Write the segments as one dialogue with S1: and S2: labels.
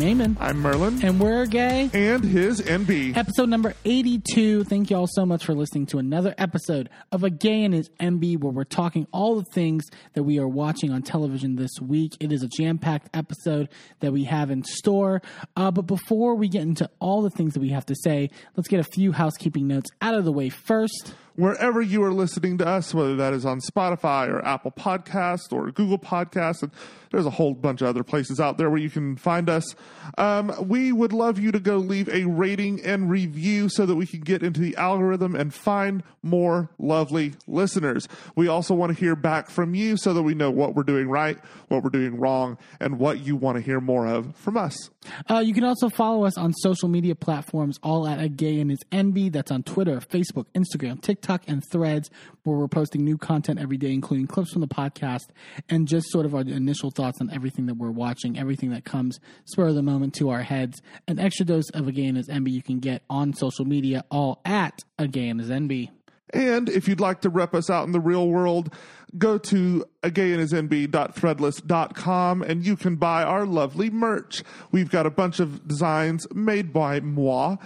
S1: I'm Eamon.
S2: I'm Merlin.
S1: And we're gay.
S2: And his Enby.
S1: Episode number 82. Thank you all so much for listening to another episode of A Gay and His Enby, where we're talking all the things that we are watching on television this week. It is a jam packed episode that we have in store. Uh, but before we get into all the things that we have to say, let's get a few housekeeping notes out of the way first
S2: wherever you are listening to us, whether that is on Spotify or Apple Podcast or Google Podcast, and there's a whole bunch of other places out there where you can find us. Um, we would love you to go leave a rating and review so that we can get into the algorithm and find more lovely listeners. We also want to hear back from you so that we know what we're doing right, what we're doing wrong, and what you want to hear more of from us.
S1: Uh, you can also follow us on social media platforms, all at a gay and his Enby. That's on Twitter, Facebook, Instagram, TikTok, and Threads, where we're posting new content every day, including clips from the podcast and just sort of our initial thoughts on everything that we're watching, everything that comes spur of the moment to our heads. An extra dose of a and his Enby you can get on social media, all at a and his Enby.
S2: And if you'd like to rep us out in the real world, go to agayandhisenby.threadless.com and you can buy our lovely merch. We've got a bunch of designs made by moi.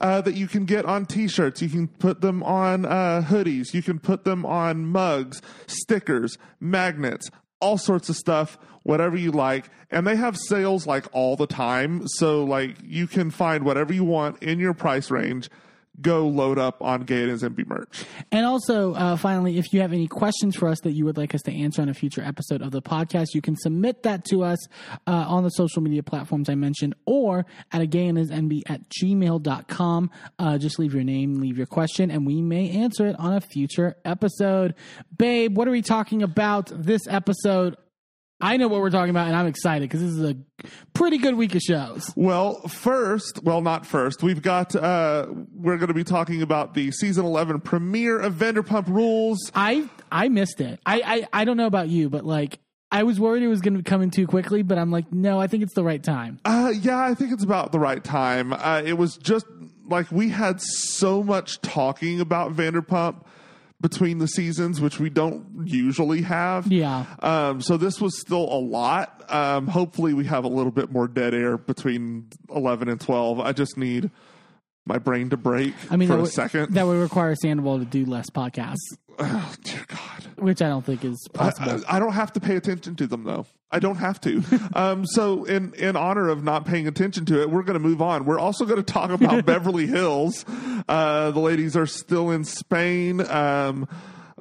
S2: Uh, that you can get on t-shirts. You can put them on uh, hoodies. You can put them on mugs, stickers, magnets, all sorts of stuff, whatever you like. And they have sales like all the time. So like you can find whatever you want in your price range go load up on Gay and Enby merch.
S1: And also, uh, finally, if you have any questions for us that you would like us to answer on a future episode of the podcast, you can submit that to us uh, on the social media platforms I mentioned or at a gay and his Enby at gmail.com. Uh, just leave your name, leave your question, and we may answer it on a future episode. Babe, what are we talking about this episode? I know what we're talking about, and I'm excited because this is a pretty good week of shows.
S2: Well, first, well, not first. We've got uh, we're going to be talking about the season 11 premiere of Vanderpump Rules.
S1: I I missed it. I I, I don't know about you, but like I was worried it was going to come in too quickly, but I'm like, no, I think it's the right time.
S2: Uh, yeah, I think it's about the right time. Uh, it was just like we had so much talking about Vanderpump between the seasons, which we don't usually have.
S1: Yeah.
S2: Um, so this was still a lot. Um, hopefully, we have a little bit more dead air between 11 and 12. I just need my brain to break I mean, for a
S1: would,
S2: second.
S1: That would require Sandoval to do less podcasts.
S2: Oh, dear God.
S1: Which I don't think is possible.
S2: I, I, I don't have to pay attention to them, though. I don't have to. um, so, in, in honor of not paying attention to it, we're going to move on. We're also going to talk about Beverly Hills. Uh, the ladies are still in Spain. Um,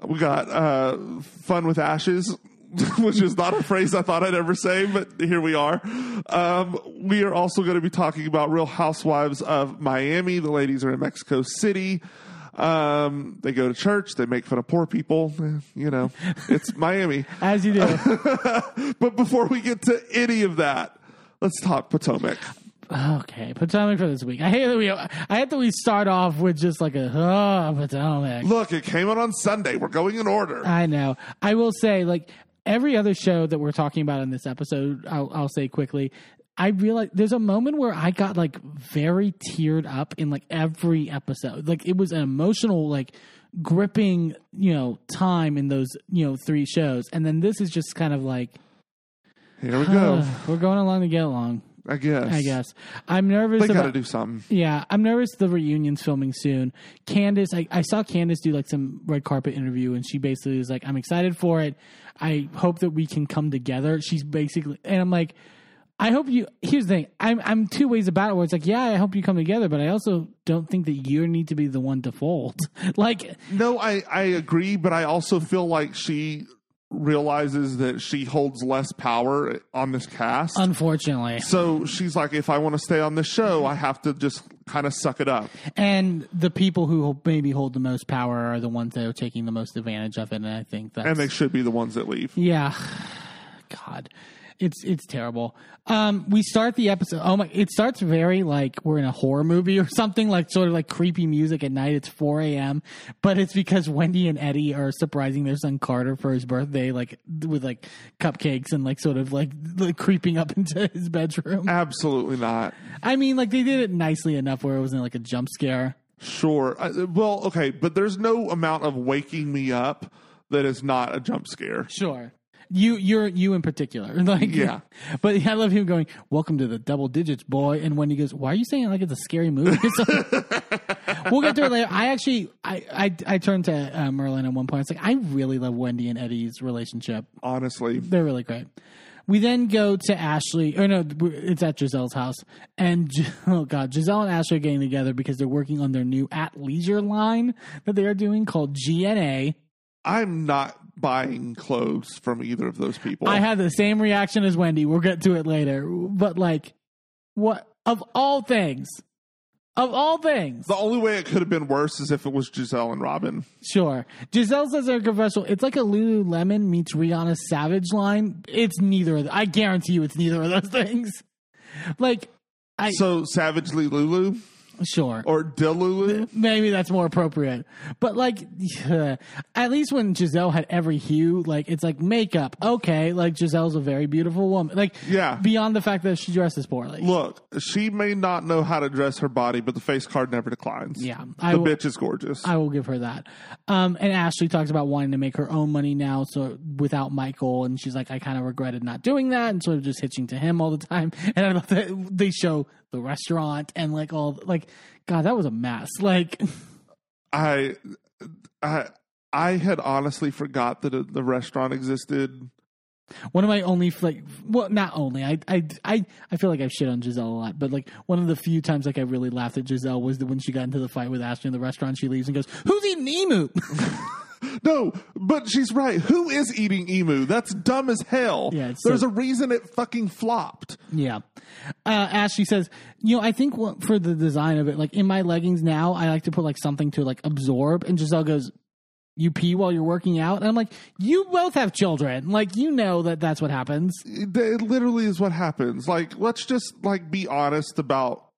S2: we got uh, Fun with Ashes which is not a phrase I thought I'd ever say, but here we are. Um, we are also going to be talking about Real Housewives of Miami. The ladies are in Mexico City. Um, they go to church. They make fun of poor people. Eh, you know, it's Miami.
S1: As you do.
S2: but before we get to any of that, let's talk Potomac.
S1: Okay, Potomac for this week. I hate that we. I hate that we start off with just like a oh Potomac.
S2: Look, it came out on Sunday. We're going in order.
S1: I know. I will say, like every other show that we're talking about in this episode, I'll, I'll say quickly. I realized there's a moment where I got like very teared up in like every episode. Like it was an emotional, like gripping, you know, time in those, you know, three shows. And then this is just kind of like
S2: Here we go.
S1: we're going along to get along.
S2: I guess.
S1: I guess. I'm nervous.
S2: They got to do something.
S1: Yeah, I'm nervous. The reunion's filming soon. Candiace, I, I saw Candiace do like some red carpet interview, and she basically was like, "I'm excited for it. I hope that we can come together." She's basically, and I'm like, I hope you. Here's the thing. I'm I'm two ways about it. Where it's like, yeah, I hope you come together, but I also don't think that you need to be the one to fold. like,
S2: no, I I agree, but I also feel like she realizes that she holds less power on this cast.
S1: Unfortunately.
S2: So she's like, if I want to stay on the show, I have to just kind of suck it up.
S1: And the people who maybe hold the most power are the ones that are taking the most advantage of it. And I think that.
S2: And they should be the ones that leave.
S1: Yeah. God. It's it's terrible. Um, we start the episode. Oh my! It starts very like we're in a horror movie or something. Like sort of like creepy music at night. It's four a.m. But it's because Wendy and Eddie are surprising their son Carter for his birthday, like with like cupcakes and like sort of like, like creeping up into his bedroom.
S2: Absolutely not.
S1: I mean, like they did it nicely enough where it wasn't like a jump scare.
S2: Sure. I, well, okay, but there's no amount of waking me up that is not a jump scare.
S1: Sure. You, you're you in particular. Like,
S2: Yeah.
S1: But I love him going, "Welcome to the double digits, boy." And when he goes, "Why are you saying it like it's a scary movie?" we'll get to it later. I actually, I, I, I turned to uh, Merlin at one point. It's like I really love Wendy and Eddie's relationship.
S2: Honestly,
S1: They're really great. We then go to Ashley, or no, it's at Gizelle's house, and oh god, Gizelle and Ashley are getting together because they're working on their new at leisure line that they are doing called GNA.
S2: I'm not buying clothes from either of those people.
S1: I had the same reaction as Wendy. We'll get to it later, but like, what of all things, of all things,
S2: the only way it could have been worse is if it was Gizelle and Robyn.
S1: Sure. Gizelle says in her confessional, it's like a Lululemon meets Rihanna Savage line. It's neither of I guarantee you it's neither of those things. Like, I,
S2: So Savagely Lulu
S1: sure.
S2: or Delulu?
S1: Maybe that's more appropriate. But like, at least when Gizelle had EveryHue, like it's like makeup. Okay, like Gizelle's a very beautiful woman. Like,
S2: Yeah.
S1: beyond the fact that she dresses poorly.
S2: Look, she may not know how to dress her body, but the face card never declines.
S1: Yeah,
S2: the
S1: I will-
S2: bitch is gorgeous.
S1: I will give her that. Um, and Ashley talks about wanting to make her own money now, so without Michael, and she's like, I kind of regretted not doing that, and sort of just hitching to him all the time. And I love that they show the restaurant and like all like, God, that was a mess. Like,
S2: I, I, I had honestly forgot that the restaurant existed.
S1: one of my only like, well, not only I, I, I, I feel like I've shit on Gizelle a lot, but like one of the few times like I really laughed at Gizelle was the, when she got into the fight with Ashley in the restaurant. She leaves and goes, "Who's eating emu?"
S2: No, but she's right. Who is eating emu? That's dumb as hell.
S1: Yeah,
S2: There's
S1: so-
S2: a reason it fucking flopped.
S1: Yeah. Uh, Ashley says, you know, I think what, for the design of it, like in my leggings now, I like to put like something to like absorb. And Gizelle goes, you pee while you're working out? And I'm like, you both have children. Like, you know that that's what happens.
S2: It, it literally is what happens. Like, let's just like be honest about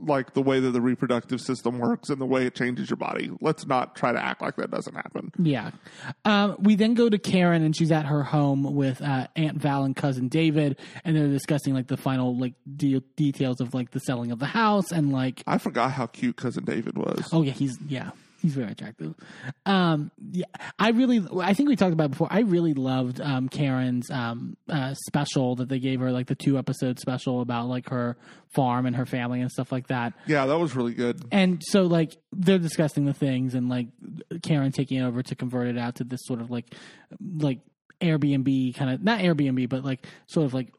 S2: like the way that the reproductive system works and the way it changes your body. Let's not try to act like that doesn't happen.
S1: Yeah. Um, we then go to Karen and she's at her home with uh, Aunt Val and cousin David. And they're discussing like the final like de- details of like the selling of the house and like
S2: I forgot how cute cousin David was.
S1: Oh yeah, he's yeah, he's very attractive. Um, yeah, I really, I think we talked about it before. I really loved um, Karen's um, uh, special that they gave her, like the two episode special about like her farm and her family and stuff like that.
S2: Yeah, that was really good.
S1: And so like they're discussing the things and like Karen taking it over to convert it out to this sort of like like Airbnb kind of not Airbnb but like sort of like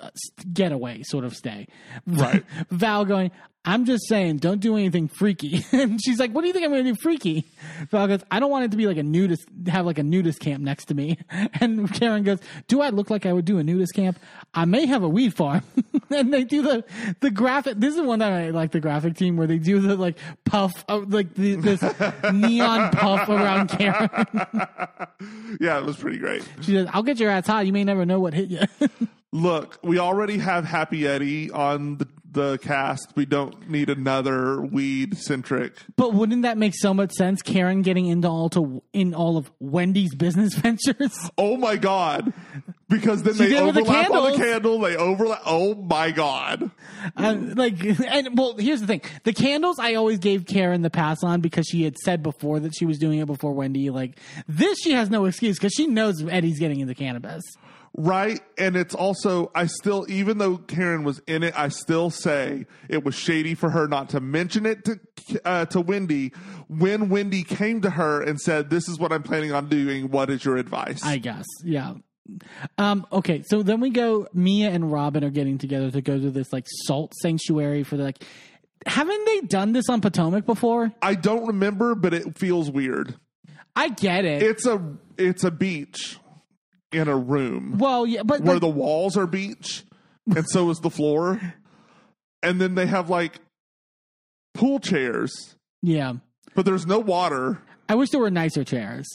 S1: Uh, getaway sort of stay.
S2: Right.
S1: Val going, I'm just saying, don't do anything freaky. and she's like, What do you think I'm going to do freaky? Val goes, I don't want it to be like a nudist, have like a nudist camp next to me. And Karen goes, Do I look like I would do a nudist camp? I may have a weed farm. and they do the the graphic. This is one that I like the graphic team where they do the like puff, of, like the, this neon puff around Karen.
S2: Yeah, it was pretty great.
S1: She says, I'll get your ass high. You may never know what hit you.
S2: Look, we already have Happy Eddie on the, the cast. We don't need another weed centric.
S1: But wouldn't that make so much sense? Karen getting into all to in all of Wendy's business ventures.
S2: Oh my god! Because then
S1: She
S2: they
S1: did it with the
S2: overlap on the
S1: candles.
S2: candle. They overlap. Oh my god!
S1: Uh, like, and well, here's the thing: the candles I always gave Karen the pass on because she had said before that she was doing it before Wendy. Like this, she has no excuse because she knows Eddie's getting into cannabis.
S2: Right, and it's also I still, even though Karen was in it, I still say it was shady for her not to mention it to uh, to Wendy when Wendy came to her and said, "This is what I'm planning on doing. What is your advice?"
S1: I guess, yeah. Um, okay, so then we go. Mia and Robyn are getting together to go to this like salt sanctuary for the, like. Haven't they done this on Potomac before?
S2: I don't remember, but it feels weird.
S1: I get it.
S2: It's a it's a beach in a room
S1: well, yeah, but
S2: where
S1: like,
S2: the walls are beach, and so is the floor, and then they have like pool chairs,
S1: yeah.
S2: but there's no water.
S1: I wish there were nicer chairs.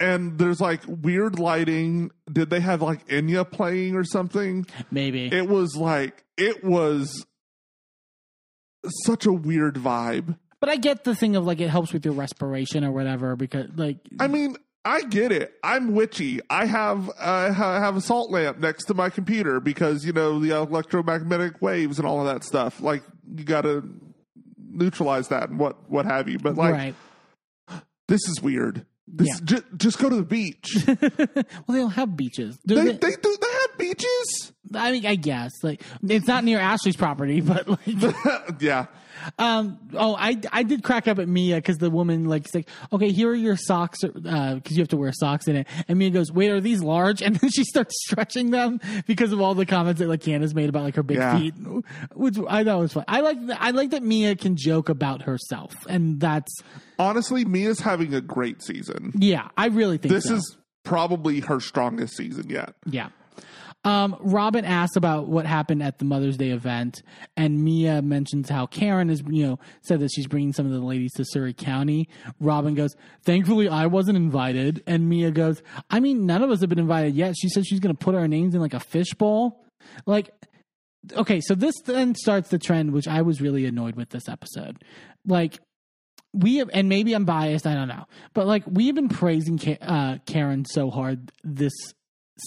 S2: and there's like weird lighting. Did they have like Enya playing or something?
S1: Maybe.
S2: It was like it was such a weird vibe.
S1: But I get the thing of like it helps with your respiration or whatever because like
S2: I mean, I get it. I'm witchy. I have uh, I have a salt lamp next to my computer because you know the electromagnetic waves and all of that stuff. Like you got to neutralize that and what what have you. But like
S1: right.
S2: this is weird. This,
S1: Yeah.
S2: ju- just go to the beach.
S1: well, they don't have beaches. Do
S2: they,
S1: they-
S2: they do. They have beaches.
S1: I mean, I guess like it's not near Ashley's property, but like,
S2: yeah.
S1: Um, oh, I I did crack up at Mia because the woman like like, okay, here are your socks, because you have to wear socks in it, and Mia goes, wait, are these large? And then she starts stretching them because of all the comments that like Candiace made about like her big
S2: Yeah.
S1: feet, which I thought was fun. I like that, I like that Mia can joke about herself, and that's
S2: Honestly, Mia's having a great season.
S1: yeah, I really think
S2: This
S1: so.
S2: is probably her strongest season yet.
S1: Yeah. Um, Robyn asks about what happened at the Mother's Day event, and Mia mentions how Karen is, you know, said that she's bringing some of the ladies to Surry County. Robyn goes, "Thankfully, I wasn't invited," and Mia goes, "I mean, none of us have been invited yet." She said she's going to put our names in like a fishbowl, like. Okay, so this then starts the trend, which I was really annoyed with this episode. Like, we have, and maybe I'm biased, I don't know, but like we have been praising Ka- uh, Karen so hard this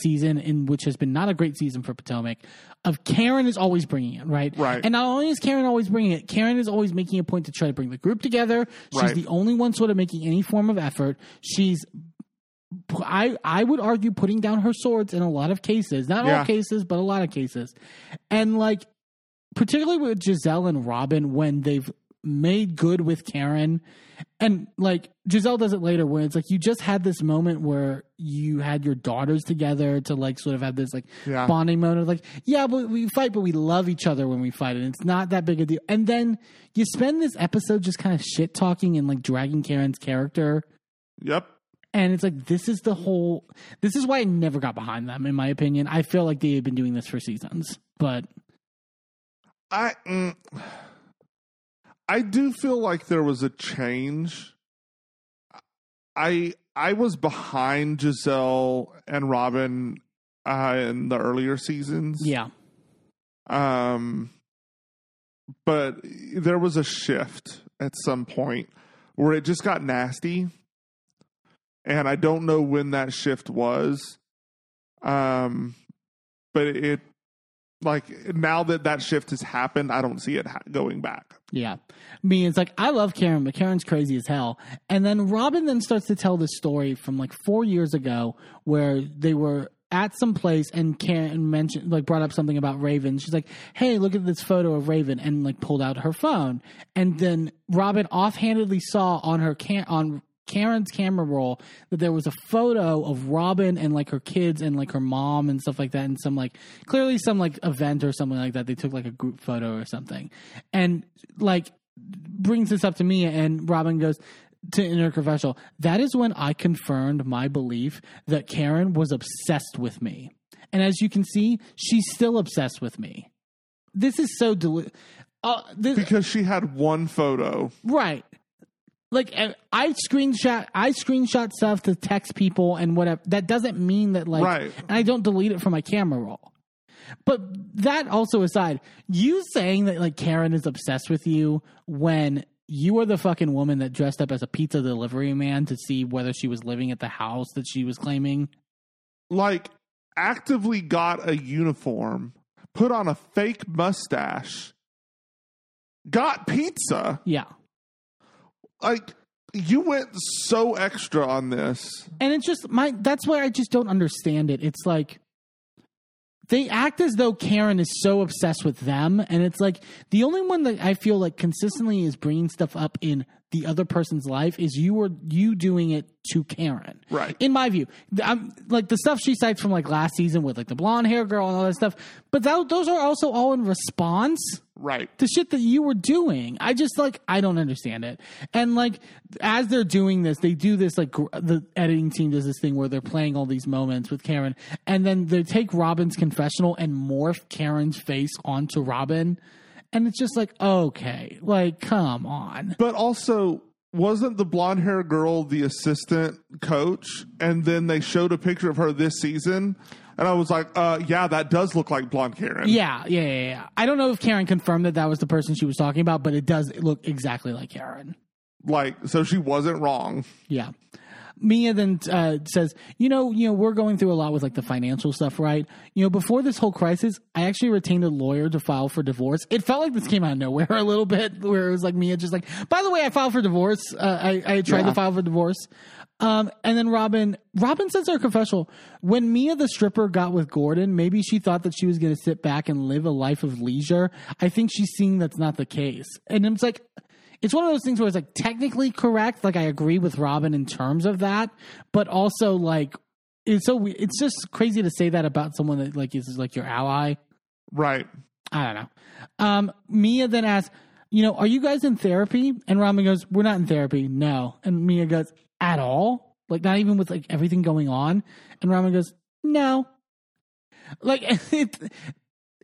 S1: season, in which has been not a great season for Potomac. Of Karen is always bringing it, right?
S2: Right.
S1: And not only is Karen always bringing it, Karen is always making a point to try to bring the group together. She's
S2: Right.
S1: the only one sort of making any form of effort. She's I I would argue putting down her swords in a lot of cases, not all cases, but a lot of cases, and like particularly with Gizelle and Robyn when they've made good with Karen, and like Gizelle does it later where it's like you just had this moment where you had your daughters together to like sort of have this like
S2: Yeah.
S1: bonding moment of like yeah but we fight but we love each other when we fight and it's not that big a deal and then you spend this episode just kind of shit talking and like dragging Karen's character
S2: Yep.
S1: and it's like this is the whole this is why I never got behind them in my opinion. I feel like they had been doing this for seasons. But
S2: I mm, I do feel like there was a change. I I was behind Gizelle and Robyn uh, in the earlier seasons.
S1: yeah.
S2: Um, but there was a shift at some point where it just got nasty, and I don't know when that shift was. Um, but it like now that that shift has happened, I don't see it ha- going back.
S1: Yeah. Me, it's like, I love Karen, but Karen's crazy as hell. And then Robyn then starts to tell this story from like four years ago where they were at some place and Karen mentioned, like, brought up something about Rayvin. She's like, hey, look at this photo of Rayvin and like pulled out her phone. And then Robyn offhandedly saw on her can on Karen's camera roll that there was a photo of Robyn and like her kids and like her mom and stuff like that and some like clearly some like event or something like that. They took like a group photo or something. And like brings this up to me and Robyn goes to interconfessional. That is when I confirmed my belief that Karen was obsessed with me. And as you can see, she's still obsessed with me. This is so deli- uh, this,
S2: Because she had one photo.
S1: Right. Like I screenshot, I screenshot stuff to text people and whatever. That doesn't mean that like,
S2: Right.
S1: and I don't delete it from my camera roll. But that also aside, you saying that like Karen is obsessed with you when you are the fucking woman that dressed up as a pizza delivery man to see whether she was living at the house that she was claiming.
S2: like actively got a uniform, put on a fake mustache, got pizza.
S1: Yeah.
S2: Like you went so extra on this.
S1: And it's just my that's why I just don't understand it. It's like they act as though Karen is so obsessed with them and it's like the only one that I feel like consistently is bringing stuff up in the other person's life is you or you doing it to Karen.
S2: Right.
S1: In my view, I'm like the stuff she cites from like last season with like the blonde hair girl and all that stuff, but that, those are also all in response
S2: Right.
S1: the shit that you were doing. I just like I don't understand it. And like as they're doing this, they do this like gr- the editing team does this thing where they're playing all these moments with Karen, and then they take Robyn's confessional and morph Karen's face onto Robyn, and it's just like okay, like come on.
S2: But also, wasn't the blonde hair girl the assistant coach? And then they showed a picture of her this season. And I was like, uh, yeah, that does look like blonde Karen.
S1: Yeah, yeah, yeah, yeah. I don't know if Karen confirmed that that was the person she was talking about, but it does look exactly like Karen.
S2: Like, so she wasn't wrong.
S1: Yeah. Mia then uh, says, "You know, you know, we're going through a lot with like the financial stuff, right? You know, before this whole crisis, I actually retained a lawyer to file for divorce. It felt like this came out of nowhere a little bit, where it was like Mia just like, by the way, I filed for divorce. Uh, I, I tried
S2: Yeah.
S1: to file for divorce." Um, and then Robyn, Robyn says her confessional, when Mia the stripper got with Gordon, maybe she thought that she was going to sit back and live a life of leisure. I think she's seeing that's not the case. And it's like, it's one of those things where it's like technically correct. Like I agree with Robyn in terms of that, but also like, it's so, it's just crazy to say that about someone that like is like your ally.
S2: Right.
S1: I don't know. Um, Mia then asks, you know, are you guys in therapy? And Robyn goes, we're not in therapy. No. And Mia goes, at all? Like not even with like everything going on? And Robyn goes, no. Like it,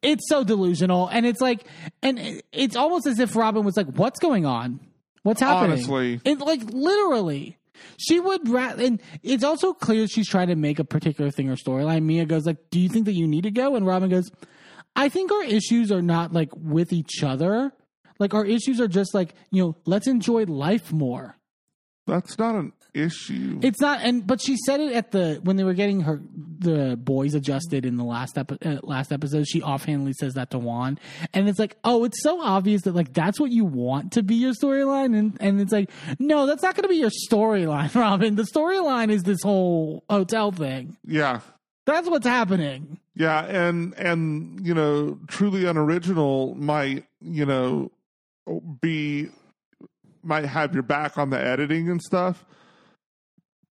S1: it's so delusional. And it's like, and it's almost as if Robyn was like, what's going on? What's happening?
S2: Honestly.
S1: And like literally. She would rather, and it's also clear she's trying to make a particular thing or storyline. Mia goes like, "Do you think that you need to go?" And Robyn goes, I think our issues are not like with each other. Like our issues are just like, you know, let's enjoy life more.
S2: That's not an issue.
S1: It's not and but she said it at the when they were getting her the boys adjusted in the last epi- uh, last episode. She offhandedly says that to Juan, and it's like, oh, it's so obvious that like that's what you want to be your storyline, and and it's like, no, that's not going to be your storyline, Robyn. The storyline is this whole hotel thing.
S2: yeah.
S1: That's what's happening.
S2: Yeah, and and you know, truly unoriginal might you know be might have your back on the editing and stuff,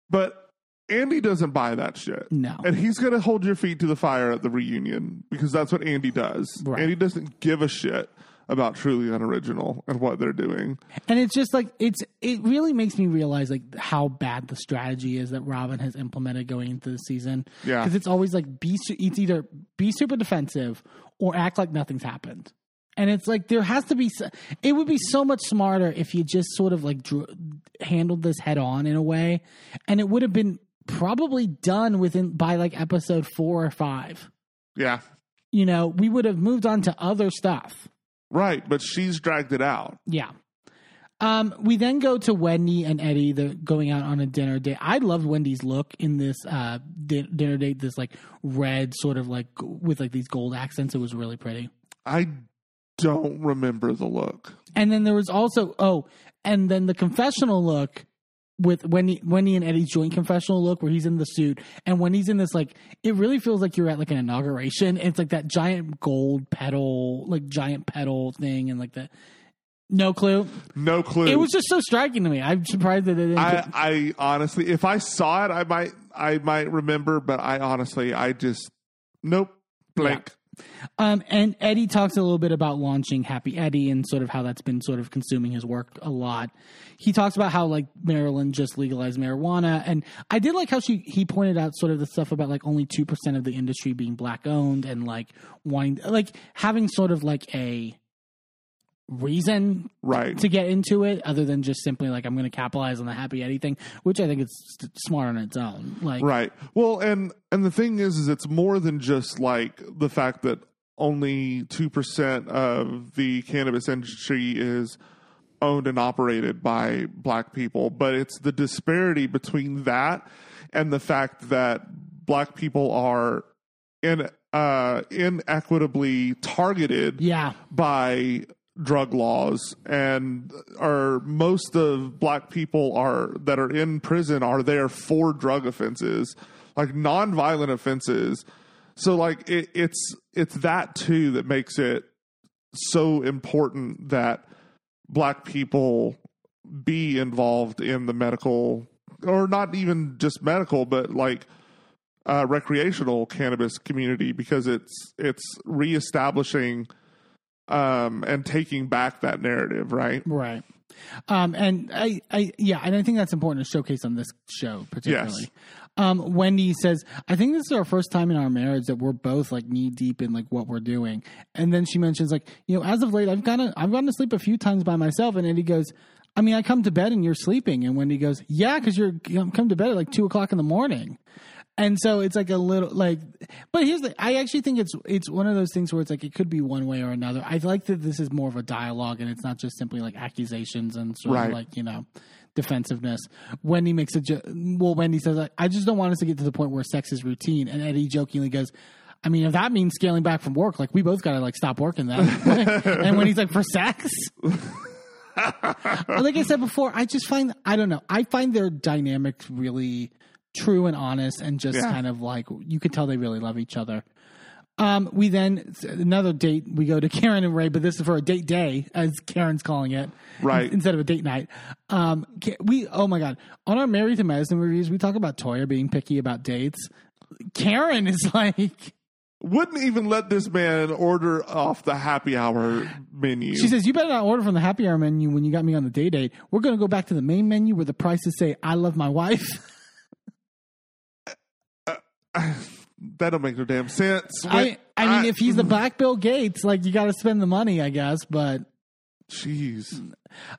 S2: but Andy doesn't buy that shit.
S1: No.
S2: and he's gonna hold your feet to the fire at the reunion because that's what Andy does.
S1: Right.
S2: Andy doesn't give a shit about truly unoriginal and what they're doing.
S1: And it's just like it's it really makes me realize like how bad the strategy is that Robyn has implemented going into the season.
S2: Yeah.
S1: because it's always like be it's either be super defensive or act like nothing's happened. And it's like there has to be. It would be so much smarter if you just sort of like drew, handled this head on in a way, and it would have been probably done within by like episode four or five.
S2: Yeah,
S1: You know, we would have moved on to other stuff.
S2: right. But she's dragged it out.
S1: Yeah. Um, we then go to Wendy and Eddie. They're going out on a dinner date. I loved Wendy's look in this uh, di- dinner date. This like red, sort of like with like these gold accents. It was really pretty.
S2: I don't remember the look.
S1: And then there was also oh, and then the confessional look with Wendy, Wendy and Eddie's joint confessional look where he's in the suit and when he's in this like it really feels like you're at like an inauguration. It's like that giant gold pedal, like giant pedal thing, and like the no clue.
S2: No clue.
S1: It was just so striking to me. I'm surprised that it didn't.
S2: I, I honestly, if I saw it, I might, I might remember, but I honestly, I just, nope, blank.
S1: Um, and Eddie talks a little bit about launching Happy Eddie and sort of how that's been sort of consuming his work a lot. He talks about how like Maryland just legalized marijuana, and I did like how she he pointed out sort of the stuff about like only two percent of the industry being black owned and like wanting like having sort of like a reason
S2: Right.
S1: to get into it other than just simply like I'm going to capitalize on the Happy Eddie thing, which I think is smart on its own. Like
S2: Right. Well, and and the thing is, is it's more than just like the fact that only two percent of the cannabis industry is owned and operated by black people, but it's the disparity between that and the fact that black people are in uh inequitably targeted
S1: yeah,
S2: by drug laws and are most of black people are that are in prison are there for drug offenses like nonviolent offenses. So like it, it's it's that too that makes it so important that black people be involved in the medical or not even just medical but like uh, recreational cannabis community because it's it's reestablishing um, and taking back that narrative, right?
S1: Right. Um, and I, I, yeah, and I think that's important to showcase on this show, particularly. Um, Wendy says, I think this is our first time in our marriage that we're both like knee deep in like what we're doing. And then she mentions like, you know, as of late, I've gone, I've gone to sleep a few times by myself. And Eddie goes, I mean, I come to bed and you're sleeping. And Wendy goes, yeah, cause you're you come to bed at like two o'clock in the morning. And so it's like a little like. But here's the. I actually think it's it's one of those things where it's like it could be one way or another. I like that this is more of a dialogue and it's not just simply like accusations and sort
S2: Right.
S1: of like you know defensiveness. Wendy makes a jo- well. Wendy says, like, "I just don't want us to get to the point where sex is routine." And Eddie jokingly goes. I mean, if that means scaling back from work, like we both got to like stop working then. and when he's like for sex, like I said before, I just find I don't know. I find their dynamic really true and honest, and just
S2: Yeah.
S1: kind of like you could tell they really love each other. Um, we then another date. We go to Karen and Ray, but this is for a date day, as Karen's calling it,
S2: Right.
S1: Instead of a date night. Um, we oh my god, on our Married to Medicine reviews, we talk about Toya being picky about dates. Karen is like,
S2: Wouldn't even let this man order off the happy hour menu.
S1: she says, "You better not order from the happy hour menu when you got me on the day date. We're going to go back to the main menu where the prices say I love my wife."
S2: that don't make no damn sense.
S1: I, I mean, if he's the mm-hmm. Black Bill Gates, like you got to spend the money, I guess. But
S2: jeez,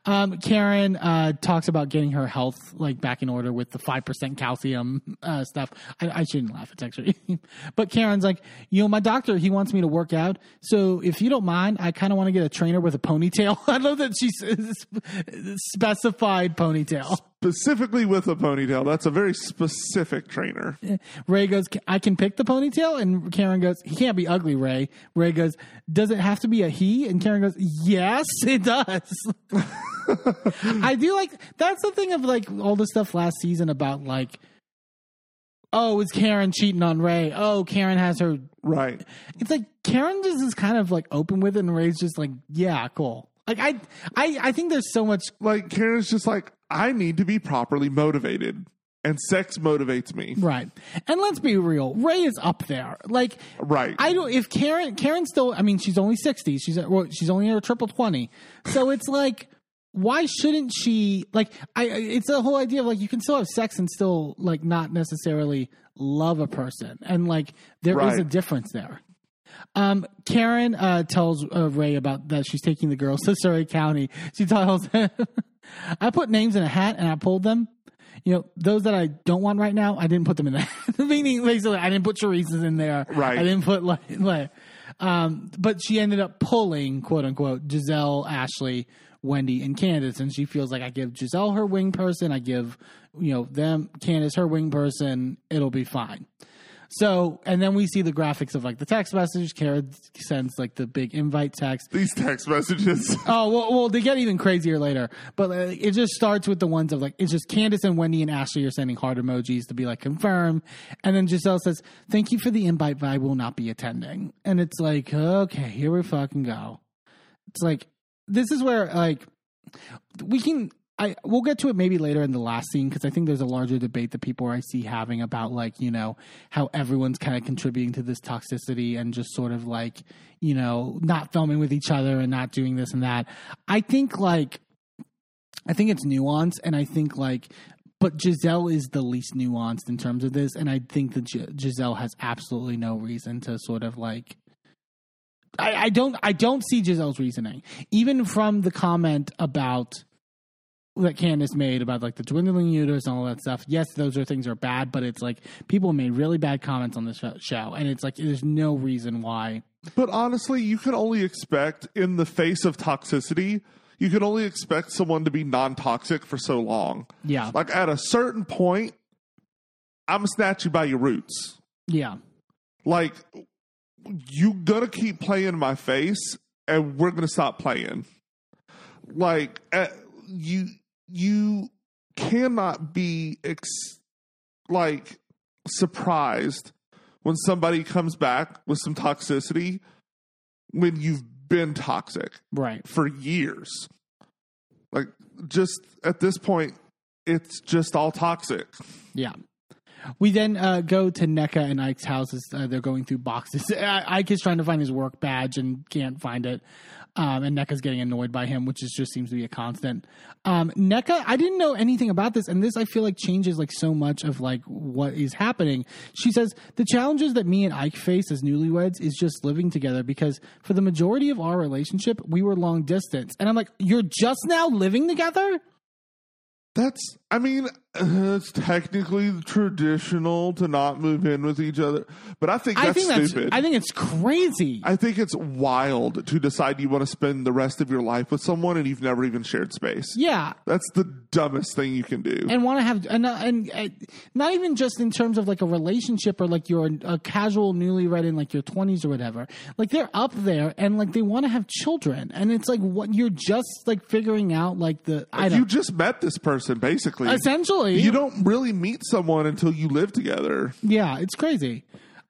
S1: um, Karen uh, talks about getting her health like back in order with the five percent calcium uh, stuff. I, I shouldn't laugh. It's actually, but Karen's like, you know, my doctor he wants me to work out. So if you don't mind, I kind of want to get a trainer with a ponytail. I love that she specified ponytail.
S2: specifically with a ponytail. That's a very specific trainer.
S1: Ray goes, I can pick the ponytail. And Karen goes, he can't be ugly, Ray. Ray goes, does it have to be a he? And Karen goes, yes, it does. I do like, that's the thing of like all the stuff last season about like, oh, it's Karen cheating on Ray. Oh, Karen has her.
S2: Right.
S1: It's like Karen just is kind of like open with it. And Ray's just like, yeah, cool. Like I, I, I think there's so much
S2: Like Karen's just like, I need to be properly motivated. And sex motivates me.
S1: right. And let's be real, Ray is up there. Like
S2: Right.
S1: I don't. If Karen, Karen still. I mean, she's only sixty. She's at, well, she's only in her triple twenty. So it's like, why shouldn't she? Like, I. It's the whole idea of like you can still have sex and still like not necessarily love a person, and like there is
S2: Right.
S1: a difference there. Um, Karen uh, tells uh, Ray about that she's taking the girls to Surry County. She tells him, "I put names in a hat and I pulled them." You know, those that I don't want right now, I didn't put them in the. Meaning, basically, I didn't put Teresa's in there.
S2: Right.
S1: I didn't put like, like um, but she ended up pulling, quote unquote, Gizelle, Ashley, Wendy, and Candiace, and she feels like I give Gizelle her wing person, I give, you know, them Candiace her wing person, it'll be fine. So, and then we see the graphics of like the text message. Karen sends like the big invite text.
S2: These text messages.
S1: Oh well, well, they get even crazier later. But uh, it just starts with the ones of like it's just Candiace and Wendy and Ashley are sending heart emojis to be like confirm, and then Gizelle says, "Thank you for the invite, but I will not be attending." And it's like, okay, here we fucking go. It's like this is where like we can. I we'll get to it maybe later in the last scene because I think there's a larger debate that people I see having about like you know how everyone's kind of contributing to this toxicity and just sort of like you know not filming with each other and not doing this and that. I think like I think it's nuanced and I think like but Gizelle is the least nuanced in terms of this and I think that G- Gizelle has absolutely no reason to sort of like I, I don't I don't see Gizelle's reasoning even from the comment about that Candiace made about like the dwindling uterus and all that stuff. Yes, those are things are bad, but it's like people made really bad comments on this show, and it's like there's no reason why.
S2: But honestly, you can only expect in the face of toxicity, you can only expect someone to be non toxic for so long.
S1: Yeah,
S2: Like at a certain point, I'm gonna snatch you by your roots.
S1: yeah,
S2: Like you gonna keep playing my face, and we're gonna stop playing. Like uh, you, you cannot be ex- like surprised when somebody comes back with some toxicity when you've been toxic
S1: right.
S2: for years. Like just at this point, it's just all toxic.
S1: Yeah. We then uh, go to Nneka and Ike's houses. Uh, they're going through boxes. Ike is trying to find his work badge and can't find it. Um, and Nneka's getting annoyed by him, which is just seems to be a constant. Um, Nneka, I didn't know anything about this, and this I feel like changes like so much of like what is happening. She says the challenges that me and Ike face as newlyweds is just living together because for the majority of our relationship, we were long distance. And I'm like, you're just now living together?
S2: That's, I mean, uh, it's technically traditional to not move in with each other, but I think that's
S1: I think that's
S2: stupid.
S1: I think it's crazy.
S2: I think it's wild to decide you want to spend the rest of your life with someone and you've never even shared space.
S1: yeah.
S2: That's the dumbest thing you can do.
S1: and want to have and, uh, and not even just in terms of like a relationship or like you're a casual newlywed in like your 20s or whatever like they're up there and like they want to have children and it's like what you're just like figuring out like the I
S2: you just met this person, basically.
S1: Essentially
S2: You don't really meet someone until you live together.
S1: yeah it's crazy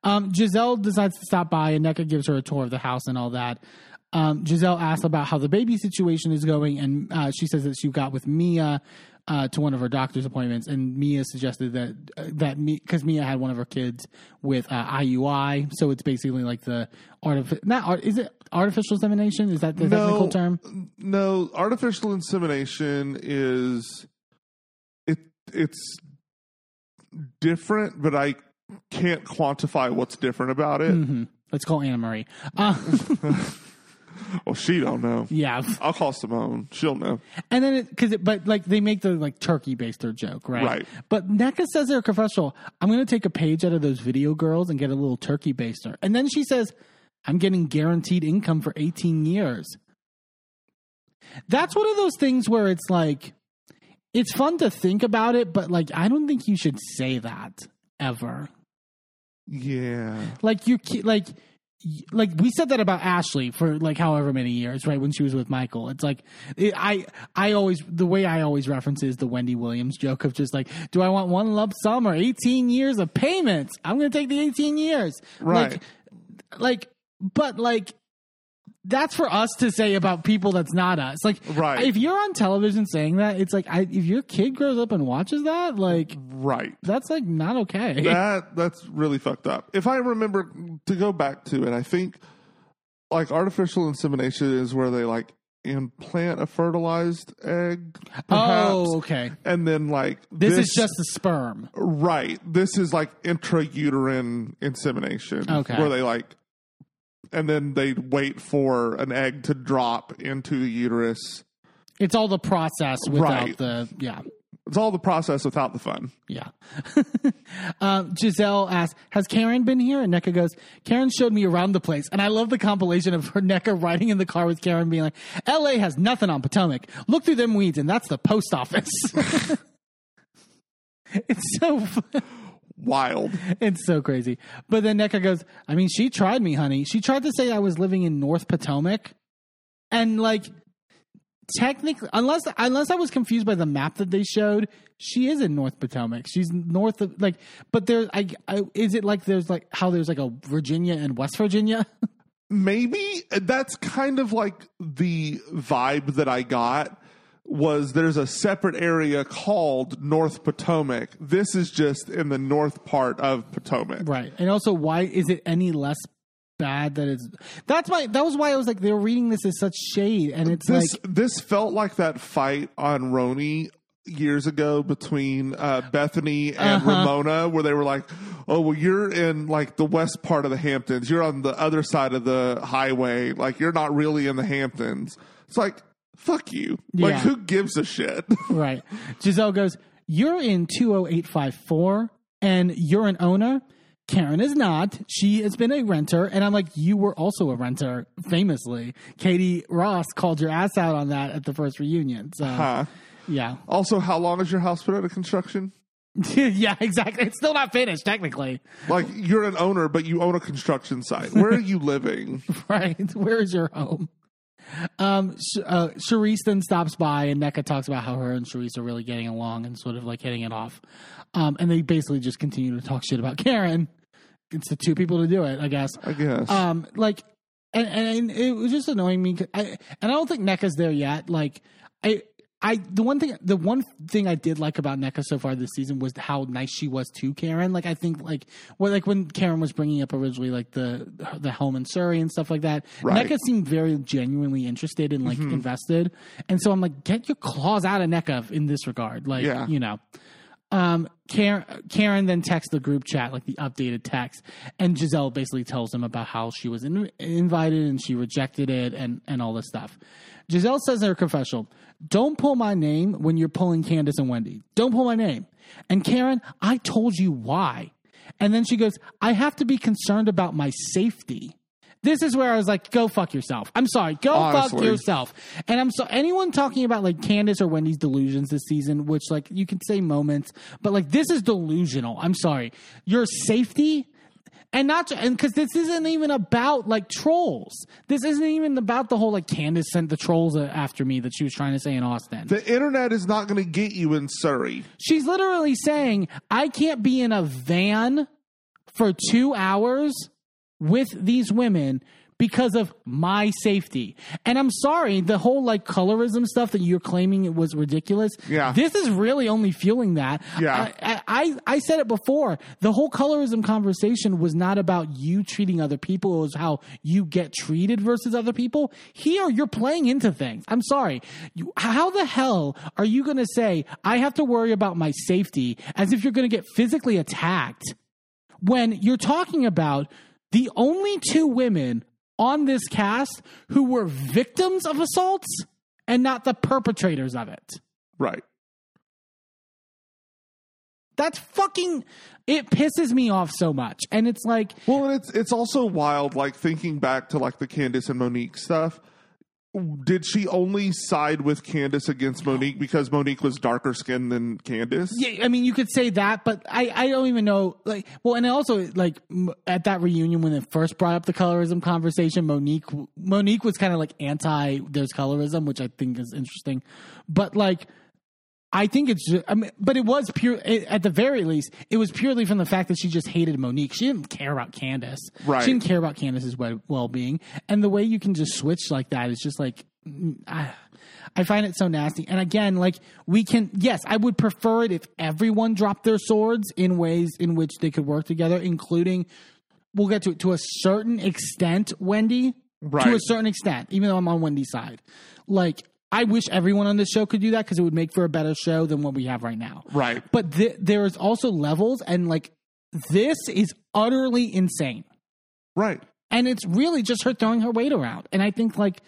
S1: um, Gizelle decides to stop by and Nneka gives her a tour of the house and all that um, Gizelle asks about how the baby situation is going and uh, she says that she got with Mia uh, to one of her doctor's appointments, and Mia suggested that uh, that because Mia had one of her kids with uh, IUI, so it's basically like the artificial. Not art, is it artificial insemination? Is that the technical term?
S2: No, artificial insemination is. It's different, but I can't quantify what's different about it.
S1: hmm Let's call Anna Marie. Uh,
S2: Well, she don't know.
S1: yeah,
S2: I'll call Simone. She'll know.
S1: and then it because it, but like they make the like turkey baster joke, right?
S2: Right.
S1: But Nneka says her confessional, "I'm going to take a page out of those video girls and get a little turkey baster," and then she says, "I'm getting guaranteed income for 18 years." That's one of those things where it's like, it's fun to think about it, but like I don't think you should say that ever.
S2: Yeah.
S1: Like you, like. Like we said that about Ashley for like however many years, right? When she was with Michael, it's like it, I I always the way I always reference is the Wendy Williams joke of just like, do I want one lump sum or eighteen years of payments? I'm going to take the eighteen years,
S2: Right.
S1: Like, like, but like that's for us to say about people that's not us. Like,
S2: Right.
S1: if you're on television saying that, it's like I, if your kid grows up and watches that, like
S2: Right.
S1: that's like not okay.
S2: That that's really fucked up. If I remember to go back to it, I think like artificial insemination is where they like implant a fertilized egg. Perhaps,
S1: oh, okay.
S2: and then like
S1: This, is just a sperm.
S2: right. This is like intrauterine insemination.
S1: Okay.
S2: where they like, and then they wait for an egg to drop into the uterus.
S1: It's all the process without
S2: Right.
S1: the yeah.
S2: It's all the process without the fun.
S1: Yeah. um, Gizelle asks, Has Karen been here? And Nneka goes, Karen showed me around the place. And I love the compilation of her Nneka riding in the car with Karen being like, LA has nothing on Potomac. Look through them weeds, and that's the post office. it's so fu-
S2: Wild.
S1: it's so crazy. But then Nneka goes, I mean, she tried me, honey. She tried to say I was living in North Potomac. And like technically unless unless I was confused by the map that they showed, she is in North Potomac. She's north of like but there I, I is it like there's like how there's like a Virginia and West Virginia?
S2: maybe that's kind of like the vibe that I got was there's a separate area called North Potomac. This is just in the north part of Potomac.
S1: right. And also why is it any less bad that it's that's why that was why I was like they were reading this as such shade and it's
S2: This
S1: like
S2: this felt like that fight on RHONY years ago between uh, Bethany and
S1: Uh-huh.
S2: Ramona, where they were like, "Oh, well, you're in like the west part of the Hamptons. You're on the other side of the highway. Like you're not really in the Hamptons." It's like, fuck you. Like
S1: Yeah.
S2: who gives a shit?
S1: Right. Gizelle goes, You're in 20854 and you're an owner. Karen is not. She has been a renter. And I'm like, You were also a renter, famously. Katie Rost called your ass out on that at the first reunion. So,
S2: Huh.
S1: yeah.
S2: Also, how long has your house been under construction?
S1: yeah, exactly. It's still not finished, technically.
S2: Like you're an owner, but you own a construction site. Where are you living?
S1: Right. Where is your home? Um, uh, Charrisse then stops by, and Nneka talks about how her and Charrisse are really getting along and sort of like hitting it off. Um, and they basically just continue to talk shit about Karen. It's the two people to do it, I guess.
S2: I guess.
S1: Um, like, and, and it was just annoying me. I, and I don't think Nneka's there yet. Like, I, I, the one thing, the one thing I did like about Nneka so far this season was how nice she was to Karen. Like, I think, like, well, like when Karen was bringing up originally, like the the home in Surry and stuff like that,
S2: Right.
S1: Nneka seemed very genuinely interested and like invested. And so I'm like, get your claws out of Nneka in this regard, like,
S2: Yeah.
S1: you know. um, Karen, Karen then texts the group chat, like the updated text, and Gizelle basically tells him about how she was in, invited and she rejected it and, and all this stuff. Gizelle says in her confessional, Don't pull my name when you're pulling Candiace and Wendy. Don't pull my name. And Karen, I told you why. And then she goes, I have to be concerned about my safety. This is where I was like, go fuck yourself. I'm sorry, go fuck yourself. And I'm so anyone talking about like Candiace or Wendy's delusions this season, which like you can say moments, but like this is delusional. I'm sorry. Your safety and not and because this isn't even about like trolls. This isn't even about the whole like Candiace sent the trolls after me that she was trying to say in Austin.
S2: The internet is not going to get you in Surry.
S1: She's literally saying, I can't be in a van for two hours with these women because of my safety. And I'm sorry, the whole like colorism stuff that you're claiming it was ridiculous.
S2: Yeah.
S1: This is really only fueling that.
S2: Yeah.
S1: I, I, I said it before. The whole colorism conversation was not about you treating other people. It was how you get treated versus other people. Here, you're playing into things. I'm sorry. You, how the hell are you going to say, I have to worry about my safety as if you're going to get physically attacked when you're talking about the only two women on this cast who were victims of assaults and not the perpetrators of it.
S2: Right.
S1: That's fucking it pisses me off so much. And it's like
S2: Well, it's it's also wild. Like thinking back to like the Candiace and Monique stuff. Did she only side with Candiace against Monique because Monique was darker skinned than Candiace?
S1: yeah, I mean, you could say that, but I, I don't even know. Like, well, and also like at that reunion when they first brought up the colorism conversation, Monique Monique was kind of like anti there's colorism, which I think is interesting. But like, I think it's just, I mean, but it was pure it, at the very least, it was purely from the fact that she just hated Monique. She didn't care about Candiace.
S2: Right.
S1: She didn't care about Candiace's well being, and the way you can just switch like that is just like. mm, I, I find it so nasty. And again, like we can, yes, I would prefer it if everyone dropped their swords in ways in which they could work together, including, we'll get to it to a certain extent, Wendy. Right. To a certain extent, even though I'm on Wendy's side. Like, I wish everyone on this show could do that because it would make for a better show than what we have right now.
S2: Right.
S1: But th- there is also levels, and like, this is utterly insane.
S2: Right.
S1: And it's really just her throwing her weight around. And I think, like,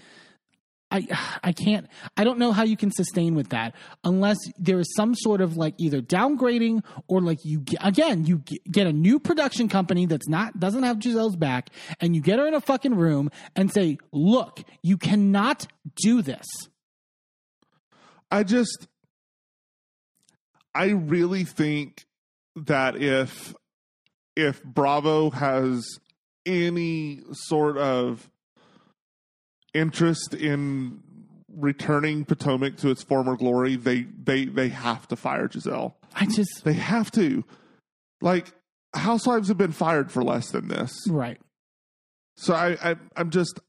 S1: I I can't I don't know how you can sustain with that unless there is some sort of like either downgrading or like you get, again you get a new production company that's not doesn't have Gizelle's back and you get her in a fucking room and say look you cannot do this
S2: I just, I really think that if, if Bravo has any sort of interest in returning Potomac to its former glory, they, they, they have to fire Gizelle.
S1: I just
S2: They have to. Like, housewives have been fired for less than this.
S1: right
S2: So I, I I'm just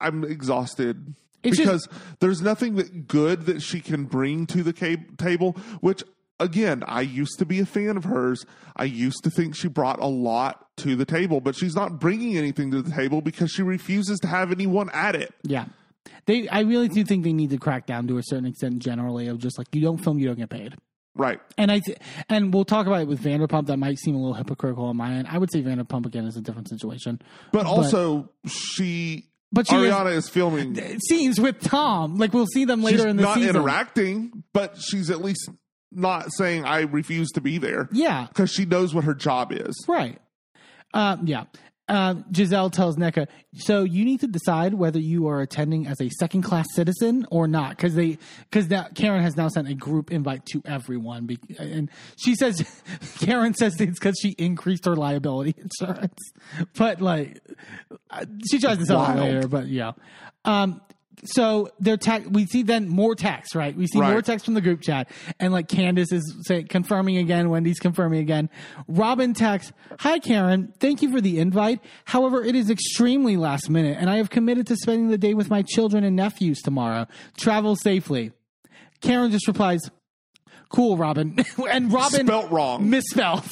S2: I'm exhausted
S1: It's just-
S2: because there's nothing that good that she can bring to the ca- table. Which again, I used to be a fan of hers. I used to think she brought a lot to the table, but she's not bringing anything to the table because she refuses to have anyone at it.
S1: yeah they I really do think they need to crack down to a certain extent generally of just like you don't film you don't get paid
S2: Right.
S1: And I th- and we'll talk about it with Vanderpump. That might seem a little hypocritical on my end. I would say Vanderpump again is a different situation.
S2: But also, she.
S1: But she is-
S2: Ariana is, filming.
S1: Scenes with Tom, like we'll see them later in the
S2: not
S1: season.
S2: interacting, but she's at least not saying I refuse to be there
S1: Yeah,
S2: because she knows what her job is.
S1: right. Uh, yeah. Uh, Gizelle tells Nneka, so you need to decide whether you are attending as a second class citizen or not, because they because that Karen has now sent a group invite to everyone, be, and she says Karen says it's because she increased her liability insurance, but like uh, she tries to sell it later, but yeah. Um, so they're te- we see then more text, right? We see more
S2: Right.
S1: text from the group chat, and like Candiace is say, confirming again, Wendy's confirming again. Robyn texts, "Hi Karen, thank you for the invite. However, it is extremely last minute, and I have committed to spending the day with my children and nephews tomorrow. Travel safely." Karen just replies, "Cool, Robin," and Robin
S2: Spelt wrong.
S1: misspelled.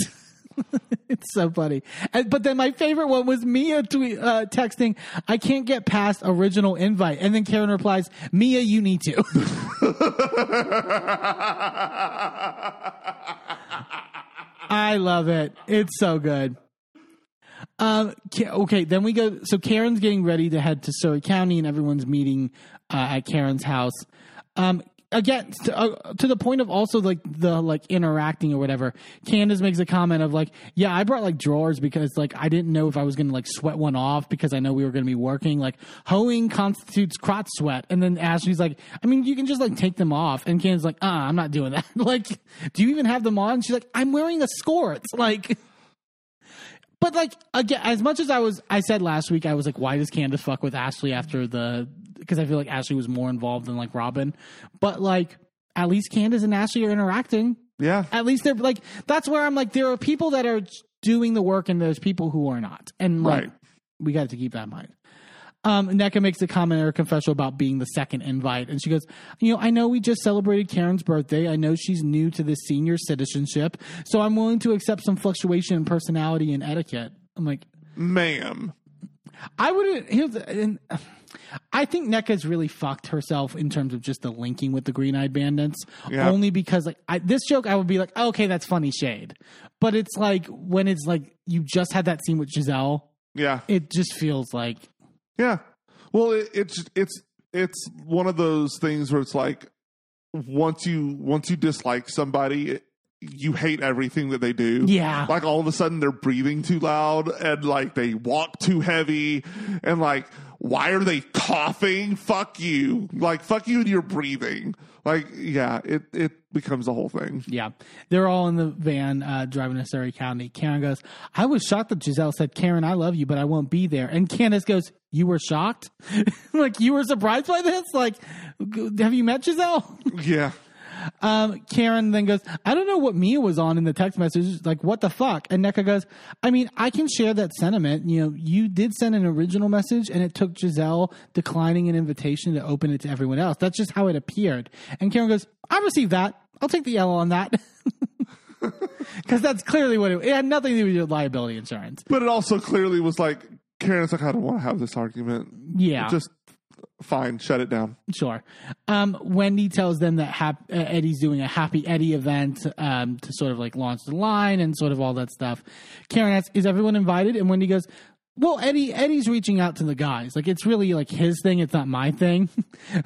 S1: it's so funny. And, but then my favorite one was Mia tweet, uh, texting, I can't get past original invite. And then Karen replies, Mia, you need to. I love it. It's so good. Um. Okay. Then we go. So Karen's getting ready to head to Surry County, and everyone's meeting uh, at Karen's house. Um. Again, to, uh, to the point of also like the like interacting or whatever. Candiace makes a comment of like, "Yeah, I brought like drawers because like I didn't know if I was gonna like sweat one off because I know we were gonna be working. Like hoeing constitutes crotch sweat." And then Ashley's like, "I mean, you can just like take them off." And Candiace's like, "Ah, I'm not doing that. like, do you even have them on?" She's like, "I'm wearing a skirt." Like. But like again, as much as I was, I said last week, I was like, why does Candiace fuck with Ashley after the? Because I feel like Ashley was more involved than like Robyn. But like, at least Candiace and Ashley are interacting.
S2: Yeah.
S1: At least they're like, that's where I'm like, there are people that are doing the work, and there's people who are not, and like,
S2: Right.
S1: we got to keep that in mind. Um, Nneka makes a comment or confessional about being the second invite. And she goes, You know, I know we just celebrated Karen's birthday. I know she's new to this senior citizenship. So I'm willing to accept some fluctuation in personality and etiquette. I'm like,
S2: Ma'am.
S1: I wouldn't. Here's, and I think Nneka's really fucked herself in terms of just the linking with the Green Eyed Bandits.
S2: Yeah.
S1: Only because like I, this joke, I would be like, okay, that's funny shade. But it's like when it's like you just had that scene with Gizelle,
S2: Yeah.
S1: it just feels like
S2: Yeah. Well, it, it's it's it's one of those things where it's like once you once you dislike somebody, it, you hate everything that they do.
S1: Yeah.
S2: Like all of a sudden they're breathing too loud and like they walk too heavy and like why are they coughing? Fuck you. Like fuck you and your breathing. Like yeah, it it becomes a whole thing.
S1: Yeah. They're all in the van uh, driving to Surry County. Karen goes, I was shocked that Gizelle said, Karen, I love you, but I won't be there. And Candiace goes, You were shocked? like, you were surprised by this? Like, have you met Gizelle?
S2: Yeah.
S1: Um, Karen then goes, I don't know what Mia was on in the text message. Like, what the fuck? And Nneka goes, I mean, I can share that sentiment. You know, you did send an original message and it took Gizelle declining an invitation to open it to everyone else. That's just how it appeared. And Karen goes, I received that. I'll take the L on that. Because that's clearly what it, it had nothing to do with your liability insurance.
S2: But it also clearly was like Karen's like I don't want to have this argument.
S1: Yeah.
S2: Just fine, shut it down.
S1: Sure. Um, Wendy tells them that hap- uh, Eddie's doing a Happy Eddie event um, to sort of like launch the line and sort of all that stuff. Karen asks, "Is everyone invited?" And Wendy goes, "Well, Eddie Eddie's reaching out to the guys. Like it's really like his thing. It's not my thing."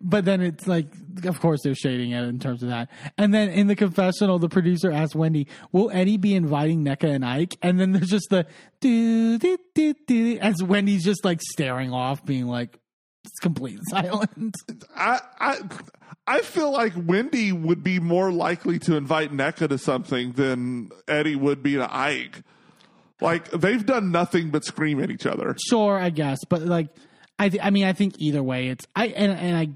S1: but then it's like, of course, they're shading it in terms of that. And then in the confessional, the producer asks Wendy, "Will Eddie be inviting Nneka and Ike?" And then there's just the do do do do as Wendy's just like staring off, being like. It's complete silence.
S2: I I I feel like Wendy would be more likely to invite Nneka to something than Eddie would be to Ike. Like they've done nothing but scream at each other.
S1: Sure, I guess, but like, I, th- I mean, I think either way, it's I and and I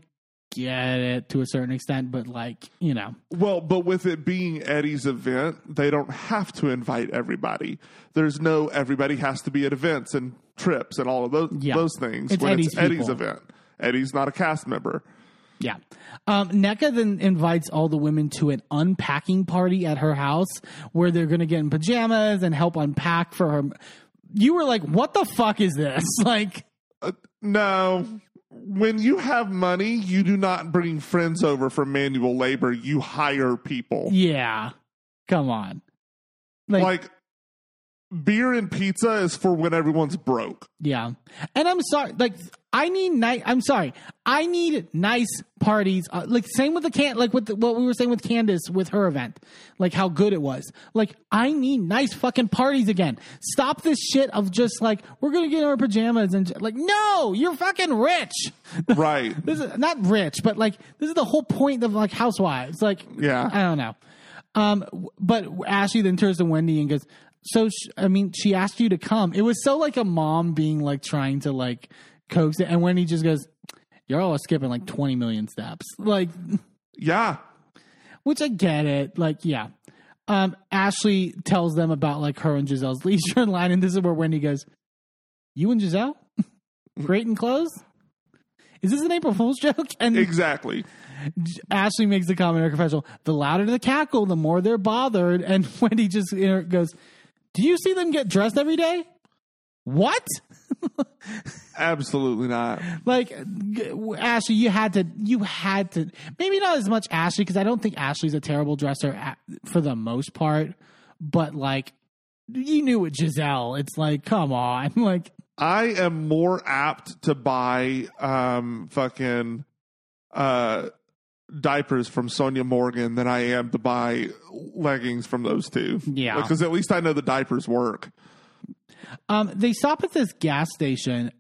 S1: get it to a certain extent, but like, you know,
S2: Well, but with it being Eddie's event, they don't have to invite everybody. There's no everybody has to be at events and trips and all of those
S1: Yeah.
S2: those things
S1: It's
S2: when
S1: Eddie's
S2: it's Eddie's
S1: people.
S2: event. Eddie's not a cast member.
S1: yeah. Um, Nneka then invites all the women to an unpacking party at her house where they're going to get in pajamas and help unpack for her. You were like, "What the fuck is this?" Like,
S2: No. When you have money, you do not bring friends over for manual labor. You hire people.
S1: yeah, come on, like,
S2: Like beer and pizza is for when everyone's broke.
S1: Yeah. And I'm sorry, like I need nice I'm sorry. I need nice parties. Uh, like same with the can like with the, what we were saying with Candiace with her event. Like how good it was. Like I need nice fucking parties again. Stop this shit of just like we're going to get in our pajamas and like no, you're fucking rich.
S2: Right.
S1: This is not rich, but like this is the whole point of like housewives. Like
S2: Yeah.
S1: I don't know. Um, but Ashley then turns to Wendy and goes, "So, sh- I mean, she asked you to come. It was so like a mom being like trying to like coax it, and when he just goes, "You're all skipping like 20 million steps." Like,
S2: yeah.
S1: which I get it. Like, yeah. Um, Ashley tells them about like her and Gizelle's leisure line, and this is where Wendy goes, "You and Gizelle, great in clothes." Is this an April Fool's joke? And
S2: Exactly.
S1: Ashley makes the comment in her confessional, the louder the cackle, the more they're bothered. And Wendy just you know, goes, Do you see them get dressed every day? What?
S2: Absolutely not.
S1: Like Ashley, you had to, you had to, maybe not as much Ashley because I don't think Ashley's a terrible dresser at, for the most part. but like you knew it, Gizelle. It's like, come on, like
S2: I am more apt to buy um fucking uh diapers from Sonja Morgan than I am to buy leggings from those two.
S1: Yeah.
S2: Because at least I know the diapers work.
S1: Um, they stop at this gas station.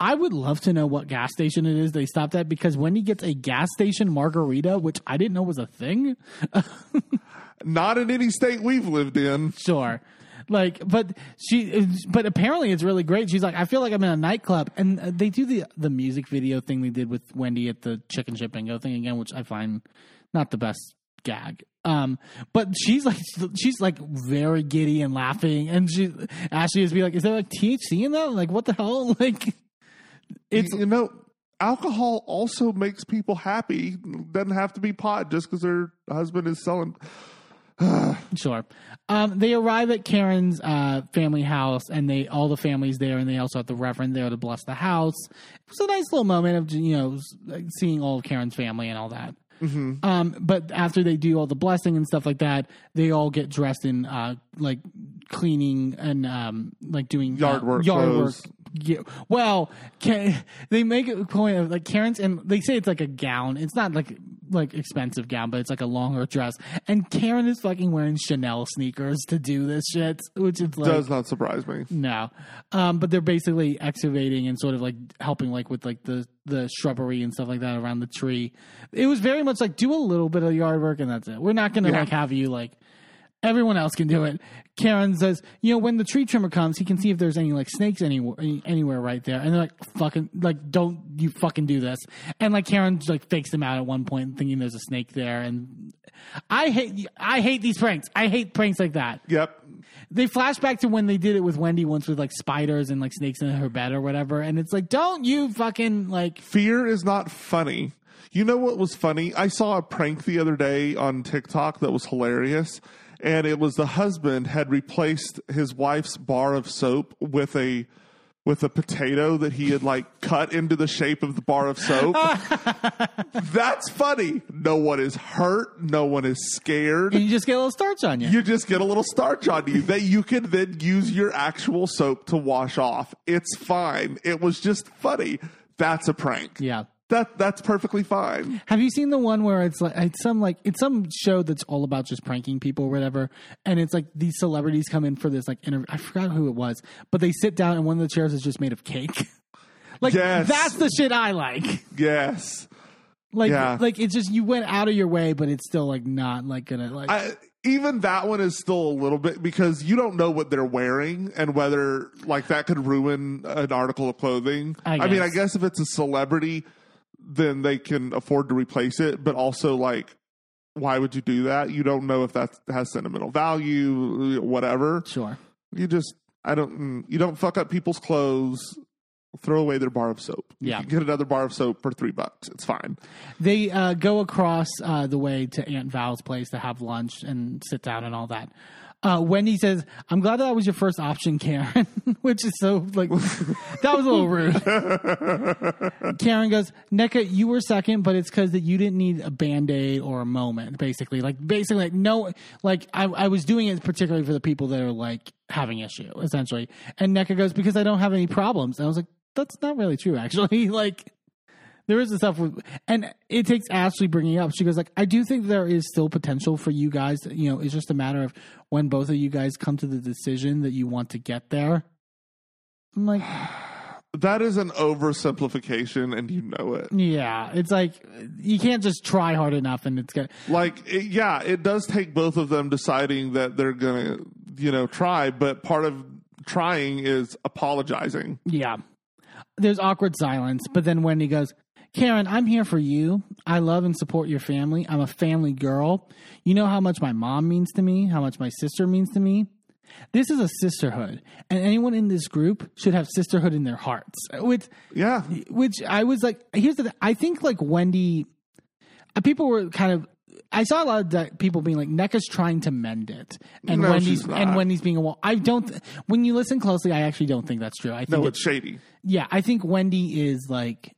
S1: I would love to know what gas station it is they stopped at because Wendy gets a gas station margarita, which I didn't know was a thing.
S2: Not in any state we've lived in.
S1: Sure. Like, but she, but apparently it's really great. She's like, I feel like I'm in a nightclub, and they do the the music video thing they did with Wendy at the chicken chip bingo thing again, which I find not the best gag. Um, but she's like, she's like very giddy and laughing, and she Ashley is be like, is there like THC in that? Like, what the hell? Like, it's
S2: you know, alcohol also makes people happy. Doesn't have to be pot just because their husband is selling.
S1: Sure. Um, they arrive at Karen's uh, family house, and they all the families there, and they also have the Reverend there to bless the house. It was a nice little moment of you know seeing all of Karen's family and all that. Um, but after they do all the blessing and stuff like that, they all get dressed in uh, like cleaning and um, like doing
S2: Yard
S1: uh,
S2: work
S1: Yard
S2: clothes.
S1: work. Yeah. Well, Ka- they make a point of like Karen's, and they say it's like a gown. It's not like like expensive gown, but it's like a longer dress. And Karen is fucking wearing Chanel sneakers to do this shit, which is like
S2: Does not surprise me.
S1: no. Um, but they're basically excavating and sort of like helping like with like the the shrubbery and stuff like that around the tree. It was very much like do a little bit of yard work and that's it. We're not gonna
S2: Yeah.
S1: like have you like everyone else can do it. Karen says, you know, when the tree trimmer comes, he can see if there's any like snakes anywhere anywhere right there. And they're like, fucking like don't you fucking do this. And like Karen like fakes them out at one point thinking there's a snake there and I hate I hate these pranks. I hate pranks like that
S2: Yep.
S1: they flash back to when they did it with Wendy once with like spiders and like snakes in her bed or whatever, and it's like, don't you fucking like
S2: Fear is not funny. You know what was funny? I saw a prank the other day on TikTok that was hilarious. And it was the husband had replaced his wife's bar of soap with a with a potato that he had like cut into the shape of the bar of soap. That's funny. No one is hurt. No one is scared.
S1: and you just get a little starch on you.
S2: You just get a little starch on you that you can then use your actual soap to wash off. It's fine. It was just funny. That's a prank.
S1: yeah.
S2: That that's perfectly fine.
S1: Have you seen the one where it's like it's some like it's some show that's all about just pranking people or whatever, and it's like these celebrities come in for this like interview. I forgot who it was, but they sit down and one of the chairs is just made of cake. like
S2: Yes.
S1: that's the shit I like.
S2: Yes.
S1: Like
S2: Yeah.
S1: like it's just you went out of your way, but it's still like not like gonna like
S2: I, even that one is still a little bit because you don't know what they're wearing and whether like that could ruin an article of clothing.
S1: I
S2: mean, I
S1: guess
S2: if it's a celebrity, then they can afford to replace it. But also, like, why would you do that? You don't know if that has sentimental value, whatever.
S1: sure.
S2: You just, I don't, you don't fuck up people's clothes. Throw away their bar of soap.
S1: Yeah.
S2: You can get another bar of soap for three bucks. It's fine.
S1: They uh, go across uh, the way to Aunt Val's place to have lunch and sit down and all that. Uh, Wendy says, "I'm glad that was your first option, Karen," which is so like that was a little rude. Karen goes, "Nneka, you were second, but it's because that you didn't need a band aid or a moment, basically. Like basically, like no, like I, I was doing it particularly for the people that are like having issue, essentially." And Nneka goes, "Because I don't have any problems." And I was like, "That's not really true, actually." like there is the stuff with, and it takes Ashley bringing up. She goes like, I do think there is still potential for you guys. You know, it's just a matter of when both of you guys come to the decision that you want to get there. I'm like,
S2: That is an oversimplification, and you know it.
S1: yeah, it's like you can't just try hard enough, and it's gonna.
S2: like it, yeah it does take both of them deciding that they're gonna you know try but part of trying is apologizing
S1: Yeah, there's awkward silence, but then Wendy goes. Karen, I'm here for you. I love and support your family. I'm a family girl. You know how much my mom means to me, how much my sister means to me. This is a sisterhood, and anyone in this group should have sisterhood in their hearts. Which,
S2: yeah
S1: which I was like, here's the. Th- I think like Wendy, uh, people were kind of. I saw a lot of people being like, Nneka's trying to mend it, and
S2: No,
S1: Wendy's and Wendy's being a wall. I don't. When you listen closely, I actually don't think that's true. I think
S2: no
S1: it-
S2: it's shady
S1: yeah, I think Wendy is like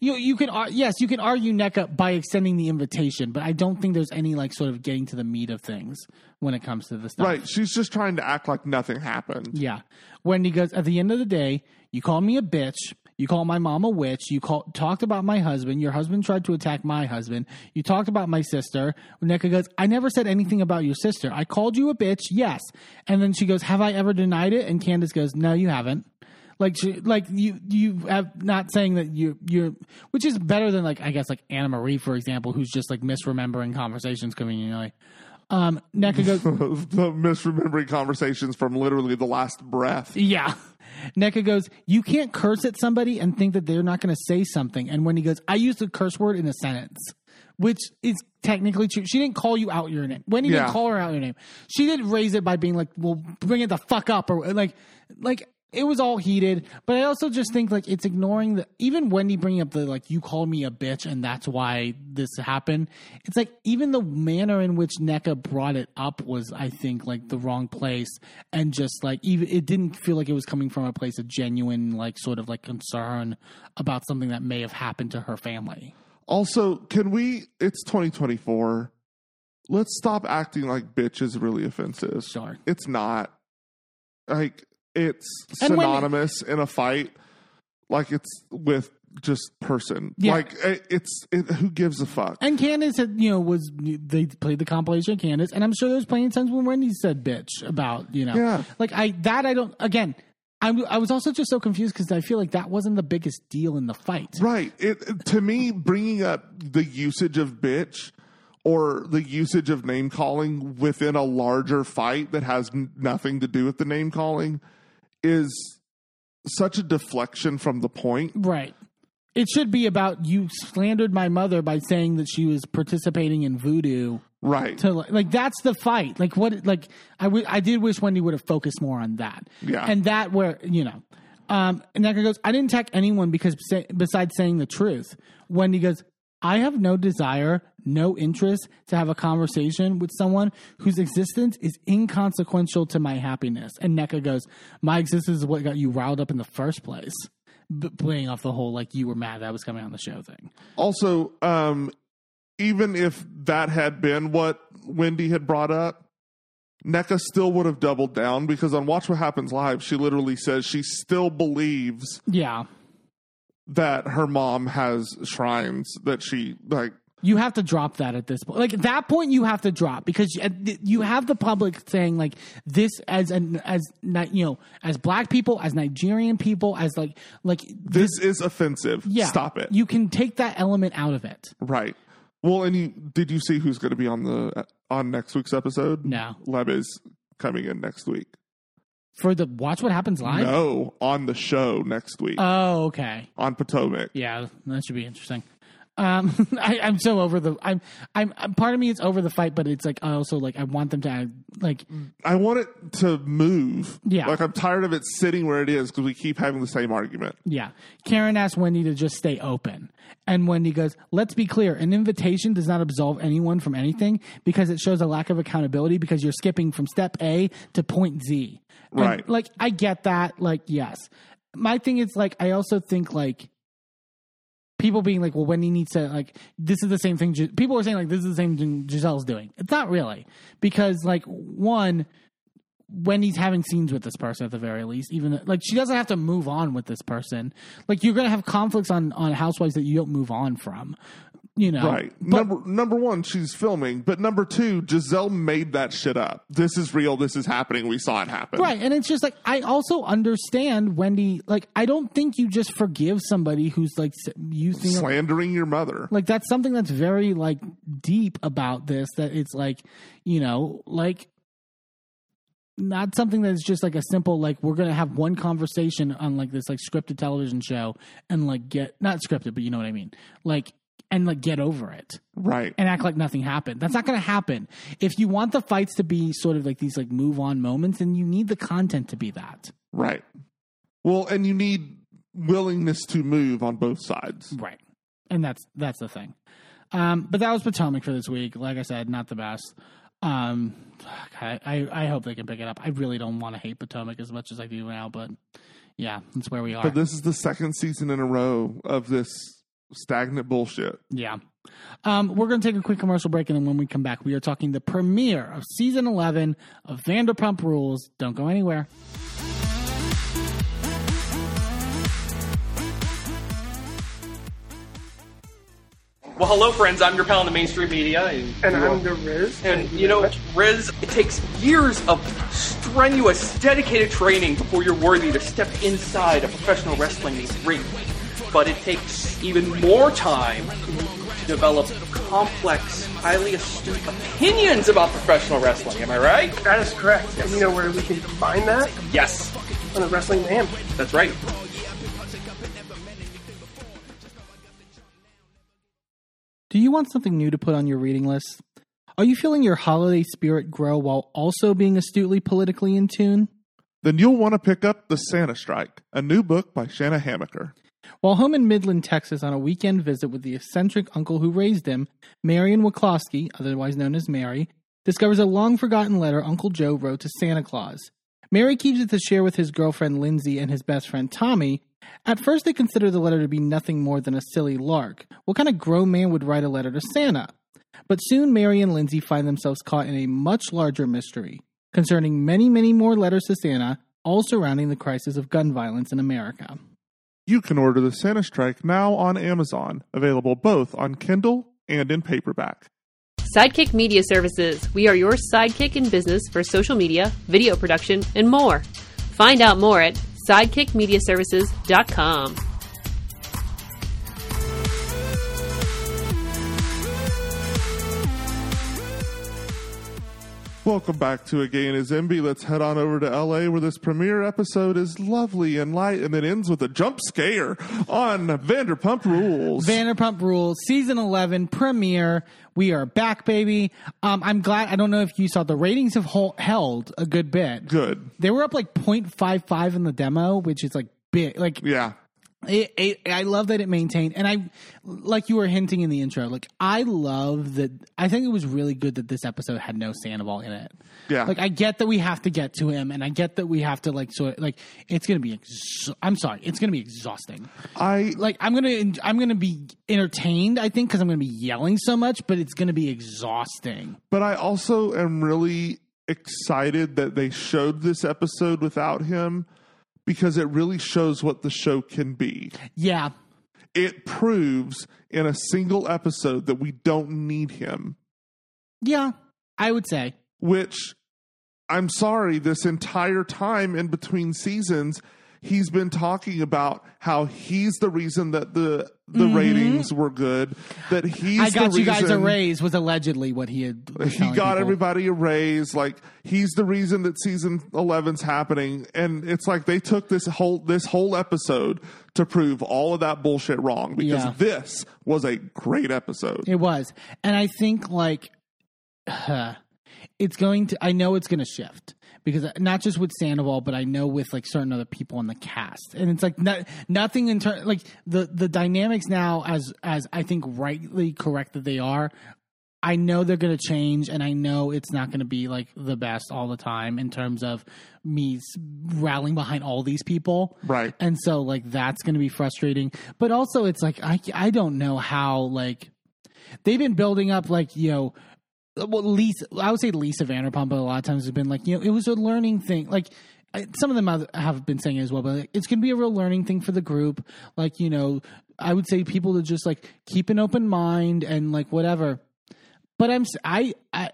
S1: you you can ar- yes you can argue Nneka by extending the invitation, but I don't think there's any like sort of getting to the meat of things when it comes to the stuff.
S2: Right. She's just trying to act like nothing happened.
S1: Yeah. Wendy goes, at the end of the day, you called me a bitch. You called my mom a witch. You call, talked about my husband. Your husband tried to attack my husband. You talked about my sister. Nneka goes, I never said anything about your sister. I called you a bitch, yes. And then she goes, Have I ever denied it? And Candiace goes, No, you haven't. Like she, like you you have not saying that you you're which is better than like I guess like Anna Marie for example who's just like misremembering conversations conveniently. Um, Nneka goes,
S2: the misremembering conversations from literally the last breath.
S1: Yeah. Nneka goes, You can't curse at somebody and think that they're not going to say something. And when he goes, I used a curse word in a sentence, which is technically true. She didn't call you out your name. Wendy
S2: Yeah.
S1: didn't call her out your name. She didn't raise it by being like, Well, bring it the fuck up. Or like, like, it was all heated, but I also just think like it's ignoring the even Wendy bringing up the like you called me a bitch and that's why this happened. It's like even the manner in which Nneka brought it up was I think like the wrong place and just like even it didn't feel like it was coming from a place of genuine like sort of like concern about something that may have happened to her family.
S2: Also, can we? It's 2024. Let's stop acting like bitch is really offensive.
S1: Sure.
S2: It's not. Like it's
S1: And when-
S2: synonymous in a fight. Like it's with just person.
S1: Yeah.
S2: Like it- it's it, who gives a fuck.
S1: And Candiace had, you know, was they played the compilation of Candiace, and I'm sure there's plenty of times when Wendy said bitch about, you know,
S2: Yeah.
S1: like I that I don't again. I, I was also just so confused because I feel like that wasn't the biggest deal in the fight.
S2: Right. It to me, bringing up the usage of bitch or the usage of name calling within a larger fight that has n- nothing to do with the name calling is such a deflection from the point.
S1: Right. It should be about you slandered my mother by saying that she was participating in voodoo.
S2: Right.
S1: To like, like that's the fight. Like what? Like I w- I did wish Wendy would have focused more on that.
S2: Yeah.
S1: And that where you know, um, and Nneka goes, I didn't attack anyone because say, besides saying the truth. Wendy goes, I have no desire, no interest to have a conversation with someone whose existence is inconsequential to my happiness. And Nneka goes, My existence is what got you riled up in the first place. B- playing off the whole like you were mad that I was coming on the show thing.
S2: Also, um, even if that had been what Wendy had brought up, Nneka still would have doubled down because on Watch What Happens Live, she literally says she still believes
S1: Yeah.
S2: That her mom has shrines that she like
S1: You have to drop that at this point. Like at that point, you have to drop because you- uh, you have the public saying like this as an as you know as black people, as Nigerian people, as like like
S2: this is offensive.
S1: yeah.
S2: Stop it.
S1: You can take that element out of it.
S2: right. Well, and you did you see who's going to be on the uh, on next week's episode?
S1: No,
S2: Leb is coming in next week.
S1: For the watch what happens live.
S2: No, on the show next week
S1: Oh, okay.
S2: on Potomac.
S1: Yeah, that should be interesting. Um, I, I'm so over the. I'm, I'm. I'm. Part of me is over the fight, but it's like I also like I want them to add, like
S2: I want it to move.
S1: Yeah.
S2: Like I'm tired of it sitting where it is because we keep having the same argument.
S1: Yeah. Karen asked Wendy to just stay open. And Wendy goes, Let's be clear. An invitation does not absolve anyone from anything because it shows a lack of accountability because you're skipping from step A to point Z. And,
S2: Right.
S1: like, I get that. Like, yes. My thing is, like, I also think, like, people being like, well, Wendy needs to, like, this is the same thing. Gis- People are saying, like, this is the same thing Gizelle's doing. It's not really. Because, like, one, Wendy's having scenes with this person at the very least, even though- like she doesn't have to move on with this person. Like you're gonna have conflicts on on Housewives that you don't move on from, you know.
S2: Right.
S1: But,
S2: number number one, she's filming, but number two, Gizelle made that shit up. This is real. This is happening. We saw it happen.
S1: right, and it's just like I also understand Wendy. Like I don't think you just forgive somebody who's like a-
S2: Slandering your mother.
S1: like that's something that's very like deep about this. That it's like you know like not something that's just like a simple like we're gonna have one conversation on like this like scripted television show and like get not scripted but you know what i mean like and like get over it.
S2: Right.
S1: and act like nothing happened. That's not gonna happen. If you want the fights to be sort of like these like move on moments then you need the content to be that.
S2: Right. Well, and you need willingness to move on both sides.
S1: right. And that's that's the thing. Um but that was potomac for this week. Like i said not the best. Um I, I i hope they can pick it up. I really don't want to hate potomac as much as i do now but yeah that's where we are.
S2: But this is the second season in a row of this stagnant bullshit.
S1: Yeah. Um, we're going to take a quick commercial break, and then when we come back, we are talking the premiere of season 11 of Vanderpump Rules. Don't go anywhere.
S3: Well, hello, friends. I'm your pal in the mainstream media. And,
S4: And I'm the Riz.
S3: and you know, Riz, it takes years of strenuous, dedicated training before you're worthy to step inside a professional wrestling ring. But it takes even more time to develop complex, highly astute opinions about professional wrestling. Am I right?
S4: That is correct. And you know where we can find that?
S3: Yes,
S4: On the Wrestling Man.
S3: that's right.
S1: Do you want something new to put on your reading list? Are you feeling your holiday spirit grow while also being astutely politically in tune?
S2: Then you'll want to pick up The Santa Strike, a new book by Shanna Hamaker.
S1: While home in Midland, Texas, on a weekend visit with the eccentric uncle who raised him, Marion Waclowski, otherwise known as Mary, discovers a long forgotten letter Uncle Joe wrote to Santa Claus. Mary keeps it to share with his girlfriend Lindsay and his best friend Tommy. At first, they consider the letter to be nothing more than a silly lark. What kind of grown man would write a letter to Santa? But soon, Mary and Lindsay find themselves caught in a much larger mystery concerning many, many more letters to Santa, all surrounding the crisis of gun violence in America.
S2: You can order The Santa Strike now on Amazon, available both on Kindle and in paperback.
S5: Sidekick Media Services. We are your sidekick in business for social media, video production, and more. Find out more at sidekickmediaservices.com.
S2: Welcome back to A Gay and His Enby. Let's head on over to LA where this premiere episode is lovely and light and it ends with a jump scare on Vanderpump Rules.
S1: Vanderpump Rules, season 11 premiere. We are back, baby. Um, I'm glad. I don't know if you saw the ratings have hol- held a good bit.
S2: Good.
S1: They were up like 0.55 in the demo, which is like big. Like
S2: Yeah.
S1: It, it, I love that it maintained, and I like you were hinting in the intro. Like I love that. I think it was really good that this episode had no Sandoval in it.
S2: Yeah.
S1: Like I get that we have to get to him, and I get that we have to like so like it's gonna be. Ex- I'm sorry, it's gonna be exhausting.
S2: I
S1: Like I'm gonna I'm gonna be entertained. I think because I'm gonna be yelling so much, but it's gonna be exhausting.
S2: but I also am really excited that they showed this episode without him because it really shows what the show can be.
S1: Yeah,
S2: It proves in a single episode that we don't need him,
S1: yeah, I would say.
S2: which I'm sorry, this entire time in between seasons, he's been talking about how he's the reason that the the ratings were good. That he's
S1: Mm-hmm. I got
S2: the
S1: you guys a raise was allegedly what he had.
S2: he got
S1: people.
S2: everybody a raise like he's the reason that season 11's happening and it's like they took this whole this whole episode to prove all of that bullshit wrong because
S1: Yeah.
S2: this was a great episode
S1: It was, and I think like it's going to. I know it's going to shift because not just with Sandoval, but I know with like certain other people in the cast, and it's like not, nothing in terms like the the dynamics now as as I think rightly correct that they are. I know they're going to change, and I know it's not going to be like the best all the time in terms of me rallying behind all these people.
S2: right
S1: And so like that's going to be frustrating. But also it's like I I don't know how like they've been building up like, you know, well Lisa I would say Lisa Vanderpump a lot of times has been like, you know, it was a learning thing. Like some of them have- been saying as well, but like, it's going to be a real learning thing for the group. Like, you know, I would say people to just like keep an open mind and like whatever. But I'm I, I,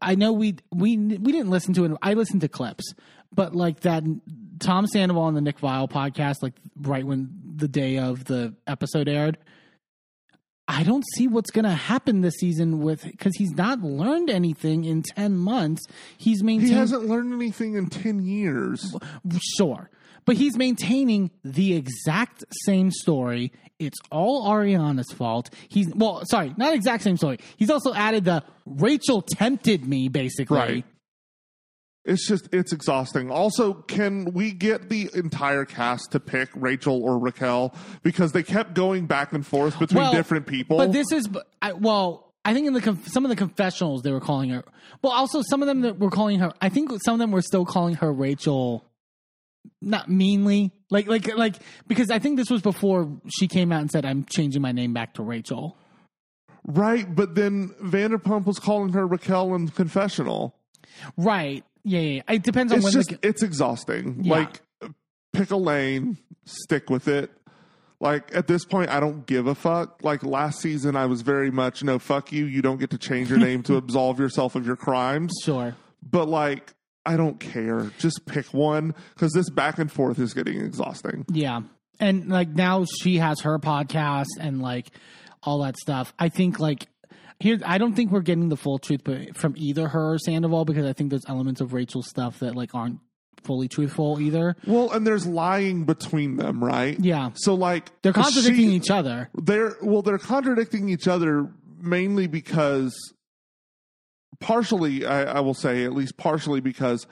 S1: I know we we we didn't listen to it. I listened to clips, but like that Tom Sandoval and the Nick Viall podcast, like right when the day of the episode aired. I don't see what's going to happen this season with because he's not learned anything in ten months. He's maintained.
S2: he hasn't learned anything in 10 years
S1: sure, but he's maintaining the exact same story. It's all Ariana's fault. He's well, sorry, not exact same story. He's also added the Rachel tempted me, basically.
S2: Right. It's just it's exhausting also can we get the entire cast to pick rachel or raquel because they kept going back and forth between
S1: Well,
S2: different people
S1: But this is I, well, I think in the some of the confessionals they were calling her. Well, also some of them that were calling her. I think some of them were still calling her Rachel not meanly, like like like because I think this was before she came out and said I'm changing my name back to Rachel.
S2: Right, but then Vanderpump was calling her Raquel in confessional.
S1: Right. Yeah, yeah. yeah. It depends on when
S2: It's
S1: when
S2: just
S1: the,
S2: it's exhausting.
S1: Yeah.
S2: Like pick a lane, stick with it. Like at this point I don't give a fuck. Like last season I was very much no fuck you, you don't get to change your name to absolve yourself of your crimes.
S1: sure.
S2: But like I don't care. Just pick one cuz this back and forth is getting exhausting.
S1: Yeah. And like now she has her podcast and like all that stuff. I think like here I don't think we're getting the full truth but from either her or Sandoval because I think there's elements of Rachel's stuff that like aren't fully truthful either.
S2: Well, and there's lying between them, right?
S1: Yeah.
S2: So like
S1: They're contradicting
S2: she-
S1: each other.
S2: they're well they're contradicting each other mainly because partially I, I will say at least partially because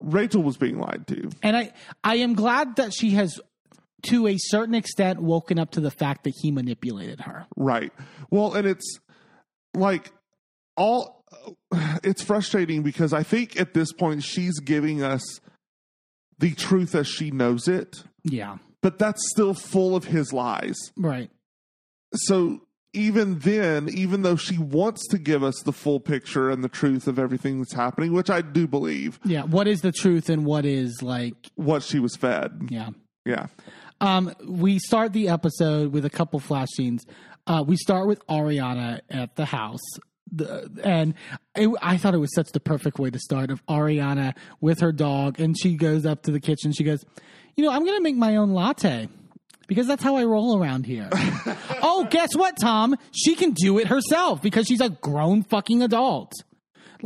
S2: rachel was being lied to
S1: And I I am glad that she has to a certain extent woken up to the fact that he manipulated her.
S2: right well and it's like all it's frustrating because i think at this point she's giving us the truth as she knows it
S1: Yeah.
S2: but that's still full of his lies
S1: Right.
S2: so even then, even though she wants to give us the full picture and the truth of everything that's happening, which I do believe,
S1: Yeah. What is the truth and what is like
S2: what she was fed.
S1: yeah.
S2: Yeah.
S1: Um, we start the episode with a couple flash scenes. Uh, we start with Ariana at the house. The, and it, I thought it was such the perfect way to start of Ariana with her dog. And she goes up to the kitchen. She goes, You know, I'm going to make my own latte because that's how I roll around here. oh, guess what, Tom? She can do it herself because she's a grown fucking adult.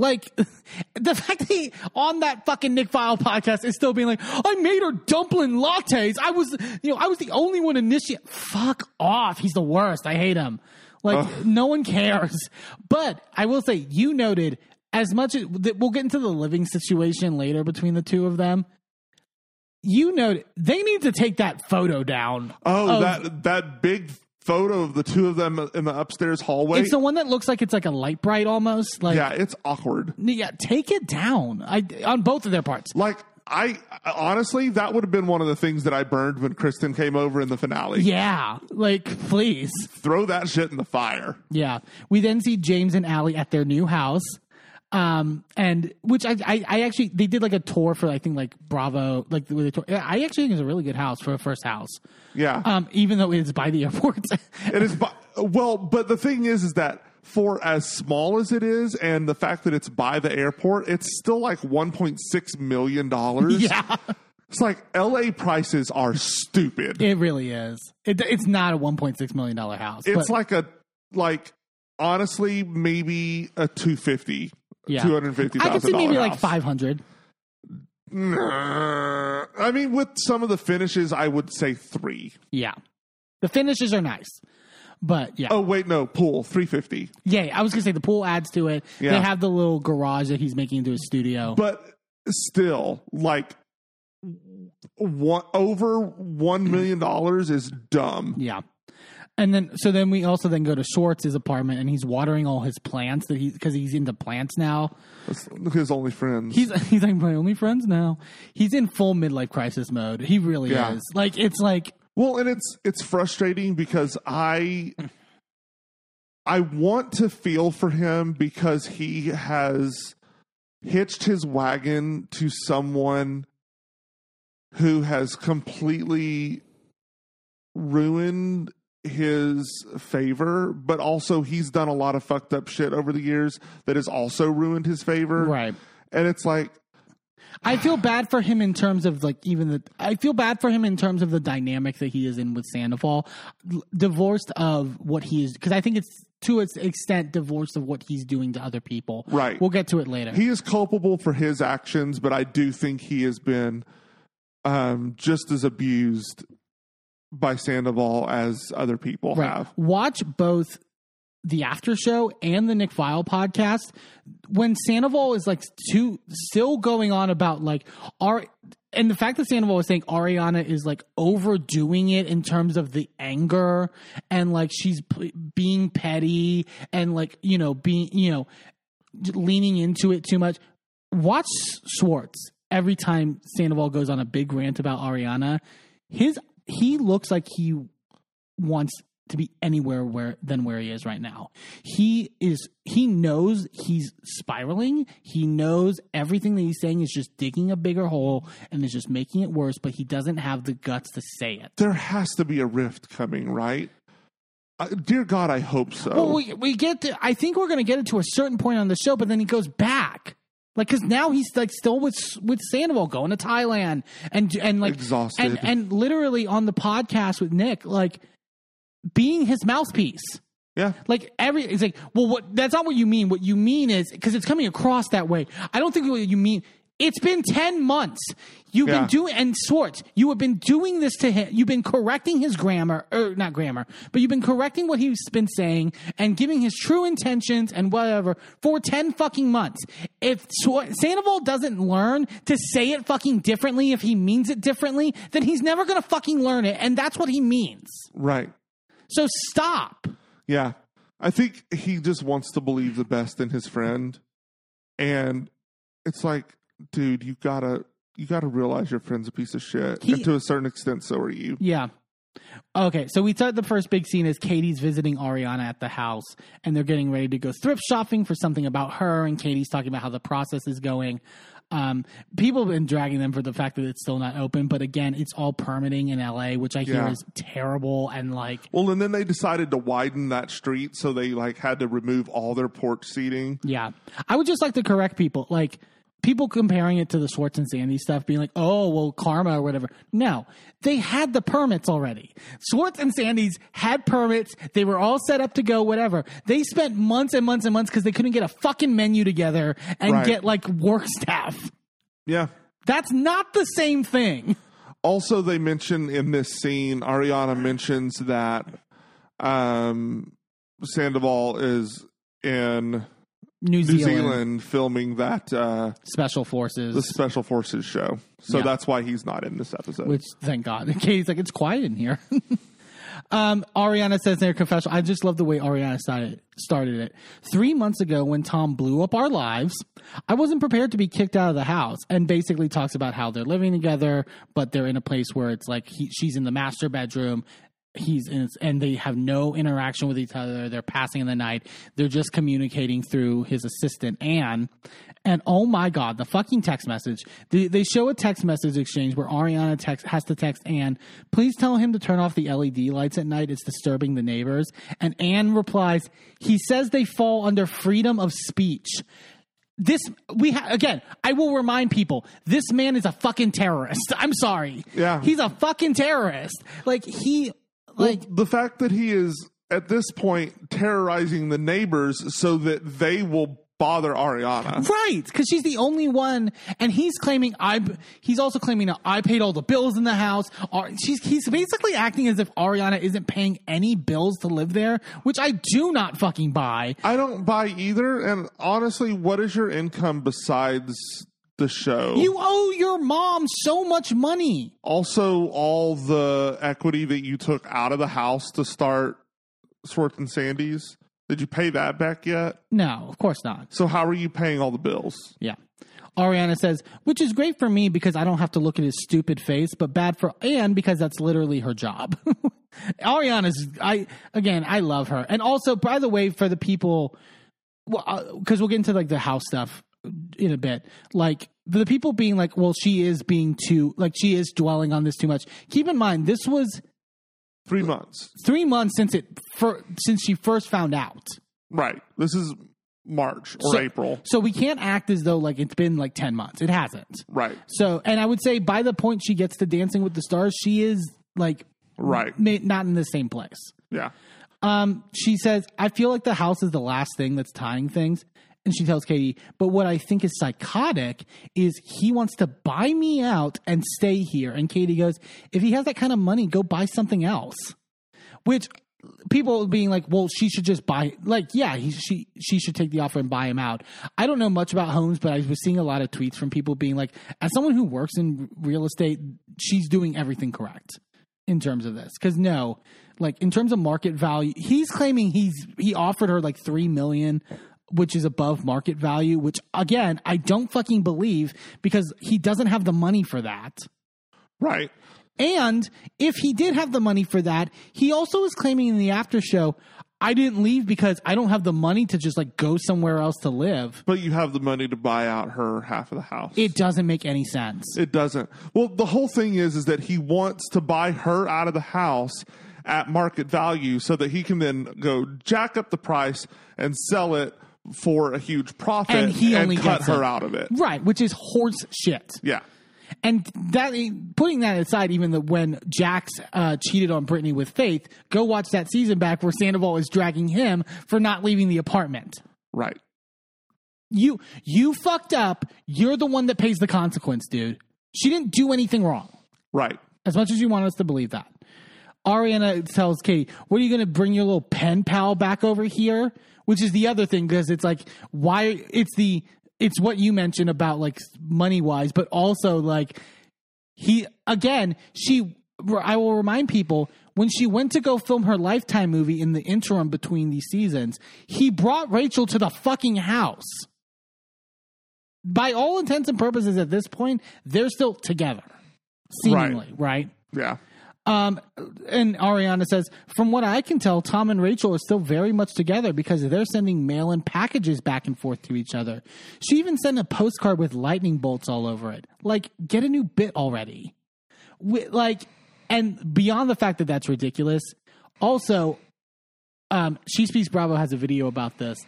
S1: Like the fact that he on that fucking Nick Viall podcast is still being like, I made her dumpling lattes. I was, you know, I was the only one initiate. Fuck off. He's the worst. I hate him. Like no one cares. But I will say, you noted as much as we'll get into the living situation later between the two of them. You noted they need to take that photo down.
S2: Oh, that that big photo of the two of them in the upstairs hallway.
S1: It's the one that looks like it's like a light bright almost. Like
S2: yeah, it's awkward.
S1: yeah, take it down. I on both of their parts.
S2: Like I honestly, that would have been one of the things that I burned when Kristen came over in the finale.
S1: Yeah, like please.
S2: Throw that shit in the fire.
S1: Yeah. We then see James and Ally at their new house. Um, and which I, I, I actually, they did like a tour for, I think, like Bravo, like with a tour. I actually think it's a really good house for a first house.
S2: Yeah.
S1: Um, even though it's by the airport.
S2: It is, by, well, but the thing is, is that for as small as it is, and the fact that it's by the airport, it's still like one point six million dollars.
S1: yeah,
S2: it's like L.A. prices are stupid.
S1: it really is. It, it's not a $1.6 million house.
S2: it's
S1: but,
S2: like a like honestly maybe a two fifty.
S1: Yeah.
S2: Two hundred fifty
S1: I could see maybe like 500.
S2: Nah. I mean, with some of the finishes, I would say three.
S1: Yeah. The finishes are nice. But yeah.
S2: Oh wait, no, pool three fifty.
S1: Yeah, I was gonna say the pool adds to it.
S2: Yeah.
S1: They have the little garage that he's making into a studio.
S2: But still, like one over one million dollars is dumb.
S1: yeah. And then so then we also then go to Schwartz's apartment and he's watering all his plants that he because he's into plants now.
S2: That's his only friends.
S1: He's he's like my only friends now. He's in full midlife crisis mode. He really
S2: Yeah.
S1: is. Like it's like
S2: Well, and it's it's frustrating because I I want to feel for him because he has hitched his wagon to someone who has completely ruined his favor, but also he's done a lot of fucked up shit over the years that has also ruined his favor.
S1: right.
S2: And it's like
S1: I feel bad for him in terms of like even the. I feel bad for him in terms of the dynamic that he is in with Sandoval, divorced of what he is because I think it's to its extent divorced of what he's doing to other people.
S2: Right.
S1: We'll get to it later.
S2: he is culpable for his actions, but I do think he has been um, just as abused by Sandoval as other people
S1: right.
S2: have.
S1: Watch both the after show and the Nick Viall podcast. When Sandoval is like too still going on about like our and the fact that Sandoval was saying Ariana is like overdoing it in terms of the anger and like she's p- being petty and like you know being you know leaning into it too much. Watch Schwartz. every time Sandoval goes on a big rant about Ariana, his he looks like he wants to be anywhere where than where he is right now. He is he knows he's spiraling. He knows everything that he's saying is just digging a bigger hole and is just making it worse, but he doesn't have the guts to say it.
S2: There has to be a rift coming, right? Uh, dear God, I hope so.
S1: Well, we we get to. I think we're going to get it to a certain point on the show, but then he goes back, like because now he's like still with with Sandoval going to Thailand and and like
S2: Exhausted.
S1: and and literally on the podcast with Nick, like being his mouthpiece.
S2: yeah.
S1: Like every, it's like, well, what? That's not what you mean. What you mean is because it's coming across that way. I don't think what you mean. It's been ten months. You've
S2: Yeah.
S1: been doing, and Schwartz, you have been doing this to him. You've been correcting his grammar, or not grammar, but you've been correcting what he's been saying and giving his true intentions and whatever for ten fucking months. If Swart, Sandoval doesn't learn to say it fucking differently, if he means it differently, then he's never gonna fucking learn it, and that's what he means.
S2: Right.
S1: So stop.
S2: Yeah. I think he just wants to believe the best in his friend. And it's like, dude, you gotta you gotta realize your friend's a piece of shit.
S1: He-
S2: and to a certain extent, so are you.
S1: Yeah. Okay, so we start the first big scene is Katie's visiting Ariana at the house, and they're getting ready to go thrift shopping for something about her, and Katie's talking about how the process is going. Um, people have been dragging them for the fact that it's still not open, but again, it's all permitting in LA, which I hear
S2: Yeah.
S1: is terrible and like,
S2: Well, and then they decided to widen that street, so they like had to remove all their porch seating.
S1: yeah. I would just like to correct people, like people comparing it to the Schwartz and Sandy stuff, being like, oh, well, karma or whatever. No, they had the permits already. Schwartz and Sandy's had permits. They were all set up to go, whatever. They spent months and months and months because they couldn't get a fucking menu together and
S2: Right.
S1: get like work staff.
S2: Yeah.
S1: That's not the same thing.
S2: Also, they mention in this scene, Ariana mentions that um, Sandoval is in
S1: New, Zealand,
S2: Zealand filming that uh,
S1: special forces,
S2: the Special Forces show. So
S1: Yeah.
S2: that's why he's not in this episode.
S1: which thank God. Katie's like, it's quiet in here. um, Ariana says in her confessional, I just love the way Ariana started, started it. Three months ago, when Tom blew up our lives, I wasn't prepared to be kicked out of the house. And basically talks about how they're living together, but they're in a place where it's like he, she's in the master bedroom. He's in, and they have no interaction with each other. They're passing in the night. They're just communicating through his assistant Anne. And oh my god, the fucking text message. They, they show a text message exchange where Ariana text has to text Anne, please tell him to turn off the LED lights at night. It's disturbing the neighbors. And Anne replies, he says they fall under freedom of speech. This we ha- again. I will remind people: this man is a fucking terrorist. I'm sorry.
S2: Yeah.
S1: he's a fucking terrorist. Like he, like
S2: the fact that he is at this point terrorizing the neighbors so that they will bother Ariana.
S1: Right, because she's the only one, and he's claiming I. He's also claiming that I paid all the bills in the house. Or she's he's basically acting as if Ariana isn't paying any bills to live there, which I do not fucking buy.
S2: I don't buy either. And honestly, what is your income besides the show?
S1: You owe your mom so much money.
S2: also, all the equity that you took out of the house to start Schwartz and Sandy's. Did you pay that back yet?
S1: No, of course not.
S2: So how are you paying all the bills?
S1: Yeah. Ariana says, which is great for me because I don't have to look at his stupid face, but bad for Anne because that's literally her job. Ariana's, I, again, I love her. And also, by the way, for the people, well, uh, because we'll get into like the house stuff in a bit, like the people being like, well, she is being too, like, she is dwelling on this too much. Keep in mind, this was
S2: Three months.
S1: three months since it, for, since she first found out.
S2: Right. This is March or
S1: So-
S2: April.
S1: So we can't act as though like it's been like 10 months. It hasn't.
S2: Right.
S1: So, and I would say by the point she gets to Dancing with the Stars, she is like
S2: Right.
S1: not in the same place.
S2: Yeah.
S1: Um, she says, "I feel like the house is the last thing that's tying things." And she tells Katie, "But what I think is psychotic is he wants to buy me out and stay here." And Katie goes, "If he has that kind of money, go buy something else." Which people being like, "Well, she should just buy." Like, yeah, he, she she should take the offer and buy him out. I don't know much about homes, but I was seeing a lot of tweets from people being like, "As someone who works in real estate, she's doing everything correct." in terms of this because no like in terms of market value he's claiming he's he offered her like three million which is above market value, which again, I don't fucking believe because he doesn't have the money for that.
S2: Right.
S1: And if he did have the money for that, he also is claiming in the after show, I didn't leave because I don't have the money to just like go somewhere else to live.
S2: But you have the money to buy out her half of the house.
S1: It doesn't make any sense.
S2: It doesn't. Well, the whole thing is is that he wants to buy her out of the house at market value so that he can then go jack up the price and sell it for a huge profit
S1: And he only
S2: cut
S1: gets
S2: her
S1: it.
S2: out of it.
S1: Right, which is horse shit.
S2: Yeah.
S1: And that putting that aside, even the, when Jax uh, cheated on Brittany with Faith, go watch that season back where Sandoval is dragging him for not leaving the apartment.
S2: Right.
S1: You you fucked up. You're the one that pays the consequence, dude. She didn't do anything wrong.
S2: Right.
S1: As much as you want us to believe that. Ariana tells Kate, "What are you going to bring your little pen pal back over here?" Which is the other thing because it's like why it's the it's what you mentioned about like money wise, but also like he again she I will remind people when she went to go film her lifetime movie in the interim between these seasons, he brought Rachel to the fucking house. By all intents and purposes at this point, they're still together. Seemingly, right?
S2: Yeah.
S1: Um, and Ariana says, from what I can tell, Tom and Rachel are still very much together because they're sending mail and packages back and forth to each other. She even sent a postcard with lightning bolts all over it. Like, get a new bit already. Wi- like, and beyond the fact that that's ridiculous, also, um, She Speaks Bravo has a video about this.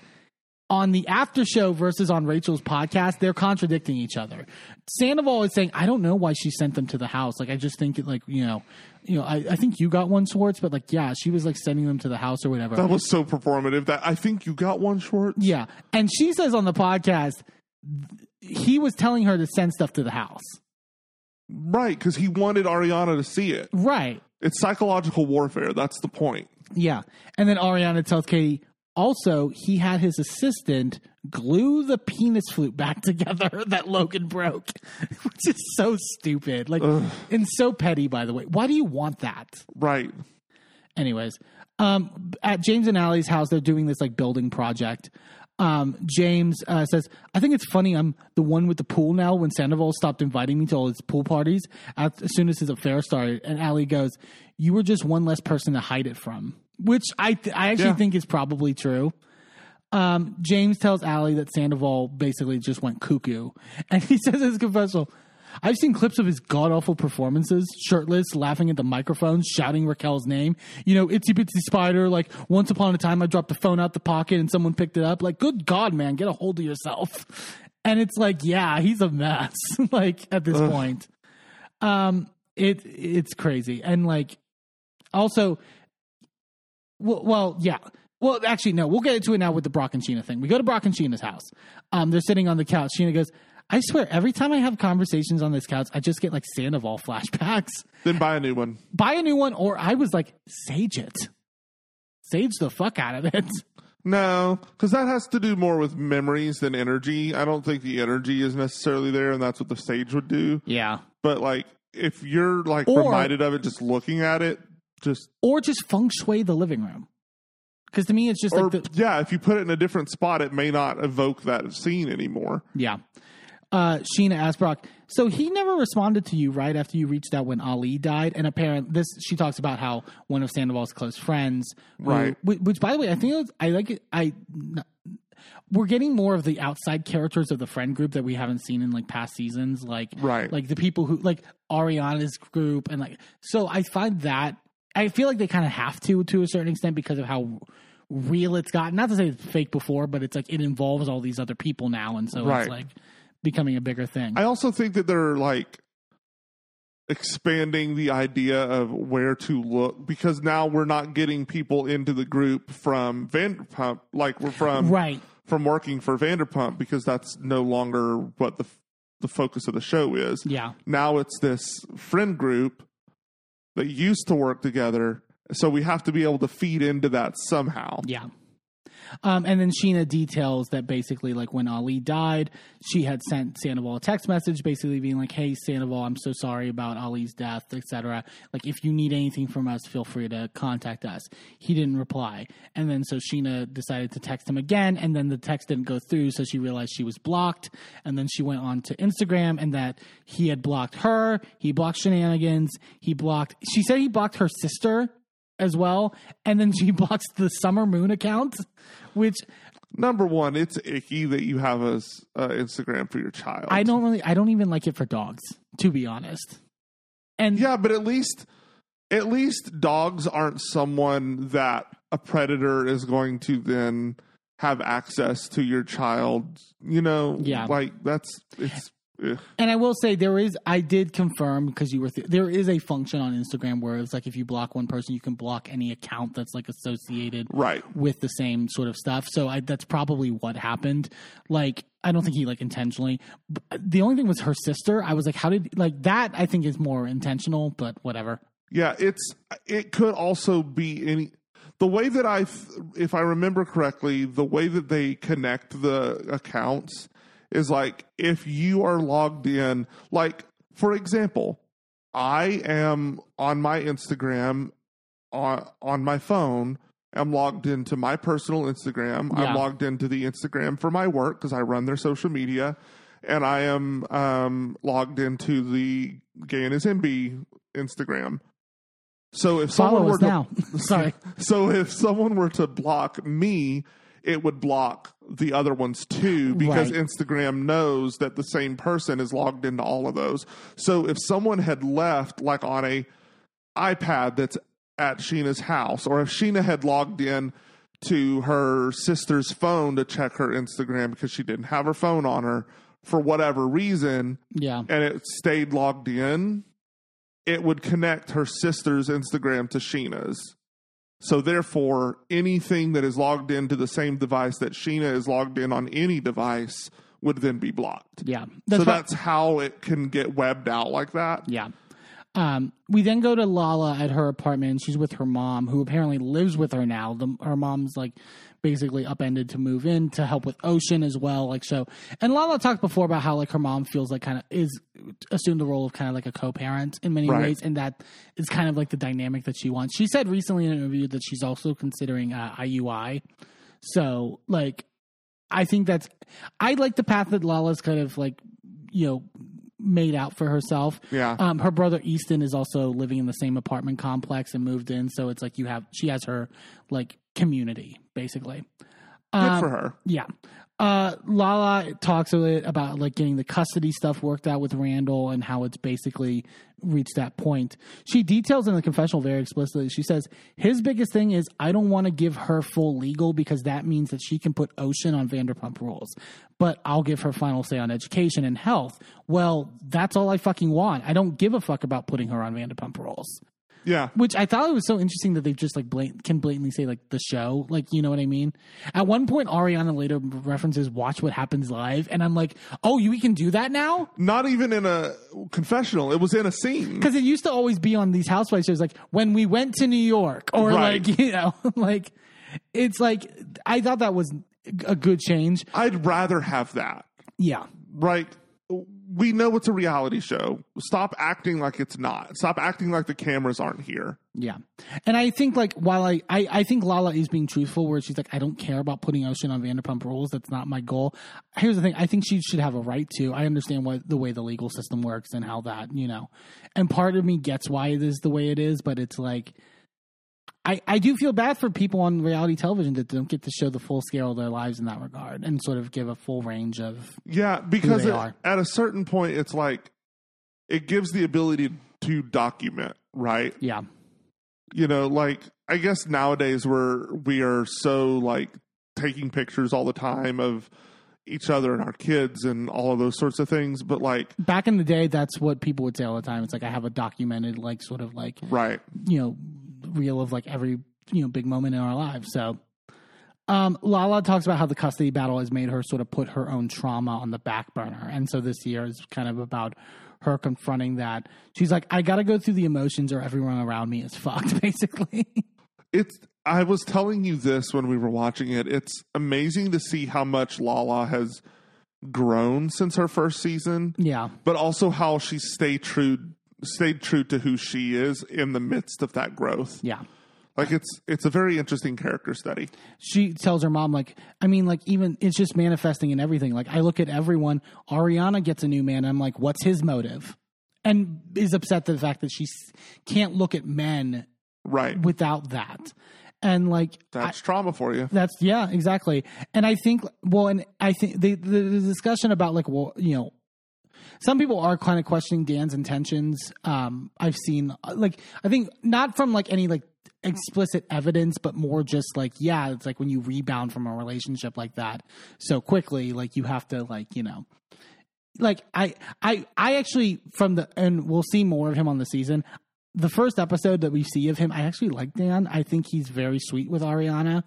S1: On the after show versus on Rachel's podcast, they're contradicting each other. Sandoval is saying, "I don't know why she sent them to the house. Like, I just think it, like you know, you know, I, I think you got one Schwartz, but like, yeah, she was like sending them to the house or whatever."
S2: That was so performative that I think you got one short.
S1: yeah, and she says on the podcast, he was telling her to send stuff to the house.
S2: Right, because he wanted Ariana to see it.
S1: Right.
S2: It's psychological warfare. That's the point.
S1: Yeah. And then Ariana tells Katie, also, he had his assistant glue the penis flute back together that Logan broke, which is so stupid. Like, and so petty, by the way. Why do you want that?
S2: Right.
S1: Anyways, um, at James and Ally's house, they're doing this like building project. Um, James uh, says, I think it's funny I'm the one with the pool now when Sandoval stopped inviting me to all his pool parties as, as soon as his affair started. And Ally goes, You were just one less person to hide it from, which I, th- I actually
S2: Yeah.
S1: think is probably true. Um, James tells Ally that Sandoval basically just went cuckoo. And he says in his confessional, I've seen clips of his god awful performances, shirtless, laughing at the microphone, shouting Raquel's name. You know, itsy bitsy spider, like once upon a time I dropped the phone out the pocket and someone picked it up. Like, good God, man, get a hold of yourself. And it's like, yeah, he's a mess, like at this point. Um, it it's crazy. And like also well, well, yeah. Well, actually, no. We'll get into it now with the Brock and Scheana thing. We go to Brock and Scheana's house. Um, they're sitting on the couch. Scheana goes, "I swear, every time I have conversations on this couch, I just get like Sandoval flashbacks.
S2: Then buy a new one.
S1: Buy a new one, or I was like, sage it, sage the fuck out of it.
S2: No, because that has to do more with memories than energy. I don't think the energy is necessarily there, and that's what the sage would do.
S1: Yeah.
S2: But like, if you're like
S1: Or-
S2: reminded of it, just looking at it, just
S1: Or just feng shui the living room. Because to me, it's just
S2: or
S1: like the,
S2: yeah, if you put it in a different spot, it may not evoke that scene anymore.
S1: Yeah. Uh, Scheana asked Brock, so he never responded to you right after you reached out when Ali died. And apparently, this she talks about how one of Sandoval's close friends, who-
S2: Right.
S1: Which, which, by the way, I think it was, I like it. I we're getting more of the outside characters of the friend group that we haven't seen in like past seasons, like
S2: Right.
S1: like the people who like Ariana's group, and like so. I find that I feel like they kind of have to to a certain extent because of how real it's gotten. Not to say it's fake before, but it's like it involves all these other people now, and so
S2: Right.
S1: it's like becoming a bigger thing.
S2: I also think that they're like expanding the idea of where to look because now we're not getting people into the group from Vanderpump like we're from
S1: right.
S2: from working for Vanderpump because that's no longer what the the focus of the show is.
S1: Yeah.
S2: Now it's this friend group that used to work together, so we have to be able to feed into that somehow.
S1: Yeah. Um, and then Scheana details that basically, like when Ali died, she had sent Sandoval a text message, basically being like, "Hey, Sandoval, I'm so sorry about Ali's death, etc. Like, if you need anything from us, feel free to contact us." He didn't reply, and then so Scheana decided to text him again, and then the text didn't go through, so she realized she was blocked, and then she went on to Instagram, and that he had blocked her, he blocked shenanigans, he blocked. She said he blocked her sister as well, and then she blocks the Summer Moon account, which
S2: Number one, it's icky that you have a uh, Instagram for your child.
S1: I don't really, I don't even like it for dogs, to be honest. And
S2: Yeah, but at least at least dogs aren't someone that a predator is going to then have access to your child. You know,
S1: Yeah.
S2: like that's it's.
S1: And I will say there is, I did confirm because you were, th- there is a function on Instagram where it's like if you block one person, you can block any account that's like associated
S2: Right.
S1: with the same sort of stuff. So I, that's probably what happened. Like, I don't think he like intentionally. The only thing was her sister. I was like, how did, like that I think is more intentional, but whatever.
S2: Yeah, it's it could also be any the way that I if I remember correctly, the way that they connect the accounts is like if you are logged in like for example, I am on my Instagram on on my phone. I'm logged into my personal Instagram.
S1: Yeah.
S2: I'm logged into the Instagram for my work because I run their social media, and I am um, logged into the Gay and His Enby Instagram. So if someone
S1: Follow
S2: were
S1: us
S2: to,
S1: now. Sorry.
S2: so if someone were to block me, it would block the other ones too because
S1: Right.
S2: Instagram knows that the same person is logged into all of those. So if someone had left like on a iPad that's at Scheana's house, or if Scheana had logged in to her sister's phone to check her Instagram because she didn't have her phone on her for whatever reason,
S1: Yeah.
S2: and it stayed logged in, it would connect her sister's Instagram to Scheana's. So therefore, anything that is logged into the same device that Scheana is logged in on any device would then be blocked.
S1: Yeah.
S2: so
S1: why-
S2: that's how it can get webbed out like that.
S1: Yeah. Um, we then go to Lala at her apartment. She's with her mom, who apparently lives with her now. The, her mom's like basically upended to move in to help with Ocean as well. Like so, and Lala talked before about how like her mom feels like kind of is assumed the role of kind of like a co-parent in many
S2: Right.
S1: ways, and that is kind of like the dynamic that she wants. She said recently in an interview that she's also considering uh, IUI. So like, I think that's I like the path that Lala's kind of like you know made out for herself.
S2: Yeah.
S1: Um, her brother Easton is also living in the same apartment complex and moved in, so it's like you have she has her like community basically.
S2: Good
S1: Um,
S2: for her.
S1: Yeah. Uh, Lala talks a bit about like getting the custody stuff worked out with Randall and how it's basically reached that point. She details in the confessional very explicitly. She says his biggest thing is I don't want to give her full legal because that means that she can put Ocean on Vanderpump Rules, but I'll give her final say on education and health. Well, that's all I fucking want. I don't give a fuck about putting her on Vanderpump Rules
S2: Yeah.
S1: which I thought it was so interesting that they just like blat- can blatantly say like the show, like you know what I mean. At one point, Ariana later references "Watch What Happens Live," and I'm like, oh, you we can do that now
S2: Not even in a confessional. It was in a scene.
S1: because it used to always be on these housewives shows, like when we went to New York, or
S2: Right.
S1: like you know, like it's like I thought that was a good change.
S2: I'd rather have that.
S1: Yeah,
S2: Right. We know it's a reality show. Stop acting like it's not. Stop acting like the cameras aren't here.
S1: Yeah. And I think like while I, I I think Lala is being truthful where she's like, I don't care about putting Ocean on Vanderpump rules. That's not my goal. Here's the thing, I think she should have a right to. I understand what the way the legal system works and how that, you know. And part of me gets why it is the way it is, but it's like I, I do feel bad for people on reality television that don't get to show the full scale of their lives in that regard and sort of give a full range of
S2: Yeah, because it- at a certain point, it's like it gives the ability to document, right?
S1: yeah.
S2: You know, like I guess nowadays we're we are so like taking pictures all the time of each other and our kids and all of those sorts of things. But like,
S1: Back in the day, that's what people would say all the time. It's like I have a documented, like sort of like
S2: right?
S1: you know reel of like every you know big moment in our lives. So um lala talks about how the custody battle has made her sort of put her own trauma on the back burner. And so this year is kind of about her confronting that. She's like i gotta go through the emotions or everyone around me is fucked basically.
S2: It's I was telling you this when we were watching it. It's amazing to see how much Lala has grown since her first season,
S1: Yeah.
S2: but also how she stayed true stayed true to who she is in the midst of that growth.
S1: Yeah.
S2: Like it's it's a very interesting character study.
S1: she tells her mom like i mean like even it's just manifesting in everything like i look at everyone ariana gets a new man i'm like what's his motive and is upset the fact that she can't look at men
S2: Right.
S1: without that and like I-
S2: That's trauma for you.
S1: that's yeah exactly and i think well and i think the, the, the discussion about like well you know some people are kind of questioning dan's intentions. Um i've seen like i think not from like any like explicit evidence but more just like yeah it's like when you rebound from a relationship like that so quickly like you have to like you know like i i i actually from the and we'll see more of him on the season. The first episode that we see of him i actually like dan. I think he's very sweet with ariana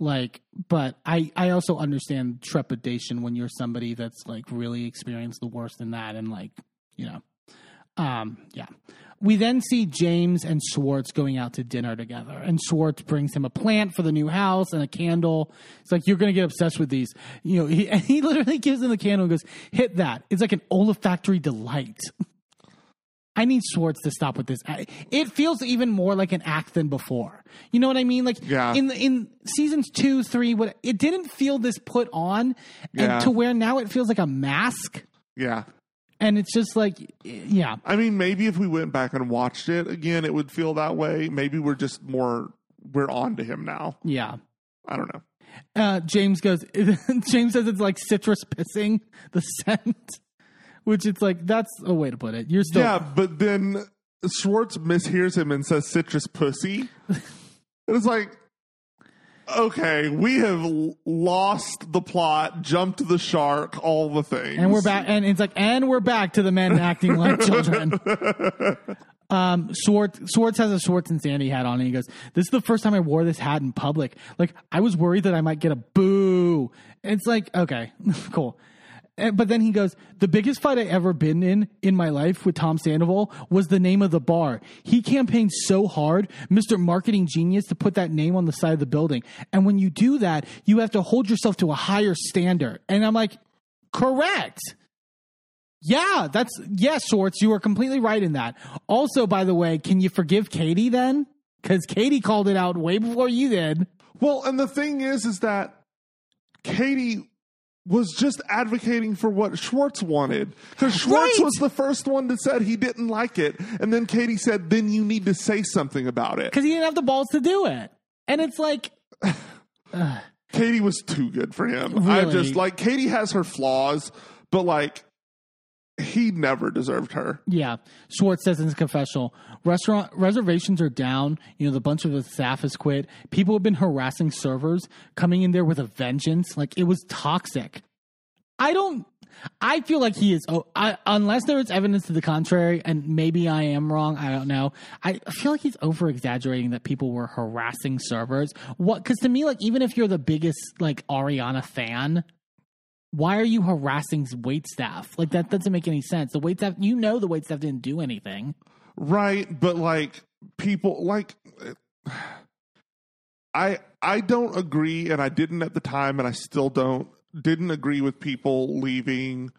S1: like but i i also understand trepidation when you're somebody that's like really experienced the worst in that and like you know um yeah we then see James and Schwartz going out to dinner together, and Schwartz brings him a plant for the new house and a candle. It's like you're to get obsessed with these, you know. He, and he literally gives him the candle and goes, "Hit that!" It's like an olfactory delight. I need Schwartz to stop with this. It feels even more like an act than before. You know what I mean? Like
S2: Yeah.
S1: in in seasons two, three, what it didn't feel this put on,
S2: Yeah.
S1: and to where now it feels like a mask,
S2: Yeah.
S1: and it's just like, yeah,
S2: I mean, maybe if we went back and watched it again, it would feel that way. Maybe we're just more we're on to him now.
S1: yeah.
S2: I don't know.
S1: Uh, James goes. James says it's like citrus pissing the scent, which it's like that's a way to put it. You're still
S2: Yeah, but then Schwartz mishears him and says citrus pussy. and it's like, okay, we have lost the plot, jumped the shark, all the things.
S1: and we're back, and it's like, and we're back to the men acting like children. Um, Schwartz, Schwartz has a Schwartz and Sandy hat on, and he goes, "This is the first time I wore this hat in public. Like, I was worried that I might get a boo." And it's like, okay, cool. And- But then he goes, "The biggest fight I ever been in in my life with Tom Sandoval was the name of the bar. He campaigned so hard, Mr. Marketing Genius, to put that name on the side of the building. And when you do that, you have to hold yourself to a higher standard." And I'm like, "Correct." Yeah, that's yes, Schwartz. You are completely right in that. Also, by the way, can you forgive Katie then? Because Katie called it out way before you did.
S2: Well, and the thing is, is that Katie was just advocating for what Schwartz wanted. Because Schwartz
S1: Right.
S2: was the first one that said he didn't like it. And then Katie said, then you need to say something about it.
S1: Because he didn't have the balls to do it. And it's like,
S2: Katie was too good for him. I just like Katie has her flaws, but like he never deserved her.
S1: yeah. Schwartz says in his confessional, restaurant reservations are down. You know, the bunch of the staff has quit. People have been harassing servers, coming in there with a vengeance. Like it was toxic. I don't. I feel like he is. Oh, I, unless there is evidence to the contrary, and maybe I am wrong. I don't know. I feel like he's over exaggerating that people were harassing servers. What? Because to me, like even if you're the biggest like Ariana fan, why are you harassing wait staff? Like that doesn't make any sense. The wait staff, you know, the wait staff didn't do anything.
S2: Right, but like people like I I don't agree and I didn't at the time and I still don't didn't agree with people leaving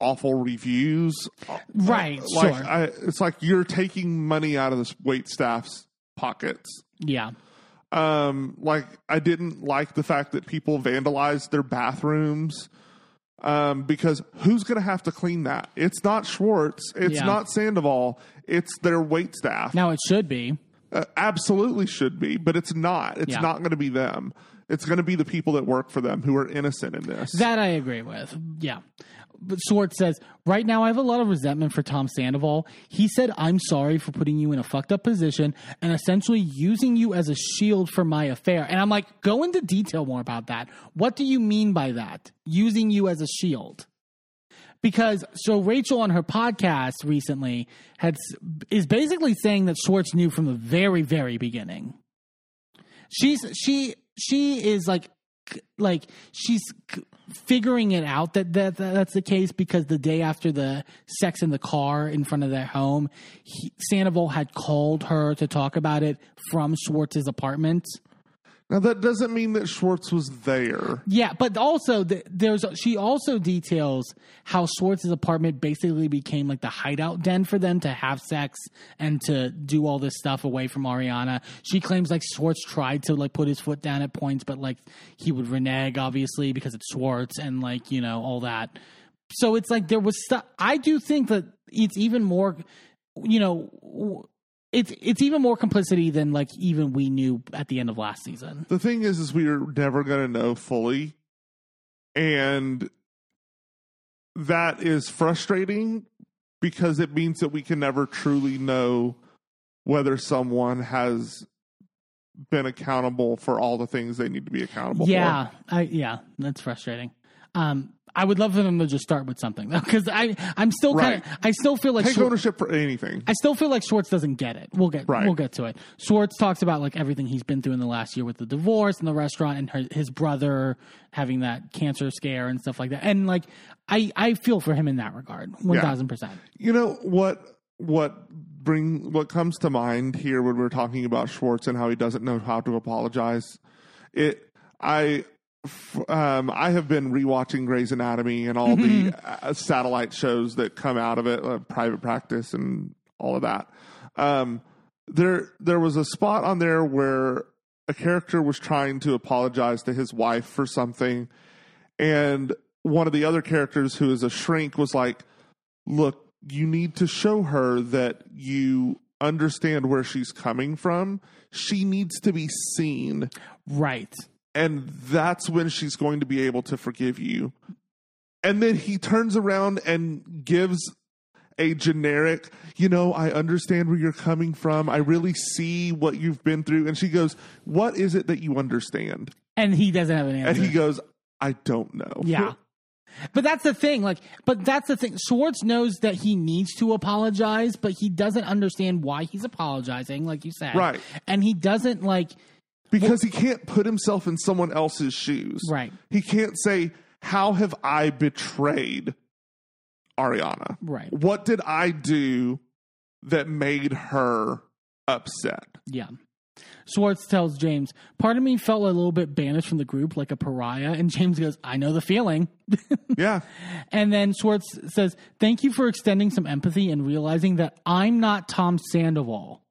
S2: awful reviews.
S1: Uh, right.
S2: Like
S1: sure.
S2: I, it's like you're taking money out of this wait staff's pockets.
S1: yeah.
S2: Um, like I didn't like the fact that people vandalized their bathrooms. Um, because who's going to have to clean that? It's not Schwartz. It's
S1: Yeah.
S2: not Sandoval. It's their wait staff.
S1: Now it should be.
S2: Uh, absolutely should be, but it's not. It's
S1: Yeah.
S2: not going to be them. It's going to be the people that work for them who are innocent in this.
S1: That I agree with. Yeah. But Schwartz says, right now I have a lot of resentment for Tom Sandoval. He said, I'm sorry for putting you in a fucked up position and essentially using you as a shield for my affair. And I'm like, go into detail more about that. What do you mean by that? Using you as a shield? Because so Rachel on her podcast recently had is basically saying that Schwartz knew from the very very beginning. She's she she is like like she's figuring it out that, that that that's the case because the day after the sex in the car in front of their home, he, Sandoval had called her to talk about it from Schwartz's apartment.
S2: Now that doesn't mean that Schwartz was there.
S1: Yeah, but also th- there's she also details how Schwartz's apartment basically became like the hideout den for them to have sex and to do all this stuff away from Ariana. She claims like Schwartz tried to like put his foot down at points, but like he would renege obviously because it's Schwartz and like you know all that. So it's like there was stuff. I do think that it's even more, you know. It's it's even more complicity than like even we knew at the end of last season.
S2: The thing is, is we are never going to know fully, and that is frustrating because it means that we can never truly know whether someone has been accountable for all the things they need to be accountable
S1: yeah, I yeah, that's frustrating. Um, I would love for them to just start with something though, because I I'm still kind of
S2: Right.
S1: I still feel like.
S2: Take
S1: Schwar-
S2: ownership for anything.
S1: I still feel like Schwartz doesn't get it. We'll get
S2: Right.
S1: we'll get to it. Schwartz talks about like everything he's been through in the last year with the divorce and the restaurant and her, his brother having that cancer scare and stuff like that. And like I I feel for him in that regard, one thousand percent.
S2: You know what? What bring what comes to mind here when we're talking about Schwartz and how he doesn't know how to apologize? It I. Um, I have been rewatching Grey's Anatomy and all the uh, satellite shows that come out of it, uh, Private Practice and all of that. Um, there, there was a spot on there where a character was trying to apologize to his wife for something, and one of the other characters, who is a shrink, was like, look, you need to show her that you understand where she's coming from. She needs to be seen.
S1: Right.
S2: And that's when she's going to be able to forgive you. And then he turns around and gives a generic, you know, I understand where you're coming from. I really see what you've been through. And she goes, What is it that you understand?
S1: And he doesn't have an answer.
S2: And he goes, I don't know.
S1: Yeah. But that's the thing, like, but that's the thing. Schwartz knows that he needs to apologize, but he doesn't understand why he's apologizing, like you said.
S2: Right.
S1: And he doesn't like,
S2: because he can't put himself in someone else's shoes.
S1: Right.
S2: He can't say, How have I betrayed Ariana?
S1: right.
S2: What did I do that made her upset?
S1: Yeah. Schwartz tells James, part of me felt a little bit banished from the group, like a pariah. And James goes, I know the feeling.
S2: Yeah.
S1: And then Schwartz says, Thank you for extending some empathy and realizing that I'm not Tom Sandoval.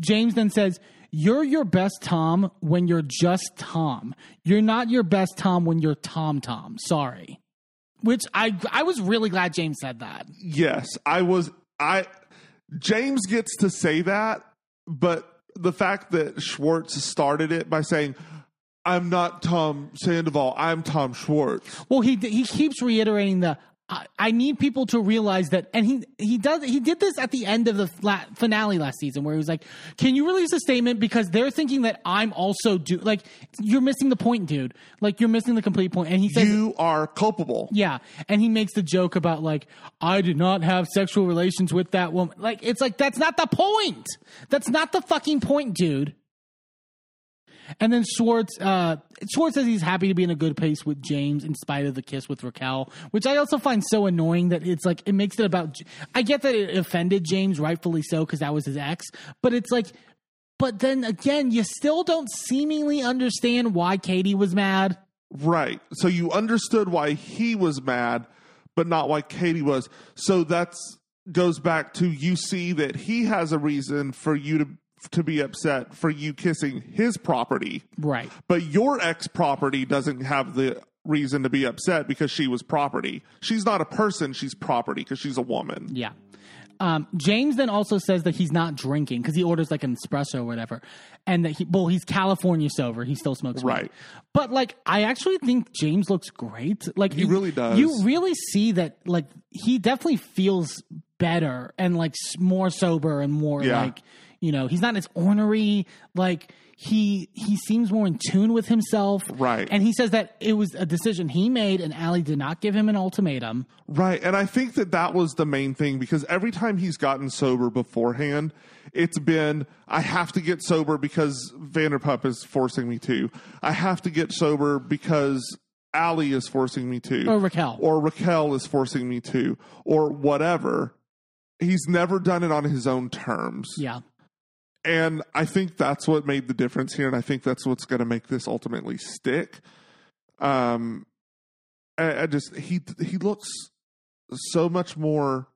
S1: James then says, You're your best Tom when you're just Tom. You're not your best Tom when you're Tom Tom. Sorry. Which I I was really glad James said that.
S2: Yes. I was I James gets to say that, but the fact that Schwartz started it by saying, I'm not Tom Sandoval, I'm Tom Schwartz.
S1: Well, he he keeps reiterating the I, I need people to realize that, and he he does he did this at the end of the fla- finale last season, where he was like, "Can you release a statement because they're thinking that I'm also do like you're missing the point, dude. Like you're missing the complete point." And he says,
S2: You are culpable.
S1: "Yeah," and he makes the joke about like I did not have sexual relations with that woman. Like it's like that's not the point. That's not the fucking point, dude. And then Schwartz, uh, Schwartz says he's happy to be in a good pace with James in spite of the kiss with Raquel, which I also find so annoying that it's like it makes it about. I get that it offended James, rightfully so, because that was his ex. But it's like, but then again, you still don't seemingly understand why Katie was mad.
S2: Right. So you understood why he was mad, but not why Katie was. So that's goes back to you see that he has a reason for you to to be upset for you kissing his property,
S1: Right.
S2: but your ex property doesn't have the reason to be upset because she was property. She's not a person, she's property because she's a woman.
S1: Yeah. Um, James then also says that he's not drinking because he orders like an espresso or whatever, and that he well he's California sober. He still smokes weed.
S2: Right.
S1: But like I actually think James looks great. Like
S2: He really does.
S1: You really see that like he definitely feels better and like more sober and more
S2: Yeah.
S1: like you know he's not as ornery. Like he he seems more in tune with himself.
S2: Right.
S1: And he says that it was a decision he made, and Ally did not give him an ultimatum.
S2: Right. And I think that that was the main thing because every time he's gotten sober beforehand, it's been, I have to get sober because Vanderpump is forcing me to. I have to get sober because Ally is forcing me to.
S1: Or Raquel.
S2: Or Raquel is forcing me to. Or whatever. He's never done it on his own terms.
S1: Yeah.
S2: And I think that's what made the difference here, and I think that's what's going to make this ultimately stick. Um, I, I just he he looks so much more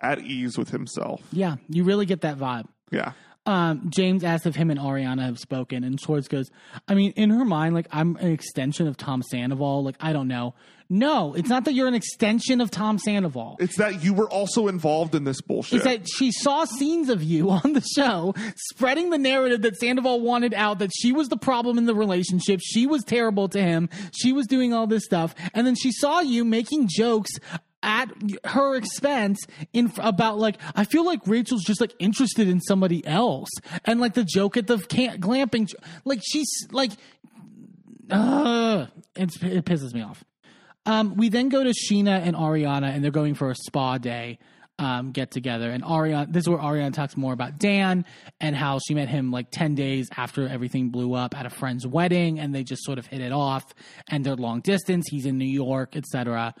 S2: at ease with himself.
S1: Yeah, you really get that vibe.
S2: Yeah,
S1: um, James asks if him and Ariana have spoken, and Schwartz goes, I mean, in her mind, like, I'm an extension of Tom Sandoval. Like, I don't know. No, it's not that you're an extension of Tom Sandoval.
S2: it's that you were also involved in this bullshit.
S1: It's that she saw scenes of you on the show spreading the narrative that Sandoval wanted out, that she was the problem in the relationship. She was terrible to him. She was doing all this stuff. And then she saw you making jokes at her expense in about like I feel like Rachel's just like interested in somebody else and like the joke at the camp, glamping like she's like uh it's, it pisses me off. Um, we then go to Scheana and Ariana, and they're going for a spa day um, get together. And Ariana, this is where Ariana talks more about Dan and how she met him like 10 days after everything blew up at a friend's wedding, and they just sort of hit it off. And they're long distance. He's in New York, etc.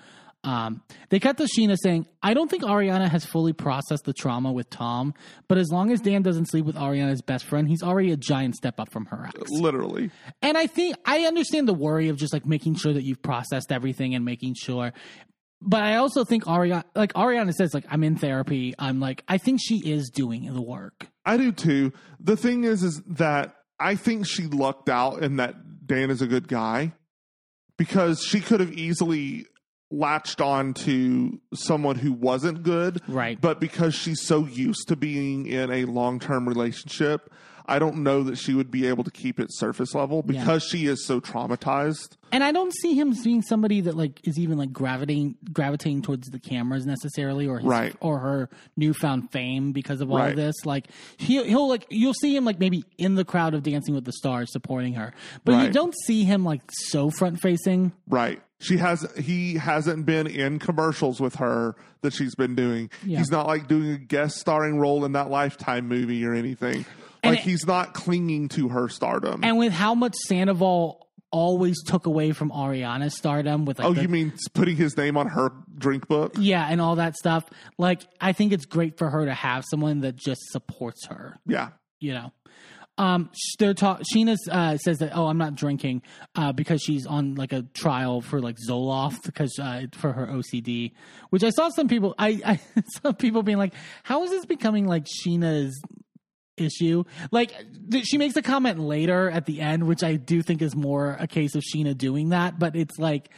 S1: Um, they cut to Scheana saying, I don't think Ariana has fully processed the trauma with Tom, but as long as Dan doesn't sleep with Ariana's best friend, he's already a giant step up from her ex.
S2: literally.
S1: And I think I understand the worry of just like making sure that you've processed everything and making sure. But I also think Ariana, like Ariana says, like I'm in therapy. I'm like I think she is doing the work.
S2: I do too. The thing is, is that I think she lucked out in that Dan is a good guy because she could have easily latched on to someone who wasn't good.
S1: Right.
S2: But because she's so used to being in a long term relationship, I don't know that she would be able to keep it surface level because she is so traumatized.
S1: And I don't see him being somebody that like is even like gravitating gravitating towards the cameras necessarily, or his,
S2: Right.
S1: or her newfound fame because of all
S2: Right.
S1: of this. Like he he'll like you'll see him like maybe in the crowd of Dancing with the Stars supporting her, but you don't see him like so front facing.
S2: Right. She has he hasn't been in commercials with her that she's been doing.
S1: Yeah.
S2: He's not like doing a guest starring role in that Lifetime movie or anything. Like
S1: it-
S2: he's not clinging to her stardom.
S1: And with how much Sandoval always took away from Ariana's stardom with like
S2: oh,
S1: the-
S2: you mean putting his name on her drink book?
S1: yeah, and all that stuff. Like I think it's great for her to have someone that just supports her.
S2: Yeah.
S1: you know. Um, they're ta- Scheana uh, says that oh, I'm not drinking uh, because she's on like a trial for like Zoloft because uh, for her OCD, which I saw some people I, I saw people being like, how is this becoming like Scheana's issue? Like th- she makes a comment later at the end, which I do think is more a case of Scheana doing that, but it's like.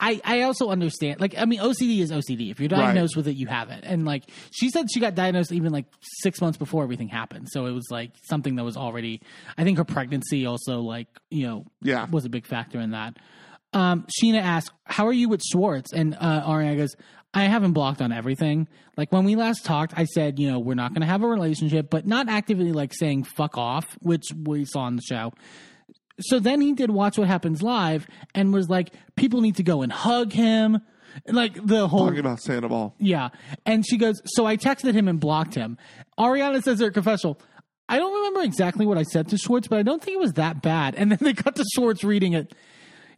S1: I, I also understand like I mean OCD is OCD. If you're diagnosed with it, you have it. And like she said she got diagnosed even like six months before everything happened. So it was like something that was already I think her pregnancy also like, you know,
S2: Yeah.
S1: was a big factor in that. Um, Scheana asked, How are you with Schwartz? And uh Ariana goes, I haven't blocked on everything. Like when we last talked, I said, you know, we're not gonna have a relationship, but not actively like saying fuck off, which we saw on the show. So then he did Watch What Happens Live and was like, people need to go and hug him. Like the whole
S2: Talking about Sandoval.
S1: yeah. And she goes, So I texted him and blocked him. Ariana says her confessional, I don't remember exactly what I said to Schwartz, but I don't think it was that bad. And then they cut to Schwartz reading it.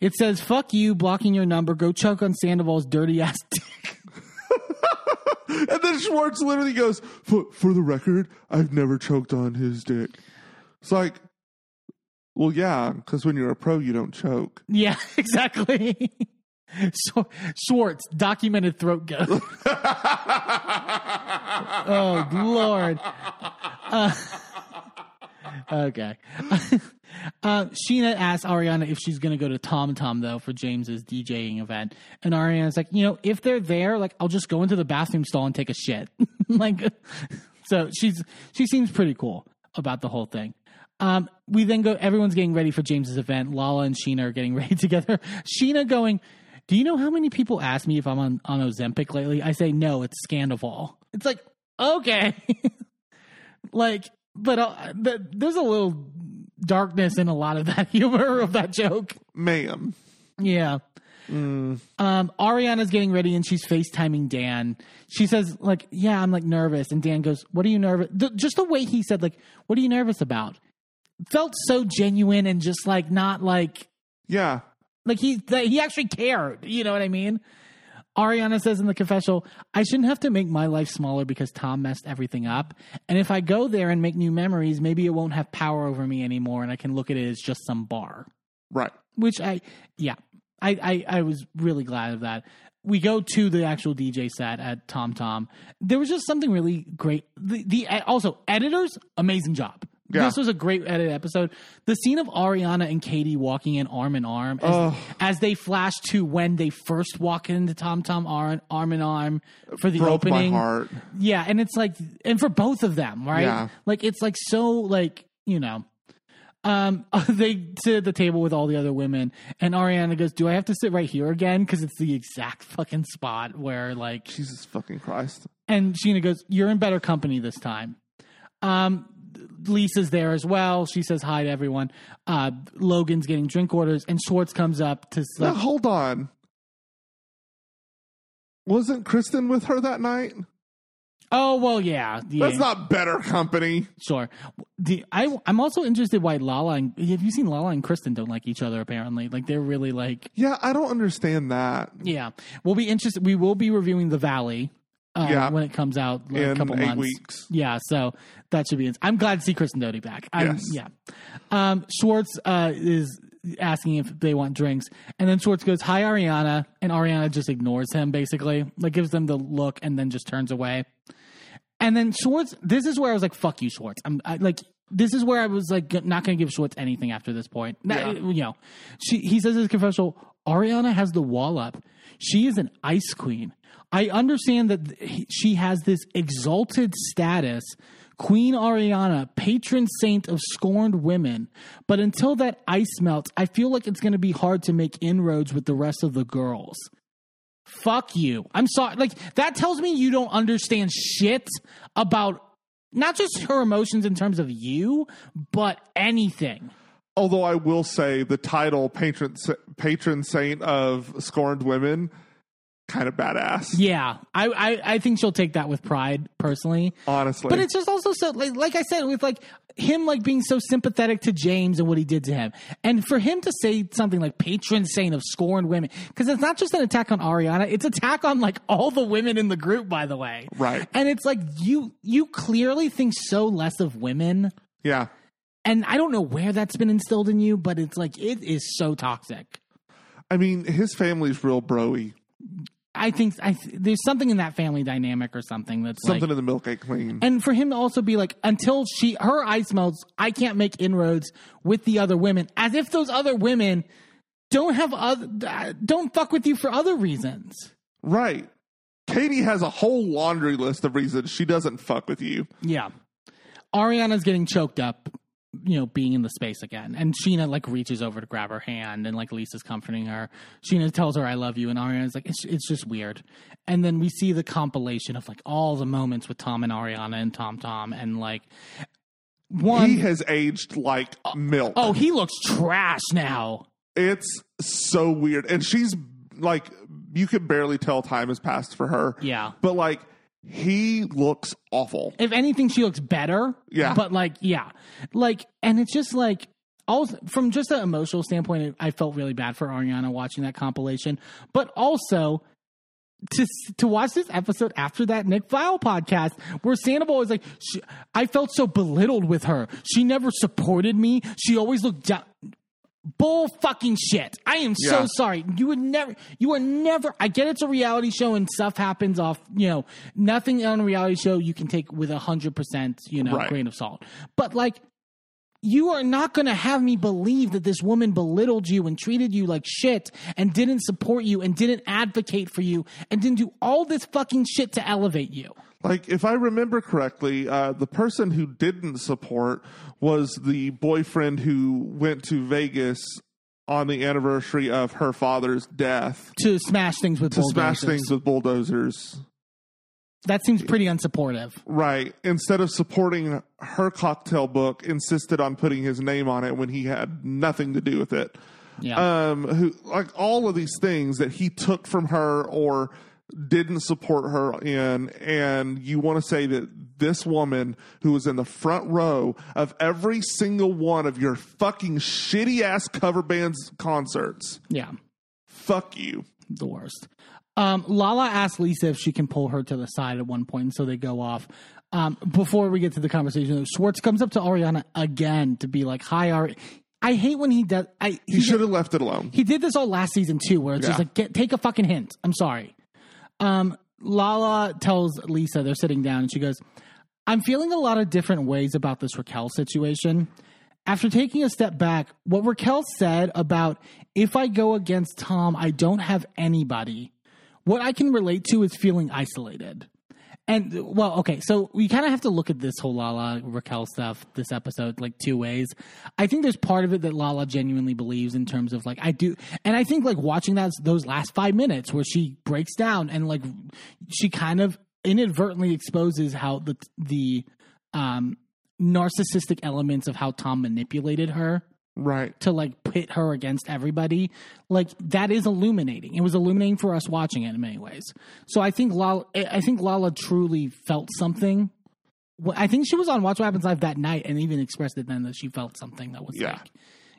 S1: It says, Fuck you, blocking your number. Go choke on Sandoval's dirty ass dick.
S2: And then Schwartz literally goes, for, for the record, I've never choked on his dick. It's like, well, yeah, because when you're a pro, you don't choke.
S1: Yeah, exactly. So, Schwartz, documented throat goat. oh, Lord. Uh, okay. Uh, Scheana asks Ariana if she's going to go to Tom Tom, though, for James's DJing event. And Ariana's like, you know, if they're there, like, I'll just go into the bathroom stall and take a shit. like, so she's she seems pretty cool about the whole thing. Um, we then go, everyone's getting ready for James's event. Lala and Scheana are getting ready together. Scheana going, Do you know how many people ask me if I'm on, on Ozempic lately? I say, No, it's Scandoval. It's like, okay. like, but uh, th- there's a little darkness in a lot of that humor of that joke.
S2: Ma'am.
S1: Yeah. Um, Ariana's getting ready and she's FaceTiming Dan. She says, like, yeah, I'm like nervous. And Dan goes, what are you nervous? The, just the way he said, like, what are you nervous about? Felt so genuine and just like not like
S2: Yeah.
S1: like he he actually cared. You know what I mean? Ariana says in the confessional, I shouldn't have to make my life smaller because Tom messed everything up. And if I go there and make new memories, maybe it won't have power over me anymore and I can look at it as just some bar.
S2: Right.
S1: Which I, yeah, I, I, I was really glad of that. We go to the actual DJ set at Tom Tom. There was just something really great. The, the also editors, amazing job.
S2: Yeah.
S1: This was a great edit episode. The scene of Ariana and Katie walking in arm in arm as,
S2: Ugh.
S1: as they flash to when they first walk into Tom Tom arm, arm in arm for the
S2: Broke
S1: opening.
S2: my heart.
S1: Yeah, and it's like, and for both of them, right?
S2: Yeah.
S1: Like it's like so, like you know, um, they sit at the table with all the other women, and Ariana goes, "Do I have to sit right here again? Because it's the exact fucking spot where like."
S2: Jesus fucking Christ.
S1: And Scheana goes, "You're in better company this time." Um, Lisa's there as well. She says hi to everyone. Uh, Logan's getting drink orders, and Schwartz comes up to
S2: Now, hold on. Wasn't Kristen with her that night?
S1: "Oh well, yeah, yeah."
S2: That's not better company.
S1: Sure. The, I I'm also interested why Lala and have you seen Lala and Kristen don't like each other apparently. Like they're really like
S2: Yeah, I don't understand that.
S1: yeah. We'll be interested we will be reviewing The Valley uh,
S2: Yeah.
S1: when it comes out like, a couple
S2: eight
S1: months.
S2: weeks.
S1: Yeah, so that should be I'm glad to see Kristen Doute back. I'm,
S2: Yes.
S1: Yeah. Um Schwartz uh is asking if they want drinks and then Schwartz goes, "Hi Ariana." And Ariana just ignores him basically. Like gives them the look and then just turns away. And then Schwartz, this is where I was like, "Fuck you, Schwartz." I'm I, like, this is where I was like, not going to give Schwartz anything after this point.
S2: Yeah.
S1: You know, she he says his confessional, Ariana has the wall up. She is an ice queen. I understand that th- she has this exalted status, Queen Ariana, patron saint of scorned women. But until that ice melts, I feel like it's going to be hard to make inroads with the rest of the girls fuck you. I'm sorry. Like that tells me you don't understand shit about not just her emotions in terms of you, but anything.
S2: Although I will say the title patron patron saint of scorned women kind of badass.
S1: Yeah, I, I I think she'll take that with pride personally.
S2: Honestly.
S1: But it's just also so like like I said with like him like being so sympathetic to James and what he did to him, and for him to say something like patron saint of scorned women because it's not just an attack on Ariana, it's attack on like all the women in the group. By the way,
S2: Right.
S1: And it's like you you clearly think so less of women.
S2: yeah.
S1: And I don't know where that's been instilled in you, but it's like it is so toxic.
S2: I mean, his family's real broy.
S1: I think I th- there's something in that family dynamic or something that's
S2: Something
S1: like,
S2: in the milk ain't clean.
S1: and for him to also be like, until she her ice melts, I can't make inroads with the other women, as if those other women don't have other don't fuck with you for other reasons.
S2: right. Katie has a whole laundry list of reasons she doesn't fuck with you.
S1: Yeah, Ariana's getting choked up, you know, being in the space again, and Scheana like reaches over to grab her hand, and like Lisa's comforting her. Scheana tells her, "I love you," and Ariana's like, "It's it's just weird." And then we see the compilation of like all the moments with Tom and Ariana and Tom Tom, and like one
S2: he has aged like milk.
S1: Oh, he looks trash now.
S2: It's so weird. And she's like, you can barely tell time has passed for her.
S1: Yeah.
S2: But like, he looks awful.
S1: If anything, she looks better.
S2: Yeah.
S1: But like, yeah. Like, and it's just like, also, from just an emotional standpoint, I felt really bad for Ariana watching that compilation. But also, to to watch this episode after that Nick Viall podcast where Sandoval is like, she, I felt so belittled with her. She never supported me. She always looked down. Bull fucking shit. I am so sorry. You would never, you are never, I get it's a reality show and stuff happens off, you know, nothing on a reality show you can take with a hundred percent, you know,
S2: Right.
S1: grain of salt. But like, you are not going to have me believe that this woman belittled you and treated you like shit and didn't support you and didn't advocate for you and didn't do all this fucking shit to elevate you.
S2: Like, if I remember correctly, uh, the person who didn't support was the boyfriend who went to Vegas on the anniversary of her father's death
S1: To smash things with
S2: to smash
S1: bulldozers.
S2: things with bulldozers.
S1: That seems pretty unsupportive.
S2: Right. Instead of supporting her cocktail book, insisted on putting his name on it when he had nothing to do with it.
S1: Yeah.
S2: Um, who like all of these things that he took from her or didn't support her in, and you want to say that this woman who was in the front row of every single one of your fucking shitty ass cover bands concerts,
S1: yeah.
S2: fuck you.
S1: the worst. Um, Lala asks Lisa if she can pull her to the side at one point, and so they go off. Um, before we get to the conversation, Schwartz comes up to Ariana again to be like, "Hi, Ari." I hate when he does. I
S2: He should have left it alone.
S1: he did this all last season too, where it's just like, get, take a fucking hint. I'm sorry. Um, Lala tells Lisa they're sitting down, and she goes, "I'm feeling a lot of different ways about this Raquel situation." After taking a step back, what Raquel said about if I go against Tom, I don't have anybody. What I can relate to is feeling isolated. And well, okay, so we kind of have to look at this whole Lala Raquel stuff this episode like two ways. I think there's part of it that Lala genuinely believes in terms of like I do, and I think like watching that those last five minutes where she breaks down and like she kind of inadvertently exposes how the the um narcissistic elements of how Tom manipulated her
S2: Right.
S1: to like pit her against everybody like that is illuminating. It was illuminating for us watching it in many ways. So i think lala i think lala truly felt something. I think she was on watch what happens live that night and even expressed it then that she felt something that was
S2: Yeah.
S1: like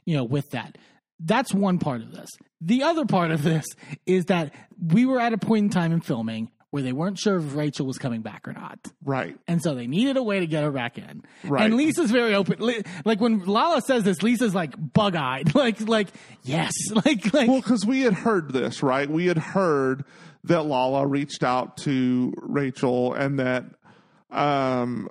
S1: you know with that. That's one part of this. The other part of this is that we were at a point in time in filming where they weren't sure if rachel was coming back or not
S2: Right.
S1: and so they needed a way to get her back in.
S2: Right.
S1: And Lisa's very open. Like when Lala says this, Lisa's like bug eyed. Like, like, yes. Like, like,
S2: Well, because we had heard this, right? We had heard that Lala reached out to Rachel and that um,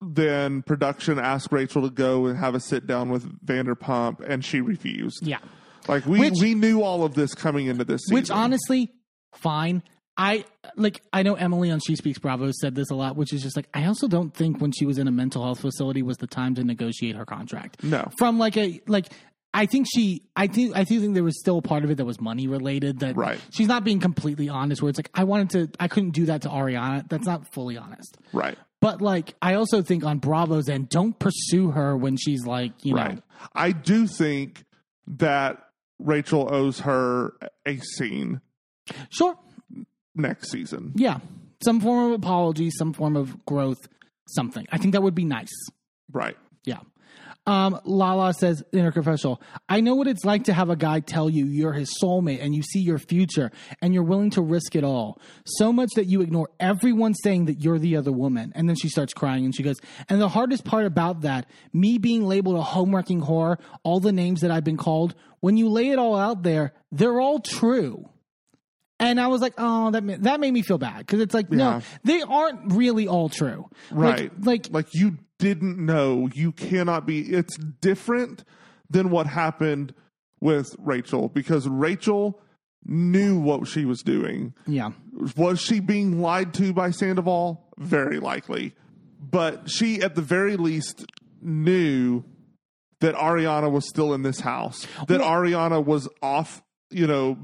S2: then production asked Rachel to go and have a sit down with Vanderpump, and she refused.
S1: yeah.
S2: Like we
S1: Which-
S2: we knew all of this coming into this season.
S1: Which honestly, fine. I like I know Emily on She Speaks Bravo said this a lot, which is just like I also don't think when she was in a mental health facility was the time to negotiate her contract.
S2: No.
S1: From like a like I think she I think I do think there was still a part of it that was money related that
S2: Right.
S1: she's not being completely honest where it's like I wanted to I couldn't do that to Ariana. That's not fully honest.
S2: right,
S1: But like I also think on Bravo's end, don't pursue her when she's like, you know.
S2: I do think that Rachel owes her a scene
S1: Sure.
S2: Next season.
S1: Yeah. Some form of apology, some form of growth, something. I think that would be nice.
S2: Right.
S1: Yeah. Um, Lala says in her confessional, I know what it's like to have a guy tell you you're his soulmate and you see your future and you're willing to risk it all. So much that you ignore everyone saying that you're the other woman. And then she starts crying and she goes, And the hardest part about that, me being labeled a homewrecking whore, all the names that I've been called, when you lay it all out there, they're all true. And I was like, oh, that ma- that made me feel bad because it's like,
S2: Yeah.
S1: no, they aren't really all true,
S2: Right.
S1: Like,
S2: like you didn't know you cannot be it's different than what happened with Rachel because Rachel knew what she was doing.
S1: yeah,
S2: Was she being lied to by Sandoval? Very likely. But she at the very least knew that Ariana was still in this house. That Ariana was off, you know,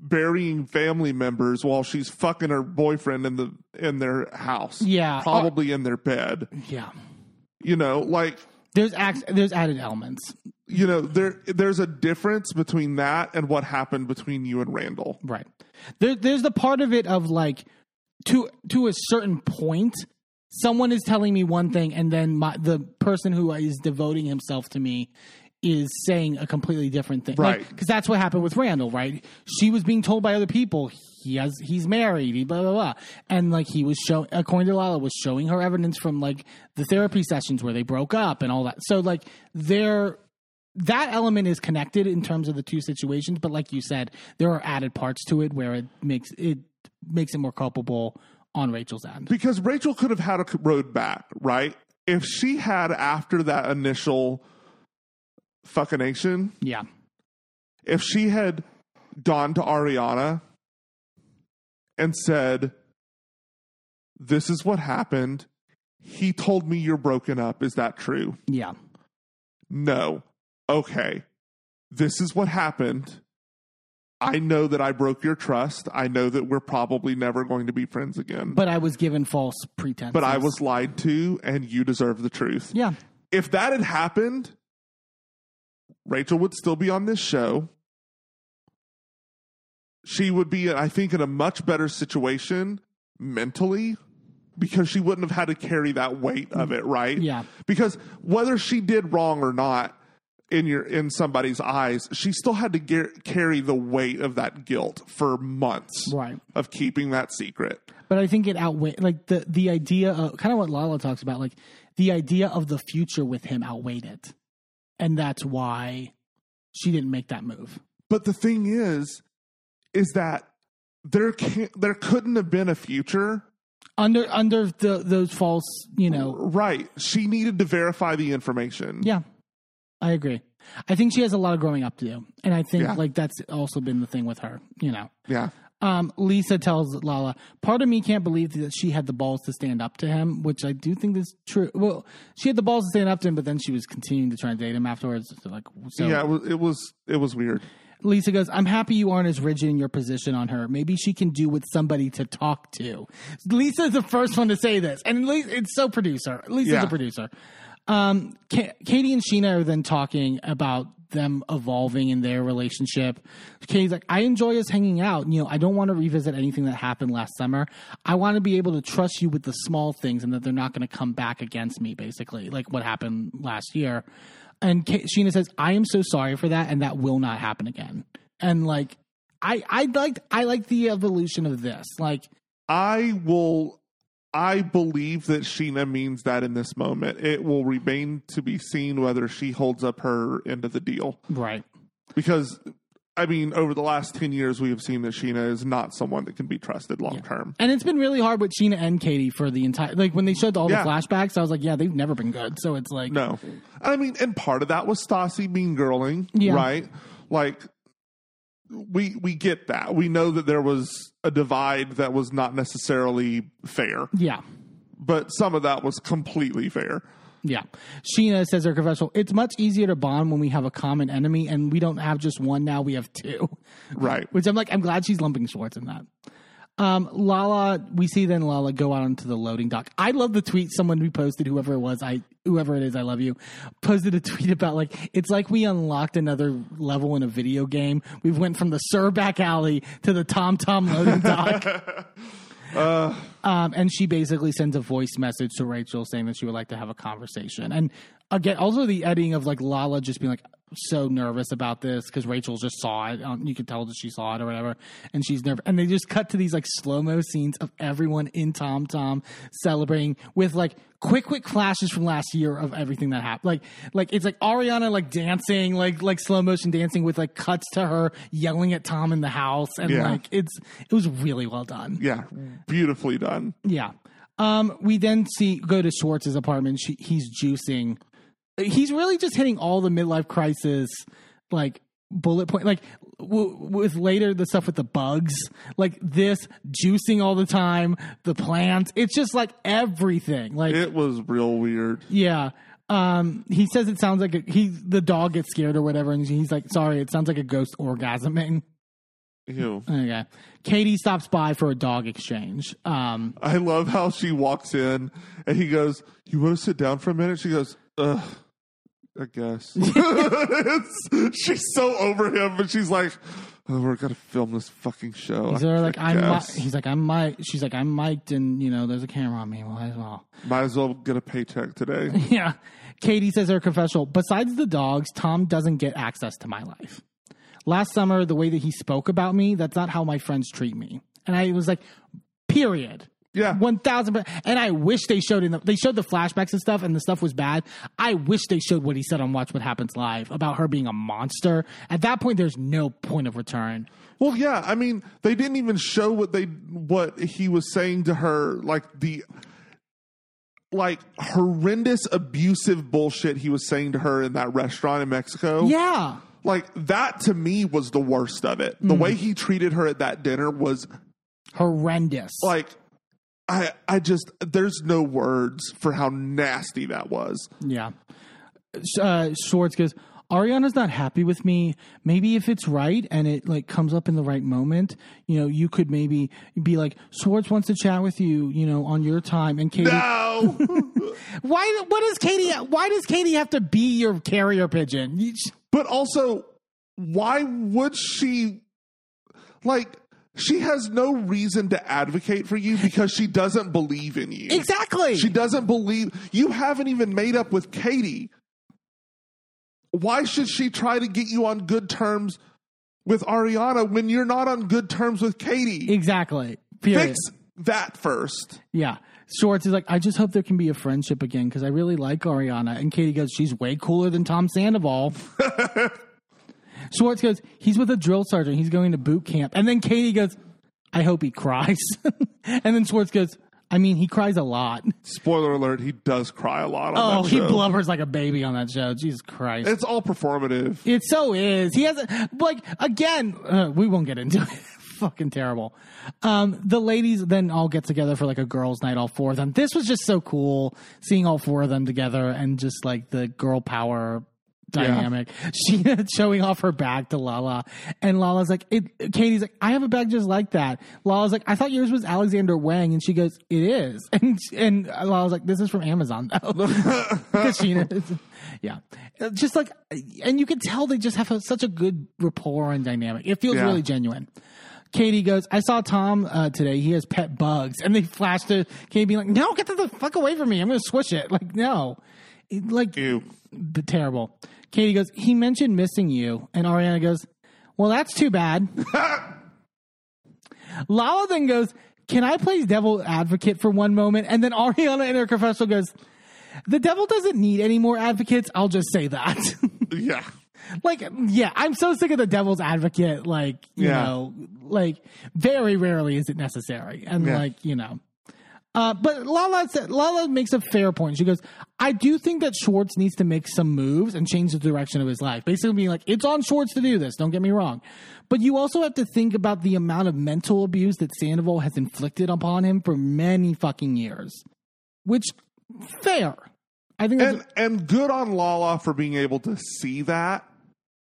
S2: burying family members while she's fucking her boyfriend in the in their house.
S1: Yeah.
S2: Probably in their bed
S1: yeah.
S2: you know like
S1: There's act, there's added elements.
S2: you know there there's a difference between that and what happened between you and Randall
S1: Right. There, there's the part of it of like to to a certain point, someone is telling me one thing, and then my, the person who is devoting himself to me is saying a completely different thing.
S2: Right.
S1: Because that's what happened with Randall, right? She was being told by other people he has he's married, he blah blah blah, and like he was showing, according to Lala, was showing her evidence from like the therapy sessions where they broke up and all that. So like they're that element is connected in terms of the two situations, but like you said, there are added parts to it where it makes it makes it more culpable on Rachel's end.
S2: because Rachel could have had a road back right if she had after that initial fuckination
S1: Yeah.
S2: if she had gone to Ariana and said this is what happened he told me you're broken up is that true
S1: Yeah.
S2: no. Okay. This is what happened. I know that I broke your trust. I know that we're probably never going to be friends again.
S1: But I was given false pretense.
S2: But I was lied to, and you deserve the truth.
S1: Yeah.
S2: If that had happened, Rachel would still be on this show. She would be, I think, in a much better situation mentally because she wouldn't have had to carry that weight of it, right?
S1: Yeah.
S2: Because whether she did wrong or not, in your in somebody's eyes, she still had to ge- carry the weight of that guilt for months
S1: Right.
S2: of keeping that secret.
S1: But I think it outweighed like the the idea of kind of what Lala talks about, like the idea of the future with him outweighed it, and that's why she didn't make that move.
S2: But the thing is, is that there can there couldn't have been a future.
S1: Under under the those false, you know,
S2: Right. She needed to verify the information.
S1: yeah, I agree. I think she has a lot of growing up to do, and I think
S2: Yeah.
S1: like that's also been the thing with her, you know.
S2: Yeah.
S1: Um, Lisa tells Lala, part of me can't believe that she had the balls to stand up to him, which I do think is true. Well, she had the balls to stand up to him, but then she was continuing to try and date him afterwards. So, like, so
S2: Yeah, it was, it was it was weird.
S1: Lisa goes, I'm happy you aren't as rigid in your position on her. Maybe she can do with somebody to talk to. Lisa's the first one to say this. And Li- it's so producer. Lisa's
S2: Yeah.
S1: a producer. Um, Ka- Katie and Scheana are then talking about them evolving in their relationship. Katie's like, I enjoy us hanging out. You know, I don't want to revisit anything that happened last summer. I want to be able to trust you with the small things and that they're not going to come back against me, basically, like what happened last year. And Scheana says, I am so sorry for that, and that will not happen again. And like, I I liked I like the evolution of this. Like,
S2: I will. I believe that Scheana means that in this moment. It will remain to be seen whether she holds up her end of the deal.
S1: right.
S2: Because, I mean, over the last 10 years, we have seen that Scheana is not someone that can be trusted long term.
S1: And it's been really hard with Scheana and Katie for the entire like when they showed all
S2: Yeah.
S1: the flashbacks, I was like, yeah, they've never been good. So it's like
S2: No. I mean, and part of that was Stassi mean girling,
S1: Yeah.
S2: right? Like, we we get that. We know that there was a divide that was not necessarily fair,
S1: Yeah.
S2: but some of that was completely fair.
S1: Yeah. Scheana says her confessional, it's much easier to bond when we have a common enemy and we don't have just one now, we have two.
S2: Right.
S1: Which I'm like, I'm glad she's lumping Schwartz in that. Um, Lala, we see then Lala go out onto the loading dock. I love the tweet someone reposted, whoever it was, I whoever it is, I love you, posted a tweet about like it's like we unlocked another level in a video game. We went from the SUR back alley to the Tom Tom loading dock. Um, and she basically sends a voice message to Rachel saying that she would like to have a conversation. And again, also the editing of like Lala just being like so nervous about this because Rachel just saw it. Um, you could tell that she saw it or whatever, and she's nervous. And they just cut to these like slow mo scenes of everyone in Tom Tom celebrating with like quick, quick flashes from last year of everything that happened. Like, like it's like Ariana like dancing, like like slow motion dancing with like cuts to her yelling at Tom in the house, and
S2: Yeah.
S1: like it's it was really well done.
S2: Yeah, beautifully done.
S1: Yeah. Um, we then see go to Schwartz's apartment. She, he's juicing. He's really just hitting all the midlife crisis, like bullet point. Like w- with later the stuff with the bugs, like this juicing all the time. The plants. It's just like everything. Like
S2: It was real weird.
S1: yeah. Um, he says it sounds like a, he the dog gets scared or whatever, and he's like, "Sorry, it sounds like a ghost orgasming."
S2: Ew.
S1: Okay. Katie stops by for a dog exchange. Um,
S2: I love how she walks in and he goes, You want to sit down for a minute? She goes, Ugh, I guess. It's- she's so over him, but she's like, Oh, we're to film this fucking show.
S1: He's there
S2: I
S1: like I'm. Mi- he's like I'm mic. She's like I'm mic'd, and you know there's a camera on me. Might as well.
S2: Might as well get a paycheck today.
S1: Yeah. Katie says her confessional. Besides the dogs, Tom doesn't get access to my life. Last summer, the way that he spoke about me, that's not how my friends treat me. And I was like, period.
S2: Yeah.
S1: One thousand. And I wish they showed in the they showed the flashbacks and stuff, and the stuff was bad. I wish they showed what he said on Watch What Happens Live about her being a monster. At that point, there's no point of return.
S2: Well, yeah, I mean, they didn't even show what they what he was saying to her, like the like horrendous abusive bullshit he was saying to her in that restaurant in Mexico.
S1: Yeah.
S2: Like that to me was the worst of it. The mm. way he treated her at that dinner was
S1: Horrendous.
S2: like I I just there's no words for how nasty that was.
S1: Yeah. Uh, Schwartz goes, Ariana's not happy with me. Maybe if it's right and it like comes up in the right moment, you know, you could maybe be like, Schwartz wants to chat with you, you know, on your time. And Katie,
S2: No.
S1: why? What does Katie? Why does Katie have to be your carrier pigeon?
S2: But also why would she like she has no reason to advocate for you because she doesn't believe in you.
S1: exactly.
S2: She doesn't believe you haven't even made up with Katie. why should she try to get you on good terms with Ariana when you're not on good terms with Katie?
S1: Exactly. Period.
S2: Fix that first.
S1: Yeah. Schwartz is like, I just hope there can be a friendship again because I really like Ariana. And Katie goes, she's way cooler than Tom Sandoval. Schwartz goes, he's with a drill sergeant. He's going to boot camp. And then Katie goes, I hope he cries. and then Schwartz goes, I mean, he cries a lot.
S2: Spoiler alert: He does cry a lot on
S1: Oh, he blubbers like a baby on that show. Jesus Christ.
S2: It's all performative.
S1: It so is. He has a, like again. Uh, we won't get into it. Fucking terrible. Um, the ladies then all get together for like a girls' night, all four of them. This was just so cool seeing all four of them together and just like the girl power dynamic. She showing off her bag to Lala, and Lala's like, it, Katie's like, I have a bag just like that. Lala's like, I thought yours was Alexander Wang, and she goes, it is, and and Lala's like, this is from Amazon though. Yeah, Uh, just like, and you can tell they just have a, such a good rapport and dynamic. It feels
S2: Yeah.
S1: really genuine. Katie goes, I saw Tom uh, today. He has pet bugs. And they flash to Katie being like, no, get the fuck away from me. I'm going to swish it. Like, no. It- like,
S2: Ew.
S1: B- terrible. Katie goes, he mentioned missing you. And Ariana goes, well, that's too bad. Lala then goes, can I play devil advocate for one moment? And then Ariana in her confessional goes, the devil doesn't need any more advocates. I'll just say that.
S2: Yeah.
S1: like yeah i'm so sick of the devil's advocate like you
S2: Yeah.
S1: know like very rarely is it necessary and
S2: Yeah.
S1: like you know uh, but Lala said, Lala makes a fair point. She goes, "I do think that Schwartz needs to make some moves and change the direction of his life. Basically, being like, it's on Schwartz to do this. Don't get me wrong, but you also have to think about the amount of mental abuse that Sandoval has inflicted upon him for many fucking years. Which, fair. I think
S2: And and good on Lala for being able to see that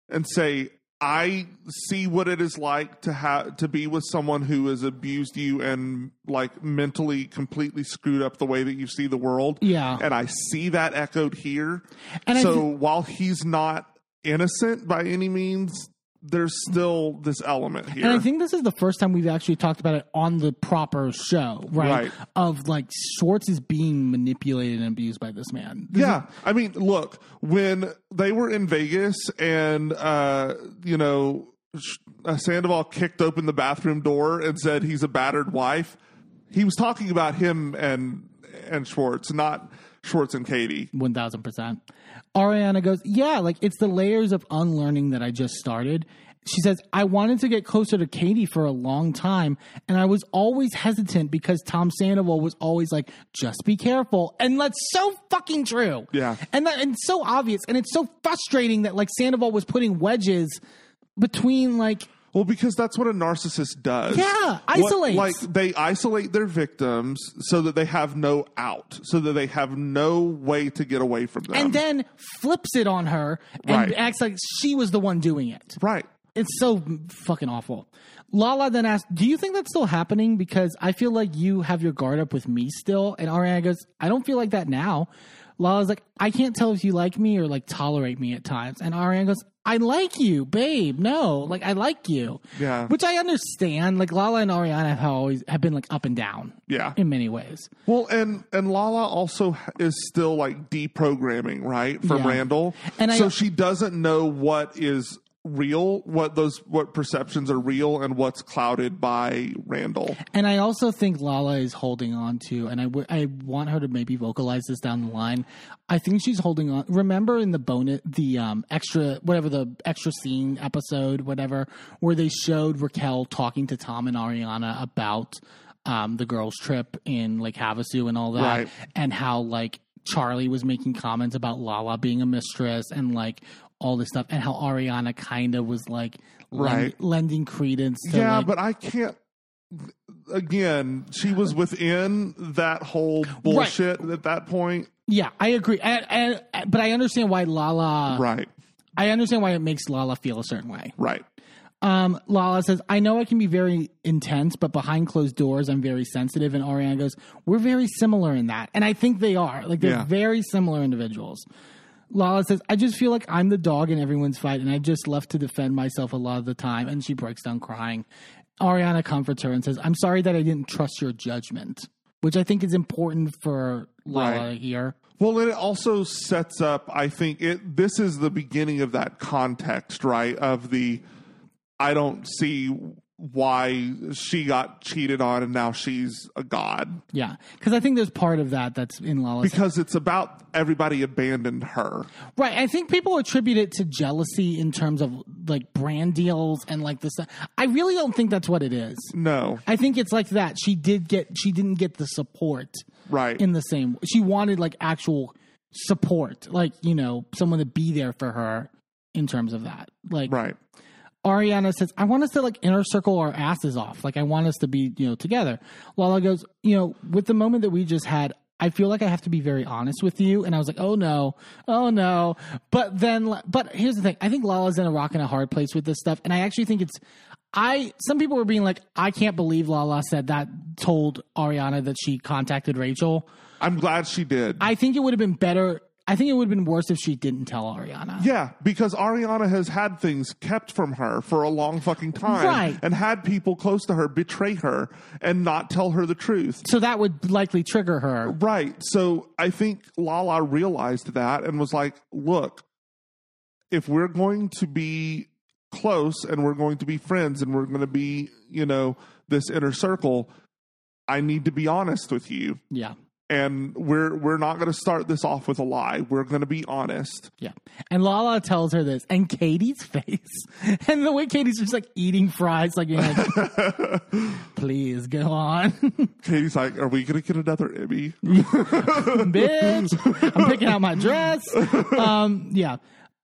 S2: and say, I see what it is like to have to be with someone who has abused you and like mentally completely screwed up the way that you see the world.
S1: Yeah.
S2: And I see that echoed here.
S1: And
S2: so
S1: thi-
S2: while he's not innocent by any means, there's still this element here.
S1: And I think this is the first time we've actually talked about it on the proper show, right?
S2: Right.
S1: Of like Schwartz is being manipulated and abused by this man. This
S2: Yeah, I mean, look, when they were in Vegas and uh, you know uh, Sandoval kicked open the bathroom door and said he's a battered wife, he was talking about him and and Schwartz, not Schwartz and Katie.
S1: One thousand percent. Ariana goes, yeah, like it's the layers of unlearning that I just started. She says, I wanted to get closer to Katie for a long time, and I was always hesitant because Tom Sandoval was always like, just be careful. And that's so fucking true.
S2: Yeah.
S1: And that, and so obvious. And it's so frustrating that like Sandoval was putting wedges between like
S2: Well, because that's what a narcissist does.
S1: Yeah, isolates.
S2: like they isolate their victims so that they have no out, so that they have no way to get away from them.
S1: and then flips it on her and
S2: Right.
S1: acts like she was the one doing it.
S2: right.
S1: It's so fucking awful. Lala then asked, "Do you think that's still happening? Because I feel like you have your guard up with me still." And Ariana goes, "I don't feel like that now." Lala's like, "I can't tell if you like me or like tolerate me at times." And Ariana goes, "I like you, babe. No, like I like you."
S2: Yeah.
S1: which I understand. Like Lala and Ariana have always have been like up and down.
S2: Yeah.
S1: in many ways.
S2: Well, and and Lala also is still like deprogramming, right, from
S1: Yeah.
S2: Randall.
S1: And I-
S2: so she doesn't know what is real, what those what perceptions are real, and what's clouded by Randall.
S1: And I also think Lala is holding on to, and I, w- I want her to maybe vocalize this down the line. I think she's holding on. Remember in the bonus, the um, extra, whatever the extra scene episode, whatever, where they showed Raquel talking to Tom and Ariana about um, the girls' trip in Lake Havasu and all that,
S2: Right.
S1: and how like Charli was making comments about Lala being a mistress and like all this stuff, and how Ariana kind of was like lend-
S2: Right.
S1: lending credence to
S2: yeah,
S1: like,
S2: but I can't. Again, she was within that whole bullshit at that point.
S1: Yeah, I agree. And, and, but I understand why Lala.
S2: Right,
S1: I understand why it makes Lala feel a certain way.
S2: right.
S1: Um, Lala says, "I know I can be very intense, but behind closed doors, I'm very sensitive." And Ariana goes, "We're very similar in that," and I think they are. Like they're
S2: Yeah.
S1: very similar individuals. Lala says, "I just feel like I'm the dog in everyone's fight, and I just left to defend myself a lot of the time." And she breaks down crying. Ariana comforts her and says, "I'm sorry that I didn't trust your judgment," which I think is important for Lala
S2: Right.
S1: here.
S2: Well, it also sets up. I think it. This is the beginning of that context, right? Of the, I don't see why she got cheated on, and now she's a god
S1: Yeah, because I think there's part of that that's in Lala's
S2: because it's about everybody abandoned her.
S1: Right. I think people attribute it to jealousy in terms of like brand deals and like this. I really don't think that's what it is.
S2: No,
S1: I think it's like that. She did get, she didn't get the support
S2: right?
S1: in the same, she wanted like actual support, like, you know, someone to be there for her in terms of that. Like,
S2: right.
S1: Ariana says, I want us to like inner circle our asses off. Like, I want us to be, you know, together. Lala goes, you know, with the moment that we just had, I feel like I have to be very honest with you. And I was like, oh no, oh no. But then, but here's the thing I think Lala's in a rock and a hard place with this stuff. And I actually think it's, I, some people were being like, I can't believe Lala said that, told Ariana that she contacted Rachel.
S2: I'm glad she did.
S1: I think it would have been better. I think it would have been worse if she didn't tell Ariana.
S2: yeah, because Ariana has had things kept from her for a long fucking time,
S1: Right.
S2: And had people close to her betray her and not tell her the truth.
S1: So that would likely trigger her.
S2: Right. So I think Lala realized that and was like, look, if we're going to be close and we're going to be friends and we're going to be, you know, this inner circle, I need to be honest with you.
S1: Yeah.
S2: And we're we're not going to start this off with a lie. We're going to be honest.
S1: Yeah. And Lala tells her this, and Katie's face, and the way Katie's just like eating fries, like, you're like please go on,
S2: Katie's like, "Are we going to get another Emmy?"
S1: bitch. I'm picking out my dress. Um, yeah.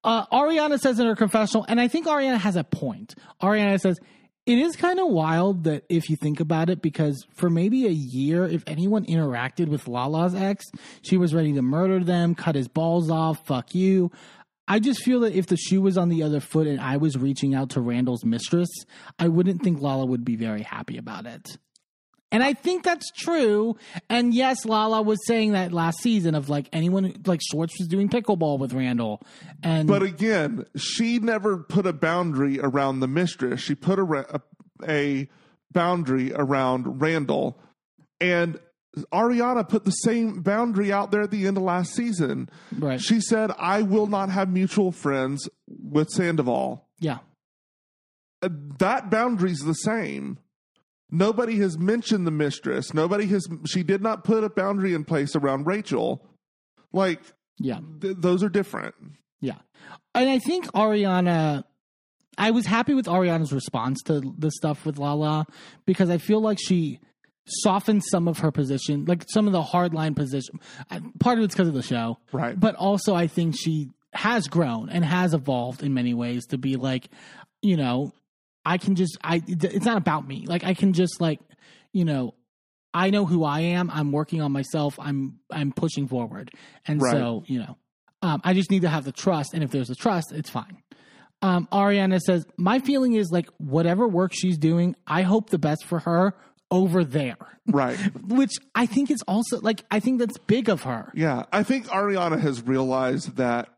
S1: Uh, Ariana says in her confessional, and I think Ariana has a point. Ariana says, it is kind of wild that if you think about it, because for maybe a year, if anyone interacted with Lala's ex, she was ready to murder them, cut his balls off, fuck you. I just feel that if the shoe was on the other foot and I was reaching out to Randall's mistress, I wouldn't think Lala would be very happy about it. And I think that's true. And yes, Lala was saying that last season of like anyone like Schwartz was doing pickleball with Randall. And
S2: But again, she never put a boundary around the mistress. She put a, a, a boundary around Randall. And Ariana put the same boundary out there at the end of last season.
S1: Right.
S2: She said, I will not have mutual friends with Sandoval.
S1: yeah.
S2: Uh, That boundary's the same. Nobody has mentioned the mistress. Nobody has, she did not put a boundary in place around Rachel. Like,
S1: Yeah.
S2: th- those are different.
S1: Yeah. And I think Ariana I was happy with Ariana's response to the stuff with Lala because I feel like she softened some of her position, like some of the hardline position. Part of it's because of the show.
S2: Right.
S1: But also I think she has grown and has evolved in many ways to be like, you know, I can just I it's not about me. Like I can just like, you know, I know who I am. I'm working on myself. I'm I'm pushing forward. And
S2: Right.
S1: so, you know, um, I just need to have the trust. And if there's a trust, it's fine. Um, Ariana says, My feeling is like whatever work she's doing, I hope the best for her over there.
S2: Right.
S1: Which I think is also like, I think that's big of her.
S2: Yeah, I think Ariana has realized that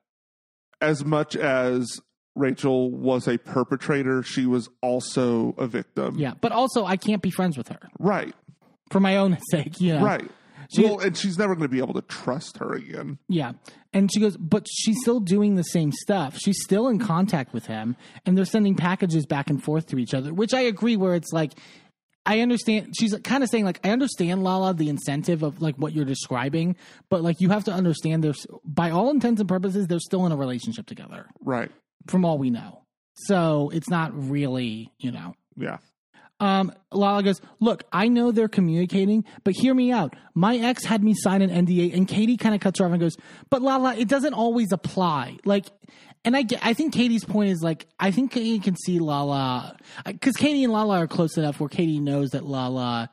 S2: as much as Rachel was a perpetrator, she was also a victim.
S1: Yeah. But also, I can't be friends with her
S2: Right.
S1: for my own sake, you know?
S2: Right.
S1: She-
S2: well, and she's never going to be able to trust her again.
S1: Yeah. And she goes, but she's still doing the same stuff. She's still in contact with him and they're sending packages back and forth to each other, which I agree where it's like, I understand. She's kind of saying like, I understand Lala, the incentive of like what you're describing, but like you have to understand there's, by all intents and purposes, they're still in a relationship together
S2: Right.
S1: From all we know. So it's not really, you know,
S2: Yeah.
S1: um, Lala goes, Look, I know they're communicating, but hear me out. My ex had me sign an NDA, and Katie kind of cuts her off and goes, But Lala, it doesn't always apply. Like, and I, get- I think Katie's point is like, I think Katie can see Lala, because Katie and Lala are close enough where Katie knows that Lala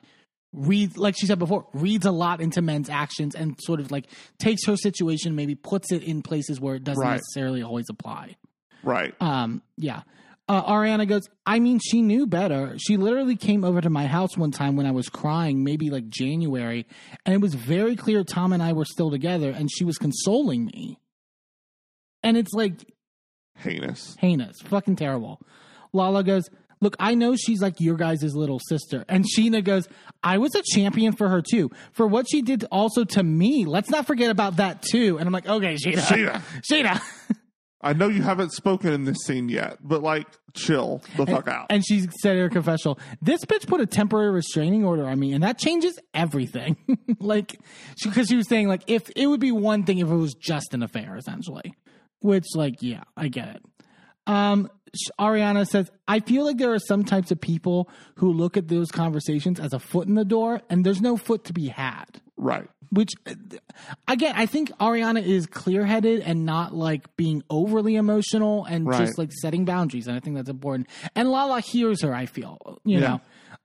S1: reads, like she said before, reads a lot into men's actions and sort of like takes her situation, maybe puts it in places where it doesn't
S2: Right.
S1: necessarily always apply.
S2: Right.
S1: Um, yeah. Uh, Ariana goes, I mean, she knew better. She literally came over to my house one time when I was crying, maybe like January, and it was very clear Tom and I were still together, and she was consoling me. And it's like
S2: Heinous.
S1: heinous, fucking terrible. Lala goes, Look, I know she's like your guys' little sister. And Scheana goes, I was a champion for her too. For what she did also to me. Let's not forget about that too. And I'm like, okay, Scheana.
S2: Scheana.
S1: Scheana.
S2: I know you haven't spoken in this scene yet, but like, chill the fuck out.
S1: And she said her confessional, this bitch put a temporary restraining order on me, and that changes everything. like, because she, was saying, like, if it would be one thing if it was just an affair, essentially. Which, like, yeah, I get it. Um, Ariana says, I feel like there are some types of people who look at those conversations as a foot in the door, and there's no foot to be had
S2: right.
S1: which again i think ariana is clear-headed and not like being overly emotional and
S2: Right.
S1: just like setting boundaries and i think that's important and lala hears her i feel you
S2: Yeah.
S1: know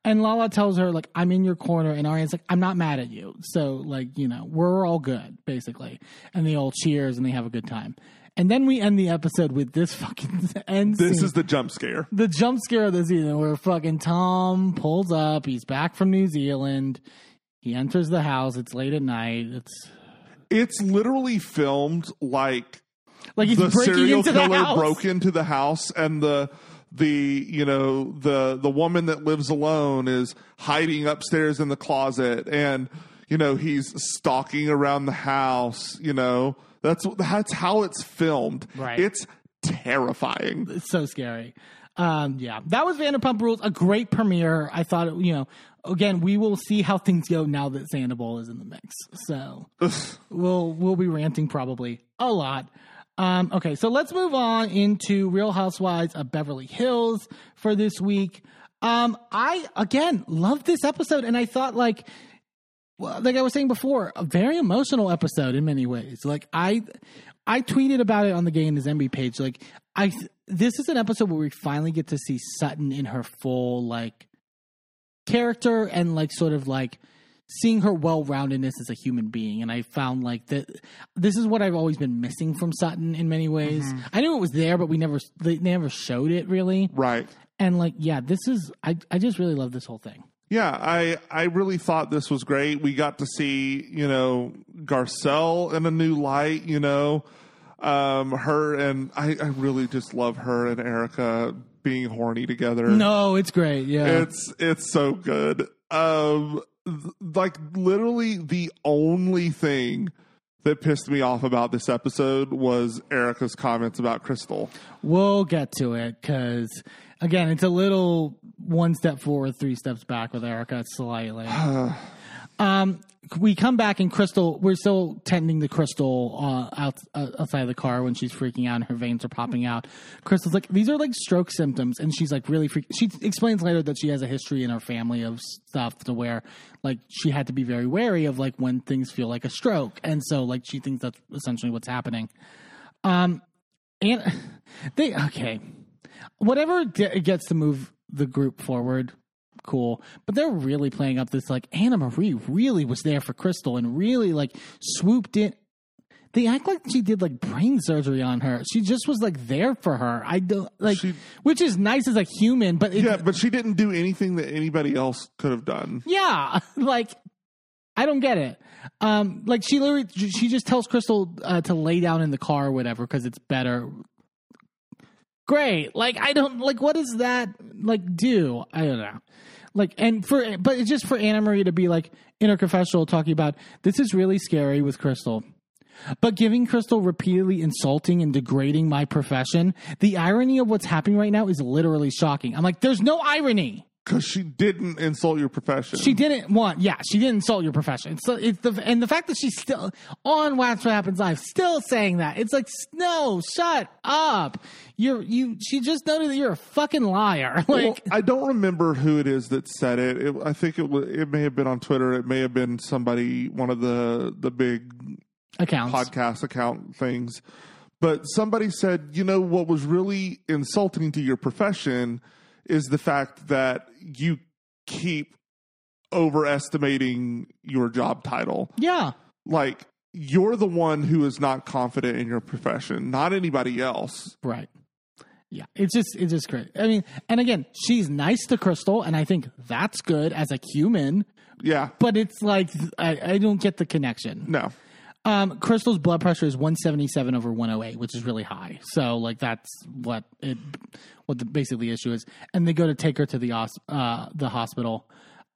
S1: and lala tells her like i'm in your corner and ariana's like i'm not mad at you so like you know we're all good basically and they all cheers and they have a good time and then we end the episode with this fucking end
S2: This
S1: scene
S2: is the jump scare.
S1: the jump scare of the season where fucking Tom pulls up. He's back from New Zealand. He enters the house. It's late at night. It's
S2: It's literally filmed like
S1: like he's
S2: the
S1: breaking
S2: serial killer broke into the house and the the you know the the woman that lives alone is hiding upstairs in the closet and you know he's stalking around the house you know that's that's how it's filmed
S1: Right.
S2: it's terrifying
S1: It's so scary. Um, yeah, that was Vanderpump Rules. A great premiere. I thought, it, you know, again, we will see how things go now that Sandoval is in the mix. So we'll we'll be ranting probably a lot. Um, okay, so let's move on into Real Housewives of Beverly Hills for this week. Um, I again love this episode, and I thought like, well, like I was saying before, a very emotional episode in many ways. Like I, I tweeted about it on the Gay and His Enby page. Like I, this is an episode where we finally get to see Sutton in her full like character and like sort of like seeing her well-roundedness as a human being. And i found like that this is what i've always been missing from sutton in many ways. Mm-hmm. I knew it was there but we never they never showed it really.
S2: Right.
S1: And like yeah this is i, I just really love this whole thing
S2: Yeah, I I really thought this was great. We got to see, you know, Garcelle in a new light, you know. Um her and I, I really just love her and Erika being horny together.
S1: no it's great yeah
S2: It's it's so good. Um th- like literally the only thing that pissed me off about this episode was Erika's comments about Crystal.
S1: We'll get to it because, again, it's a little one step forward, three steps back with Erika slightly. um, we come back and Crystal, we're still tending the Crystal uh, out, uh, outside of the car when she's freaking out and her veins are popping out. Crystal's like, these are like stroke symptoms. And she's like, really freak. She explains later that she has a history in her family of stuff to where like she had to be very wary of like when things feel like a stroke. And so like she thinks that's essentially what's happening. Um, and they okay whatever ge- gets to move the group forward cool but they're really playing up this like Annemarie really was there for crystal and really like swooped in they act like she did like brain surgery on her she just was like there for her i don't like
S2: She-
S1: which is nice as a human but it's,
S2: Yeah, but she didn't do anything that anybody else could have done.
S1: yeah, like I don't get it. Um, like she literally, she just tells Crystal uh, to lay down in the car or whatever because it's better. Great. Like I don't like what does that like do? I don't know. Like and for but it's just for Annemarie to be like in her confessional talking about this is really scary with Crystal. But giving Crystal repeatedly insulting and degrading my profession, the irony of what's happening right now is literally shocking. I'm like, there's no irony.
S2: Because she didn't insult your profession.
S1: She didn't want, yeah, she didn't insult your profession. So it's the and the fact that she's still on Watch What Happens Live, still saying that. It's like, no, shut up. You're you. She just noted that you're a fucking liar.
S2: Well,
S1: Like,
S2: I don't remember who it is that said it. it I think it it may have been on Twitter. It may have been somebody, one of the the big
S1: accounts.
S2: podcast account things. But somebody said, you know, what was really insulting to your profession is the fact that you keep overestimating your job title.
S1: Yeah,
S2: Like you're the one who is not confident in your profession, not anybody else.
S1: right. Yeah, it's just it's just great. I mean, and again, she's nice to Crystal, and I think that's good as a human.
S2: Yeah.
S1: But it's like I, I don't get the connection.
S2: No.
S1: Um, Crystal's blood pressure is 177 over 108, which is really high. So like that's what it what the basically the issue is. And they go to take her to the uh, the hospital.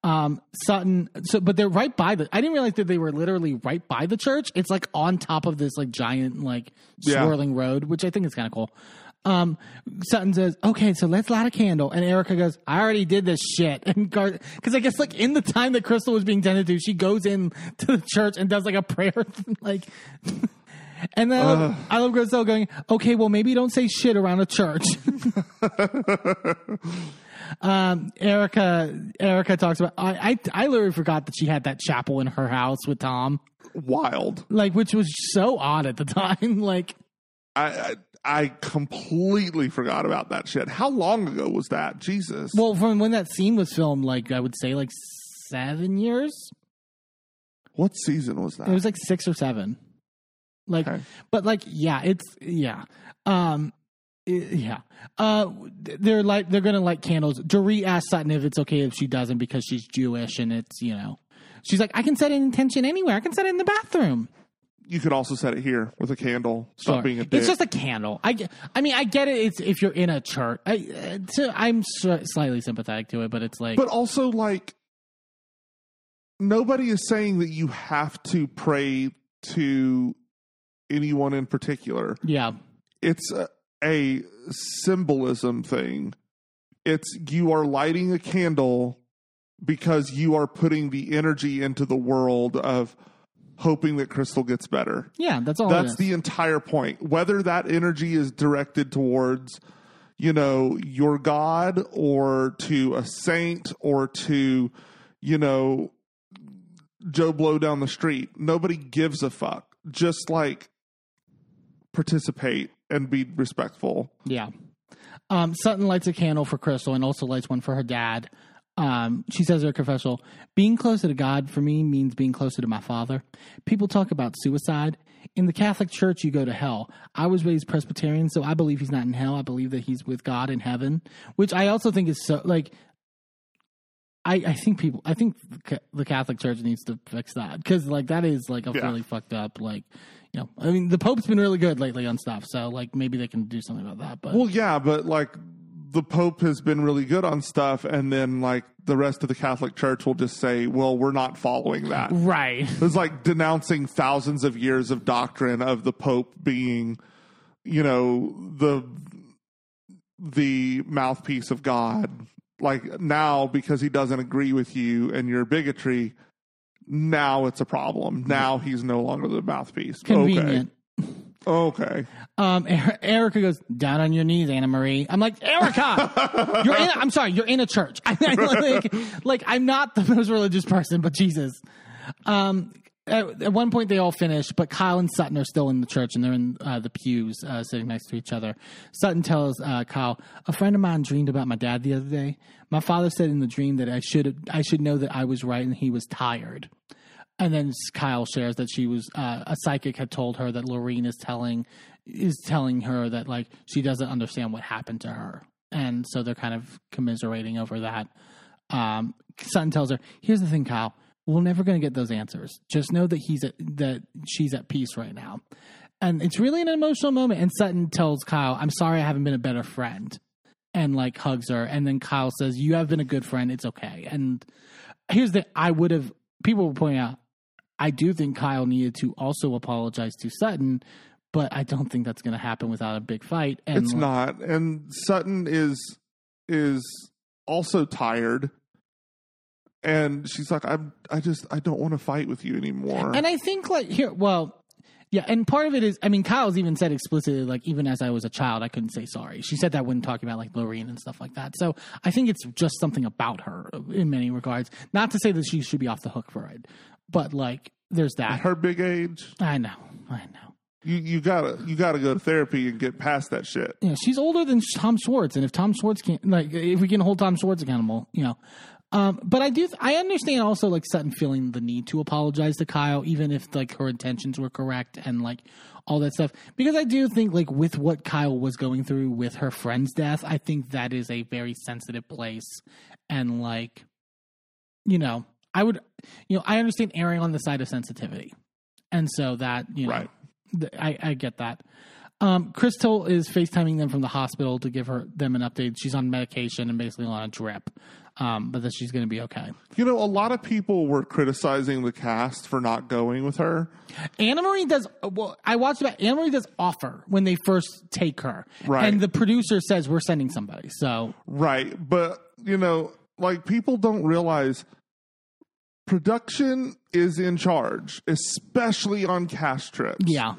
S1: Um, Sutton. So, but they're right by the. I didn't realize that they were literally right by the church. It's like on top of this like giant like
S2: Yeah.
S1: swirling road, which I think is kind of cool. Um, Sutton says, "Okay, so let's light a candle," and Erika goes, "I already did this shit." And because I guess like in the time that Crystal was being tended to, she goes in to the church and does like a prayer, like. And then I love, I love Crystal going, "Okay, well maybe don't say shit around a church." um, Erika, Erika talks about. I, I, I literally forgot that she had that chapel in her house with Tom,
S2: Wild.
S1: like which was so odd at the time. Like,
S2: I, I I completely forgot about that shit. How long ago was that? Jesus.
S1: well, from when that scene was filmed, like I would say, like seven years.
S2: what season was that?
S1: It was like six or seven. Like,
S2: Okay.
S1: but like, yeah, it's yeah, um, i- yeah. Uh, they're like they're gonna light candles. Dorit asks Sutton if it's okay if she doesn't because she's Jewish and it's you know, she's like, I can set an intention anywhere. I can set it in the bathroom.
S2: You could also set it here with a candle. Stop
S1: Sure.
S2: being a dick.
S1: It's just a candle. I, I mean, I get it. It's if you're in a church. I, so I'm slightly sympathetic to it, but it's like,
S2: but also like nobody is saying that you have to pray to anyone in particular.
S1: yeah,
S2: It's a, a symbolism thing. It's you are lighting a candle because you are putting the energy into the world of hoping that Crystal gets better.
S1: yeah. That's all.
S2: That's the entire point. Whether that energy is directed towards, you know, your God or to a saint or to, you know, Joe Blow down the street, nobody gives a fuck. Just like participate and be respectful.
S1: Yeah. Um, Sutton lights a candle for Crystal and also lights one for her dad. Um, she says her confessional, being closer to God for me means being closer to my father. People talk about suicide. In the Catholic Church, you go to hell. I was raised Presbyterian, so I believe he's not in hell. I believe that he's with God in heaven, which I also think is so, like, I, I think people, I think the the Catholic Church needs to fix that because, like, that is like a
S2: Yeah.
S1: really fucked up, like, you know, I mean, the Pope's been really good lately on stuff, so like maybe they can do something about that. But
S2: Well, yeah, but like the Pope has been really good on stuff, and then like the rest of the Catholic Church will just say, well, we're not following that.
S1: right,
S2: It's like denouncing thousands of years of doctrine of the Pope being, you know, the the mouthpiece of God. Like now, because he doesn't agree with you and your bigotry, now it's a problem. Now he's no longer the mouthpiece.
S1: convenient.
S2: Okay. Okay.
S1: Um, Er- Erika goes down on your knees, Annemarie. I'm like Erika, you're in. I'm sorry, you're in a church. I, like, like I'm not the most religious person, but Jesus. Um, at, at one point they all finish, but Kyle and Sutton are still in the church, and they're in uh, the pews, uh, sitting next to each other. Sutton tells uh, Kyle, "A friend of mine dreamed about my dad the other day. My father said in the dream that I should I should know that I was right, and he was tired." And then Kyle shares that she was uh, a psychic had told her that Lorene is telling is telling her that like she doesn't understand what happened to her, and so they're kind of commiserating over that. Um, Sutton tells her, "Here's the thing, Kyle. We're never going to get those answers. Just know that he's at, that she's at peace right now." And it's really an emotional moment. And Sutton tells Kyle, "I'm sorry, I haven't been a better friend," and like hugs her. And then Kyle says, "You have been a good friend. It's okay." And here's the I would have people were pointing out. I do think Kyle needed to also apologize to Sutton, but I don't think that's going to happen without a big fight. And
S2: it's not and sutton is is also tired and she's like i'm i just i don't want to fight with you anymore
S1: And I think like here, well, yeah, and part of it is, I mean, Kyle's even said explicitly, like even as I was a child, I couldn't say sorry. She said that when talking about like Lorene and stuff like that. So I think it's just something about her in many regards. Not to say that she should be off the hook for it, but like there's that.
S2: At her big age
S1: I know, I know.
S2: you you gotta you gotta go to therapy and get past that shit
S1: Yeah, she's older than Tom Schwartz, and if Tom Schwartz can't, like, if we can hold Tom Schwartz accountable, you know. Um, but I do, I understand also like Sutton feeling the need to apologize to Kyle, even if like her intentions were correct and like all that stuff, because I do think like with what Kyle was going through with her friend's death, I think that is a very sensitive place, and like, you know, I would, you know, I understand erring on the side of sensitivity, and so that you know,
S2: Right.
S1: th- I, I get that. Um, Crystal is FaceTiming them from the hospital to give her them an update. She's on medication and basically on a drip, um, but that she's going to be okay.
S2: You know, a lot of people were criticizing the cast for not going with her.
S1: Annemarie does. Well, I watched about Annemarie does offer when they first take her,
S2: Right.
S1: And the producer says we're sending somebody. So
S2: Right. But, you know, like people don't realize production is in charge, especially on cast trips.
S1: yeah,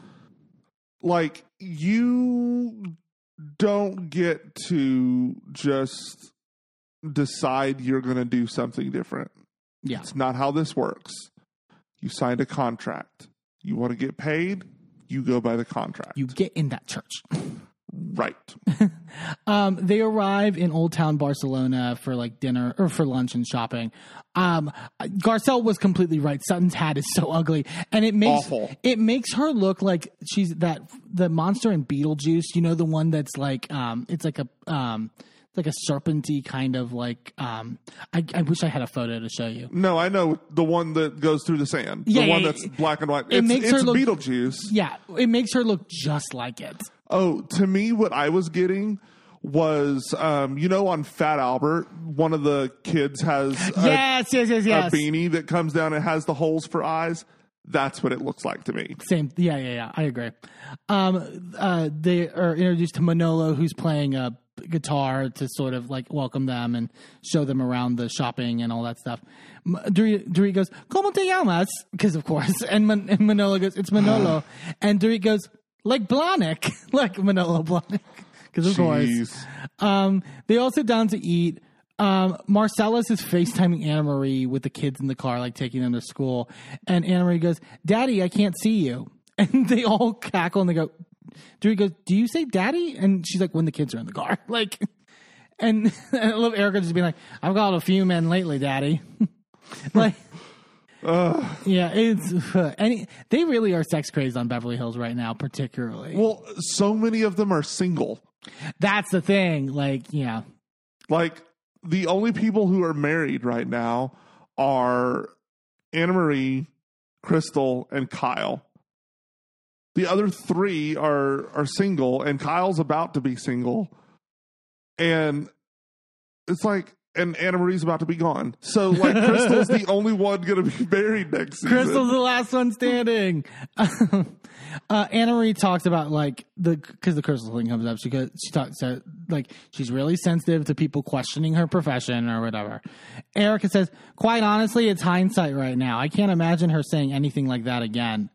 S2: Like you don't get to just decide you're going to do something different.
S1: yeah,
S2: It's not how this works. You signed a contract. You want to get paid, you go by the contract.
S1: you get in that church.
S2: right.
S1: Um, they arrive in Old Town Barcelona for like dinner or for lunch and shopping. Um, Garcelle was completely right. Sutton's hat is so ugly, and it makes
S2: Awful.
S1: it makes her look like she's that the monster in Beetlejuice. You know, the one that's like um, it's like a um, like a serpenty kind of like um. I, I wish I had a photo to show you.
S2: No, I know the one that goes through the sand.
S1: Yeah,
S2: the one
S1: yeah,
S2: that's
S1: yeah.
S2: black and white.
S1: It
S2: it's
S1: makes her look-
S2: Beetlejuice.
S1: Yeah, it makes her look just like it.
S2: Oh, to me, what I was getting was, um, you know, on Fat Albert, one of the kids has a,
S1: yes, yes, yes,
S2: a beanie that comes down and has the holes for eyes. That's what it looks like to me.
S1: Same. Yeah, yeah, yeah. I agree. Um, uh, they are introduced to Manolo, who's playing a guitar to sort of like welcome them and show them around the shopping and all that stuff. Dorit goes, "Como te llamas?" Because of course, and, Man- and Manolo goes, "It's Manolo," and Dorit goes, "Like Blahnik, like Manolo Blahnik." Because of course, um, they all sit down to eat. Um, Marcellus is FaceTiming Annemarie with the kids in the car, like taking them to school. And Annemarie goes, Daddy, I can't see you. And they all cackle and they go, Dewey goes, Do you say daddy? And she's like, When the kids are in the car. Like, and, and I love Erika just being like, I've got a few men lately, daddy. like, yeah, it's, any, they really are sex crazed on Beverly Hills right now, particularly.
S2: Well, so many of them are single.
S1: That's the thing. Like, yeah.
S2: Like, the only people who are married right now are Annemarie, Crystal, and Kyle. The other three are are single, and Kyle's about to be single. And it's like, and Annemarie's about to be gone. So, like, Crystal's the only one going to be married next season.
S1: Crystal's the last one standing. uh, Annemarie talks about like the because the crystal thing comes up. She goes, she talks uh, like she's really sensitive to people questioning her profession or whatever. Erika says, quite honestly, it's hindsight right now. I can't imagine her saying anything like that again.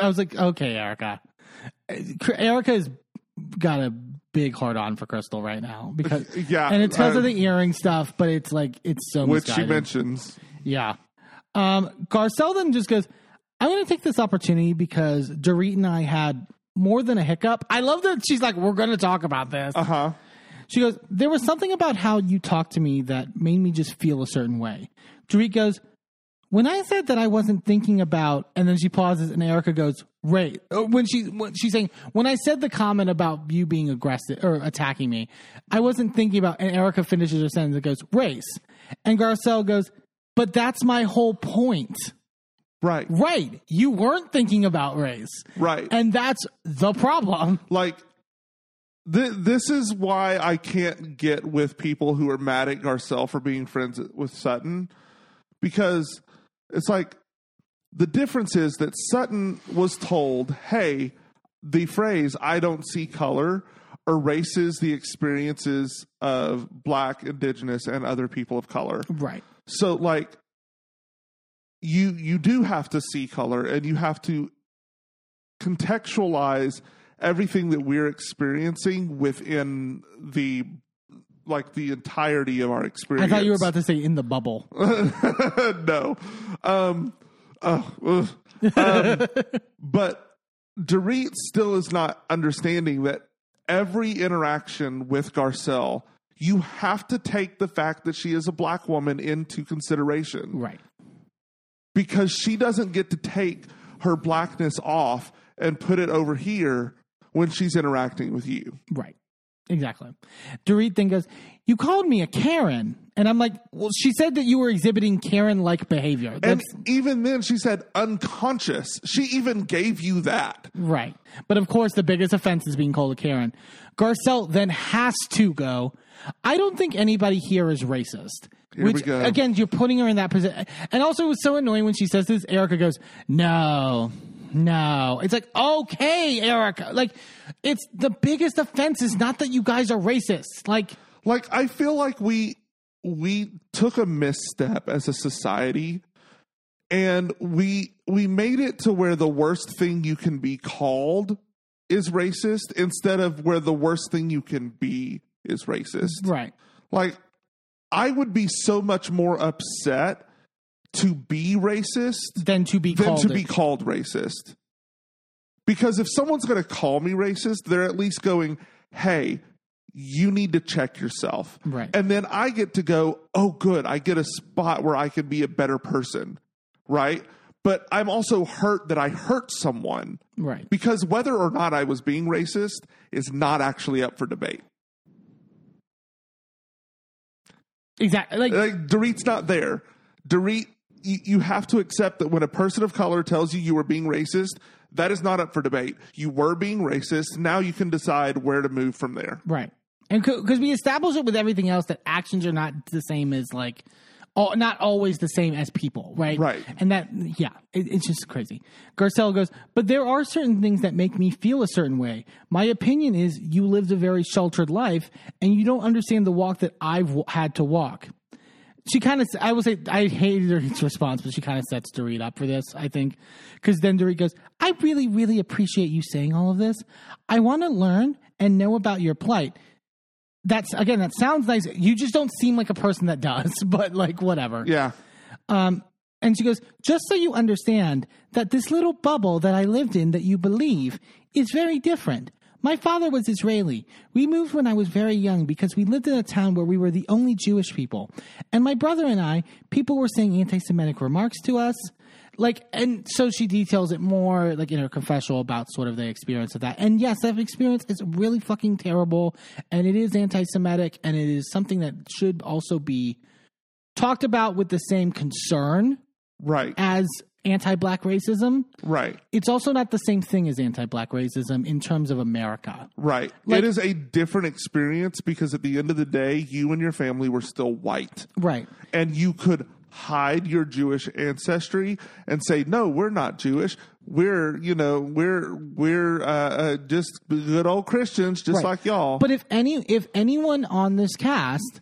S1: I was like, okay, Erika. Erika's got a big heart on for Crystal right now because
S2: Yeah,
S1: and it's because
S2: uh,
S1: of the earring stuff, but it's like it's so
S2: which she mentions.
S1: Yeah. Um, Garcelle then just goes, I'm going to take this opportunity because Dorit and I had more than a hiccup. I love that she's like, we're going to talk about this.
S2: Uh huh.
S1: She goes, there was something about how you talked to me that made me just feel a certain way. Dorit goes, when I said that I wasn't thinking about, and then she pauses, and Erika goes, "Right." Uh, When she when she's saying, when I said the comment about you being aggressive or attacking me, I wasn't thinking about. And Erika finishes her sentence. and goes, "Race," and Garcelle goes, "But that's my whole point."
S2: Right.
S1: Right? You weren't thinking about race,
S2: Right.
S1: and that's the problem.
S2: like th- this is why I can't get with people who are mad at Garcelle for being friends with Sutton because it's like the difference is that Sutton was told, "Hey, the phrase I don't see color erases the experiences of black, indigenous and other people of color."
S1: Right.
S2: So like you you do have to see color and you have to contextualize everything that we're experiencing within the like the entirety of our experience.
S1: I thought you were about to say in the bubble.
S2: no. Um, oh, um, but Dorit still is not understanding that every interaction with Garcelle, you have to take the fact that she is a black woman into consideration
S1: Right.
S2: because she doesn't get to take her blackness off and put it over here when she's interacting with you.
S1: Right. Exactly. Dorit then goes, You called me a Karen. And I'm like, Well, she said that you were exhibiting Karen like behavior.
S2: And even then, she said unconscious. She even gave you that.
S1: right. But of course, the biggest offense is being called a Karen. Garcelle then has to go, I don't think anybody here is racist.
S2: Here we
S1: Which,
S2: go.
S1: again, you're putting her in that position. And also, it was so annoying when she says this. Erika goes, No, no. It's like, okay, Erika. Like, it's the biggest offense is not that you guys are racist. Like,
S2: Like I feel like we we took a misstep as a society and we we made it to where the worst thing you can be called is racist instead of where the worst thing you can be is racist.
S1: right.
S2: Like I would be so much more upset to be racist
S1: Than to be
S2: than
S1: called
S2: to
S1: it.
S2: be called racist. Because if someone's going to call me racist, they're at least going, "Hey, you need to check yourself."
S1: Right.
S2: And then I get to go, "Oh good, I get a spot where I can be a better person." Right? But I'm also hurt that I hurt someone
S1: right.
S2: because whether or not I was being racist is not actually up for debate.
S1: Exactly. Like,
S2: like Dorit's not there. Dorit, you, you have to accept that when a person of color tells you you were being racist, that is not up for debate. You were being racist. Now you can decide where to move from there.
S1: Right. And because we establish it with everything else that actions are not the same as like, all, not always the same as people, right?
S2: Right.
S1: And that, yeah, it, it's just crazy. Garcelle goes, but there are certain things that make me feel a certain way. My opinion is you lived a very sheltered life and you don't understand the walk that I've w- had to walk. She kind of, I will say, I hated her response, but she kind of sets Dorit up for this, I think. Because then Dorit goes, I really, really appreciate you saying all of this. I want to learn and know about your plight. That's, again, that sounds nice. You just don't seem like a person that does, but like, whatever.
S2: Yeah.
S1: Um, and she goes, just so you understand that this little bubble that I lived in that you believe is very different. My father was Israeli. We moved when I was very young because we lived in a town where we were the only Jewish people. And my brother and I, people were saying anti Semitic remarks to us. Like, and so she details it more, like in her confessional about sort of the experience of that. And yes, that experience is really fucking terrible. And it is anti Semitic. And it is something that should also be talked about with the same concern
S2: Right.
S1: as anti black racism.
S2: Right.
S1: It's also not the same thing as anti black racism in terms of America.
S2: Right.
S1: Like-
S2: it is a different experience because at the end of the day, you and your family were still white.
S1: Right.
S2: And you could hide your Jewish ancestry and say, no, we're not Jewish. We're, you know, we're, we're, uh, uh, just good old Christians, just
S1: Right.
S2: like y'all.
S1: But if any if anyone on this cast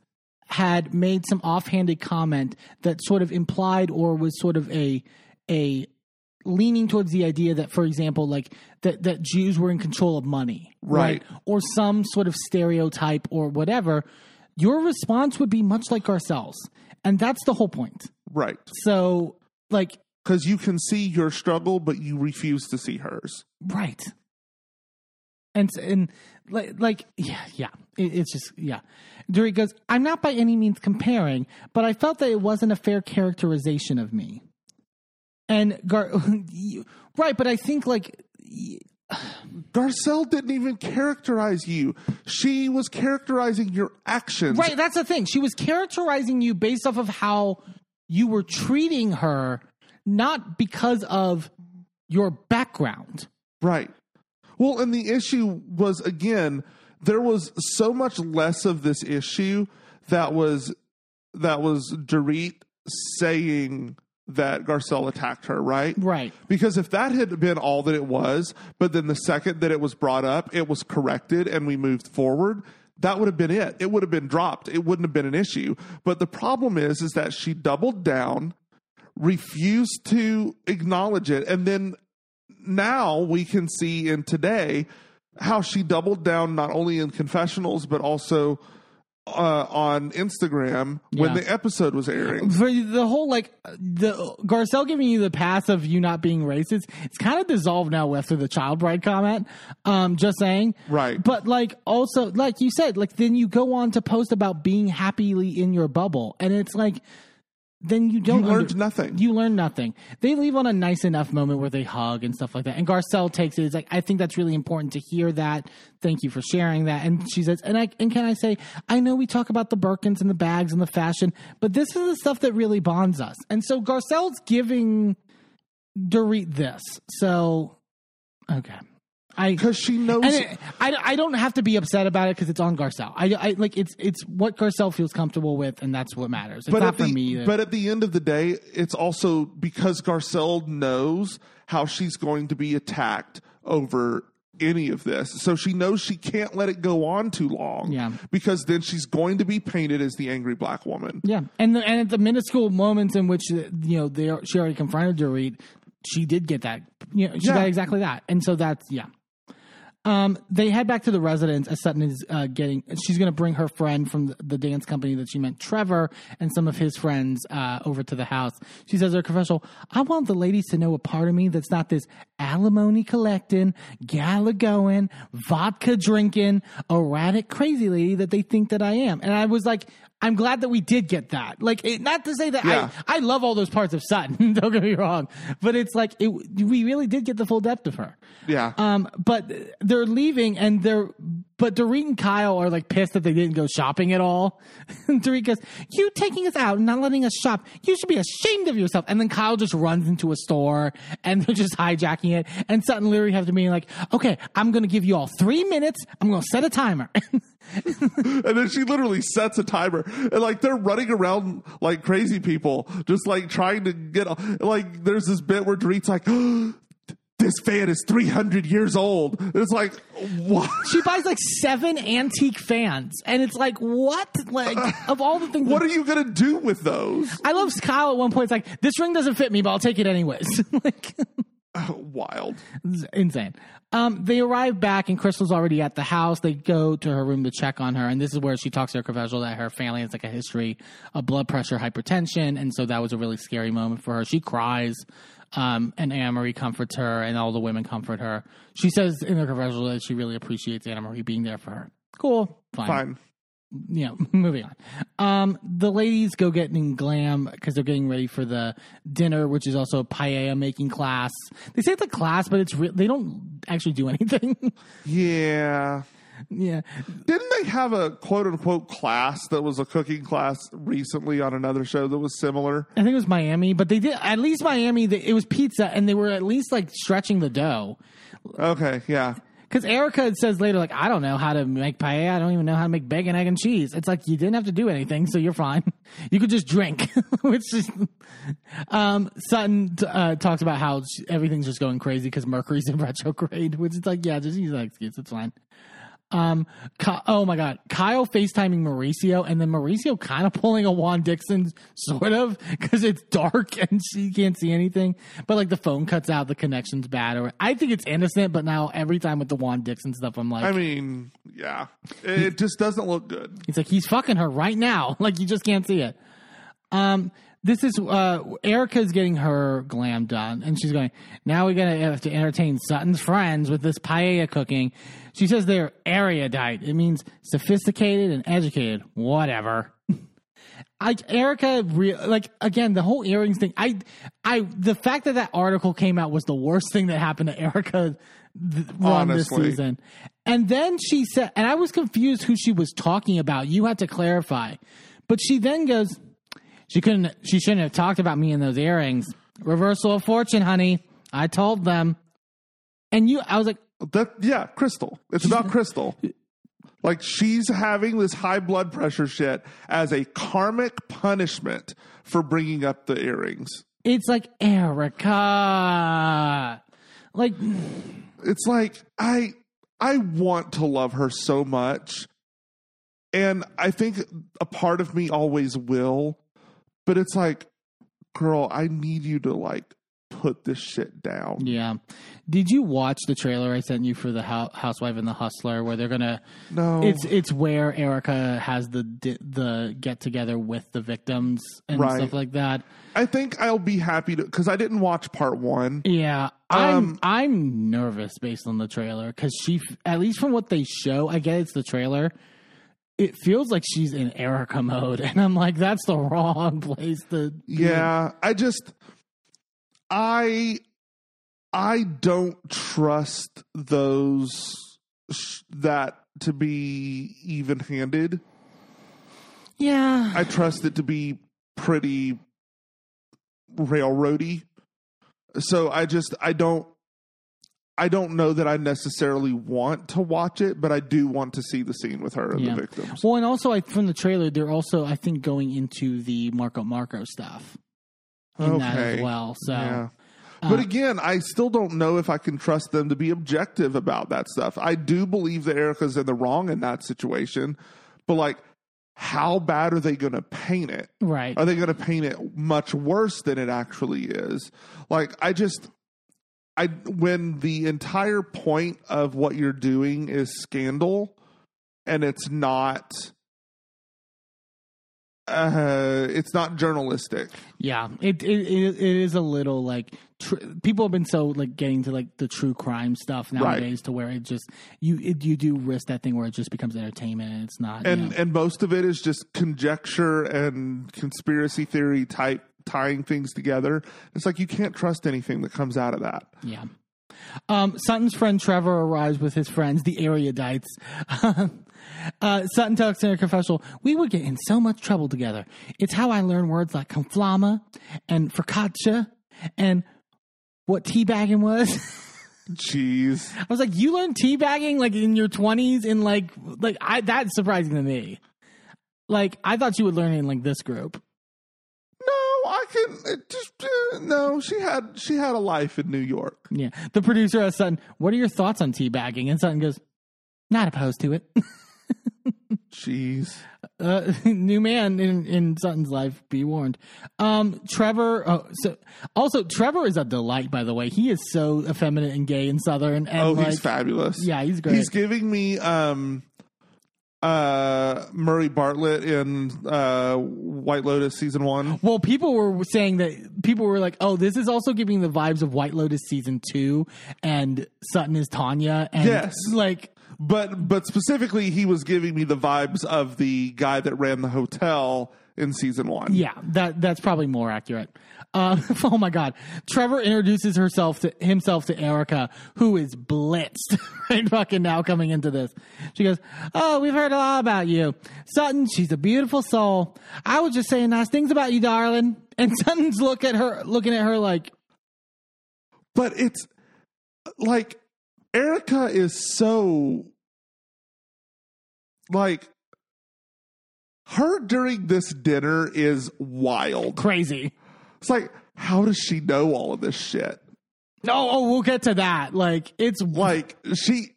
S1: had made some offhanded comment that sort of implied or was sort of a a leaning towards the idea that for example like that that Jews were in control of money
S2: Right.
S1: or some sort of stereotype or whatever your response would be much like ourselves and that's the whole point
S2: right.
S1: so like
S2: Because you can see your struggle, but you refuse to see hers.
S1: Right. And and like like yeah yeah it, it's just yeah. Dorit goes. I'm not by any means comparing, but I felt that it wasn't a fair characterization of me. And Gar, right, but I think like
S2: Garcelle didn't even characterize you. She was characterizing your actions.
S1: right. That's the thing. She was characterizing you based off of how you were treating her, not because of your background.
S2: Right. Well, and the issue was again, there was so much less of this issue that was that was Dorit saying that Garcelle attacked her, right?
S1: Right.
S2: Because if that had been all that it was, but then the second that it was brought up, it was corrected and we moved forward, that would have been it. It would have been dropped. It wouldn't have been an issue. But the problem is is that she doubled down, refused to acknowledge it, and then now we can see in today how she doubled down not only in confessionals but also uh, on Instagram when
S1: Yeah.
S2: the episode was airing.
S1: for the whole like the Garcelle giving you the pass of you not being racist, it's kind of dissolved now after the child bride comment. Um, just saying,
S2: Right.
S1: But like also, like you said, like then you go on to post about being happily in your bubble, and it's like then you don't
S2: You learned
S1: under-
S2: nothing.
S1: You learn nothing. They leave on a nice enough moment where they hug and stuff like that. And Garcelle takes it. It's like I think that's really important to hear that. Thank you for sharing that. And she says, and I and can I say, I know we talk about the Birkins and the bags and the fashion, but this is the stuff that really bonds us. And so Garcelle's giving Dorit this. So okay, I
S2: because she knows.
S1: it, I, I don't have to be upset about it because it's on Garcelle. I, I like it's it's what Garcelle feels comfortable with, and that's what matters. It's not for
S2: the,
S1: me.
S2: But at the end of the day, it's also because Garcelle knows how she's going to be attacked over any of this. So she knows she can't let it go on too long.
S1: Yeah.
S2: Because then she's going to be painted as the angry black woman.
S1: yeah, and the, and at the minuscule moments in which you know they she already confronted Dorit, she did get that. You know, she
S2: Yeah.
S1: got exactly that, and so that's yeah. Um, they head back to the residence as Sutton is uh, getting. She's going to bring her friend from the, the dance company that she met, Trevor, and some of his friends uh, over to the house. She says her confessional. I want the ladies to know a part of me that's not this alimony collecting, gala going, vodka drinking, erratic crazy lady that they think that I am. And I was like. I'm glad that we did get that. Like, it, not to say that
S2: Yeah.
S1: I, I love all those parts of Sutton. Don't get me wrong, but it's like it, we really did get the full depth of her.
S2: Yeah.
S1: Um, but they're leaving and they're, but Dorit and Kyle are like pissed that they didn't go shopping at all. And Dorit goes, you taking us out and not letting us shop. You should be ashamed of yourself. And then Kyle just runs into a store and they're just hijacking it. And Sutton literally have to be like, okay, I'm going to give you all three minutes. I'm going to set a timer.
S2: and then she literally sets a timer and like they're running around like crazy people just like trying to get like there's this bit where Dorit's like this fan is 300 years old it's like what
S1: she buys like seven antique fans. And it's like, what? Like, of all the things.
S2: what are you gonna do with those
S1: I love Kyle at one point. It's like, this ring doesn't fit me, but I'll take it anyways. like,
S2: wild
S1: insane. Um, they arrive back and Crystal's already at the house. They go to her room to check on her, and this is where she talks to her confessional that her family has like a history of blood pressure, hypertension, and so that was a really scary moment for her. She cries, um, and Annemarie comforts her, and all the women comfort her. She says in her confessional that she really appreciates Annemarie being there for her. Cool,
S2: fine
S1: you know, moving on. Um, the ladies go getting glam because they're getting ready for the dinner, which is also a paella making class. They say it's a class, but it's re- they don't actually do anything.
S2: yeah
S1: yeah,
S2: didn't they have a quote unquote class that was a cooking class recently on another show that was similar
S1: I think it was Miami, but they did at least Miami. They, it was pizza, and they were at least like stretching the dough.
S2: okay yeah
S1: Because Erika says later, like, I don't know how to make paella. I don't even know how to make bacon, egg, and cheese. It's like you didn't have to do anything, so you're fine. You could just drink, which is. Um, Sutton uh, talks about how everything's just going crazy because Mercury's in retrograde, which is like, yeah, just use that excuse. It's fine. Um, Ky- oh my God, Kyle FaceTiming Mauricio, and then Mauricio kind of pulling a Juan Dixon, sort of, because it's dark and she can't see anything. But like the phone cuts out, the connection's bad, or I think it's innocent. But now every time with the Juan Dixon stuff, I'm like,
S2: I mean yeah it, it just doesn't look good
S1: He's like, he's fucking her right now. Like, you just can't see it. Um, this is, uh, Erika's getting her glam done, and she's going, now we're gonna have to entertain Sutton's friends with this paella cooking. She says they're erudite. It means sophisticated and educated. Whatever. I, Erika, re- like again, the whole earrings thing. I, I, the fact that that article came out was the worst thing that happened to Erika th- run this season. And then she said, and I was confused who she was talking about. You had to clarify, but she then goes, she couldn't, she shouldn't have talked about me in those earrings. Reversal of fortune, honey. I told them. And you, I was like,
S2: That yeah, Crystal. It's about Crystal. Like she's having this high blood pressure shit as a karmic punishment for bringing up the earrings.
S1: it's like Erika. Like,
S2: It's like I I want to love her so much. And I think a part of me always will, but it's like girl, I need you to like put this shit down.
S1: Yeah. Did you watch the trailer I sent you for the Housewife and the Hustler, where they're gonna?
S2: No.
S1: It's it's where Erika has the the get together with the victims and
S2: Right.
S1: stuff like that.
S2: I think I'll be happy to because I didn't watch part one.
S1: Yeah, I'm
S2: Um,
S1: I'm nervous based on the trailer because she, at least from what they show, I get it's the trailer. It feels like she's in Erika mode, and I'm like, that's the wrong place to.
S2: Yeah, I just I I don't trust those sh- that to be even-handed.
S1: yeah.
S2: I trust it to be pretty railroady. So I just I don't I don't know that I necessarily want to watch it, but I do want to see the scene with her and
S1: Yeah.
S2: the victims.
S1: Well, and also I, from the trailer, they're also I think going into the Marco Marco stuff in that as
S2: Okay.
S1: well. So
S2: Yeah.
S1: Uh,
S2: But again, I still don't know if I can trust them to be objective about that stuff. I do believe that Erika's in the wrong in that situation, but like, how bad are they going to paint it?
S1: right,
S2: Are they going to paint it much worse than it actually is? Like, I just, I when the entire point of what you're doing is scandal, and it's not, uh, it's not journalistic.
S1: yeah, it it it, is a little like tr- people have been so like getting to like the true crime stuff nowadays to where it just you it, you do risk that thing where it just becomes entertainment and it's not. you
S2: and
S1: know.
S2: and most of it is just conjecture and conspiracy theory type tying things together. It's like you can't trust anything that comes out of that.
S1: Yeah. Um, Sutton's friend Trevor arrives with his friends, the Erudites. uh, Sutton tells in a confessional, We would get in so much trouble together. It's how I learned words like conflama and focaccia and what teabagging was.
S2: Jeez.
S1: I was like, You learned teabagging like in your 20s? In like, like I, that's surprising to me. Like, I thought you would learn in like this group.
S2: I can it just uh, no. She had she had a life in New York.
S1: Yeah. The producer asks Sutton, What are your thoughts on teabagging? And Sutton goes, Not opposed to it.
S2: Jeez.
S1: uh, new man in, in Sutton's life. Be warned. Um, Trevor. Oh, so also Trevor is a delight. By the way, he is so effeminate and gay and southern. And
S2: Oh,
S1: like,
S2: he's fabulous.
S1: Yeah, he's great.
S2: He's giving me um uh Murray Bartlett in uh White Lotus season one.
S1: well, people were saying that people were like, "Oh, this is also giving the vibes of White Lotus season two, and Sutton is Tanya." And
S2: Yes.
S1: like
S2: But but specifically he was giving me the vibes of the guy that ran the hotel in season one.
S1: Yeah, that that's probably more accurate. Uh, oh my God, Trevor introduces herself to himself to Erika, who is blitzed right fucking now coming into this. She goes, "Oh, we've heard a lot about you, Sutton. She's a beautiful soul. I was just saying nice things about you, darling." And Sutton's look at her, looking at her like,
S2: but it's like Erika is so like her during this dinner is wild.
S1: crazy.
S2: It's like how does she know all of this shit?
S1: No, oh, we'll get to that. Like, it's
S2: Like she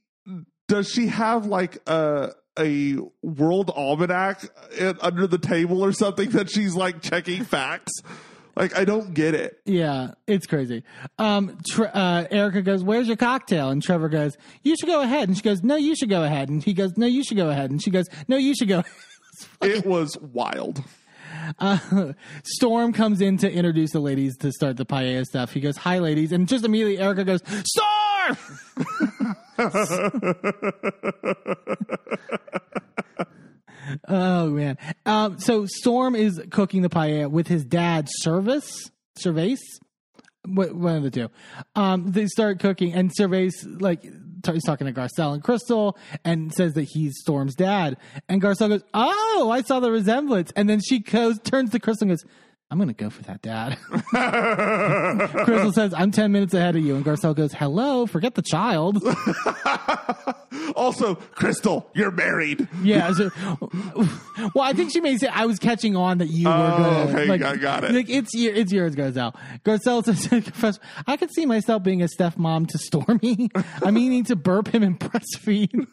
S2: does she have like a a world almanac in- under the table or something that she's like checking facts? Like I don't get it.
S1: Yeah, it's crazy. Um, Tre- uh, Erika goes, "Where's your cocktail?" And Trevor goes, "You should go ahead." And she goes, "No, you should go ahead." And he goes, "No, you should go ahead." And she goes, "No, you should go."
S2: It was wild.
S1: Uh, Storm comes in to introduce the ladies to start the paella stuff. He goes, "Hi, ladies," and just immediately Erika goes, "Storm!" oh man! Um, so Storm is cooking the paella with his dad, Service, Wh- one of the two. Um, they start cooking, and Cervase like he's talking to Garcelle and Crystal, and says that he's Storm's dad. And Garcelle goes, "Oh, I saw the resemblance." And then she goes, turns to Crystal and goes. I'm gonna go for that, Dad. Crystal says, "I'm ten minutes ahead of you," and Garcelle goes, "Hello, forget the child."
S2: Also, Crystal, you're married.
S1: Yeah. So, well, I think she may say I was catching on that you were
S2: Oh, okay,
S1: like,
S2: I got it.
S1: Like it's it's yours, Garcelle. Garcelle says, "Professor, I could see myself being a stepmom to Stormy. I mean, need to burp him and breastfeed.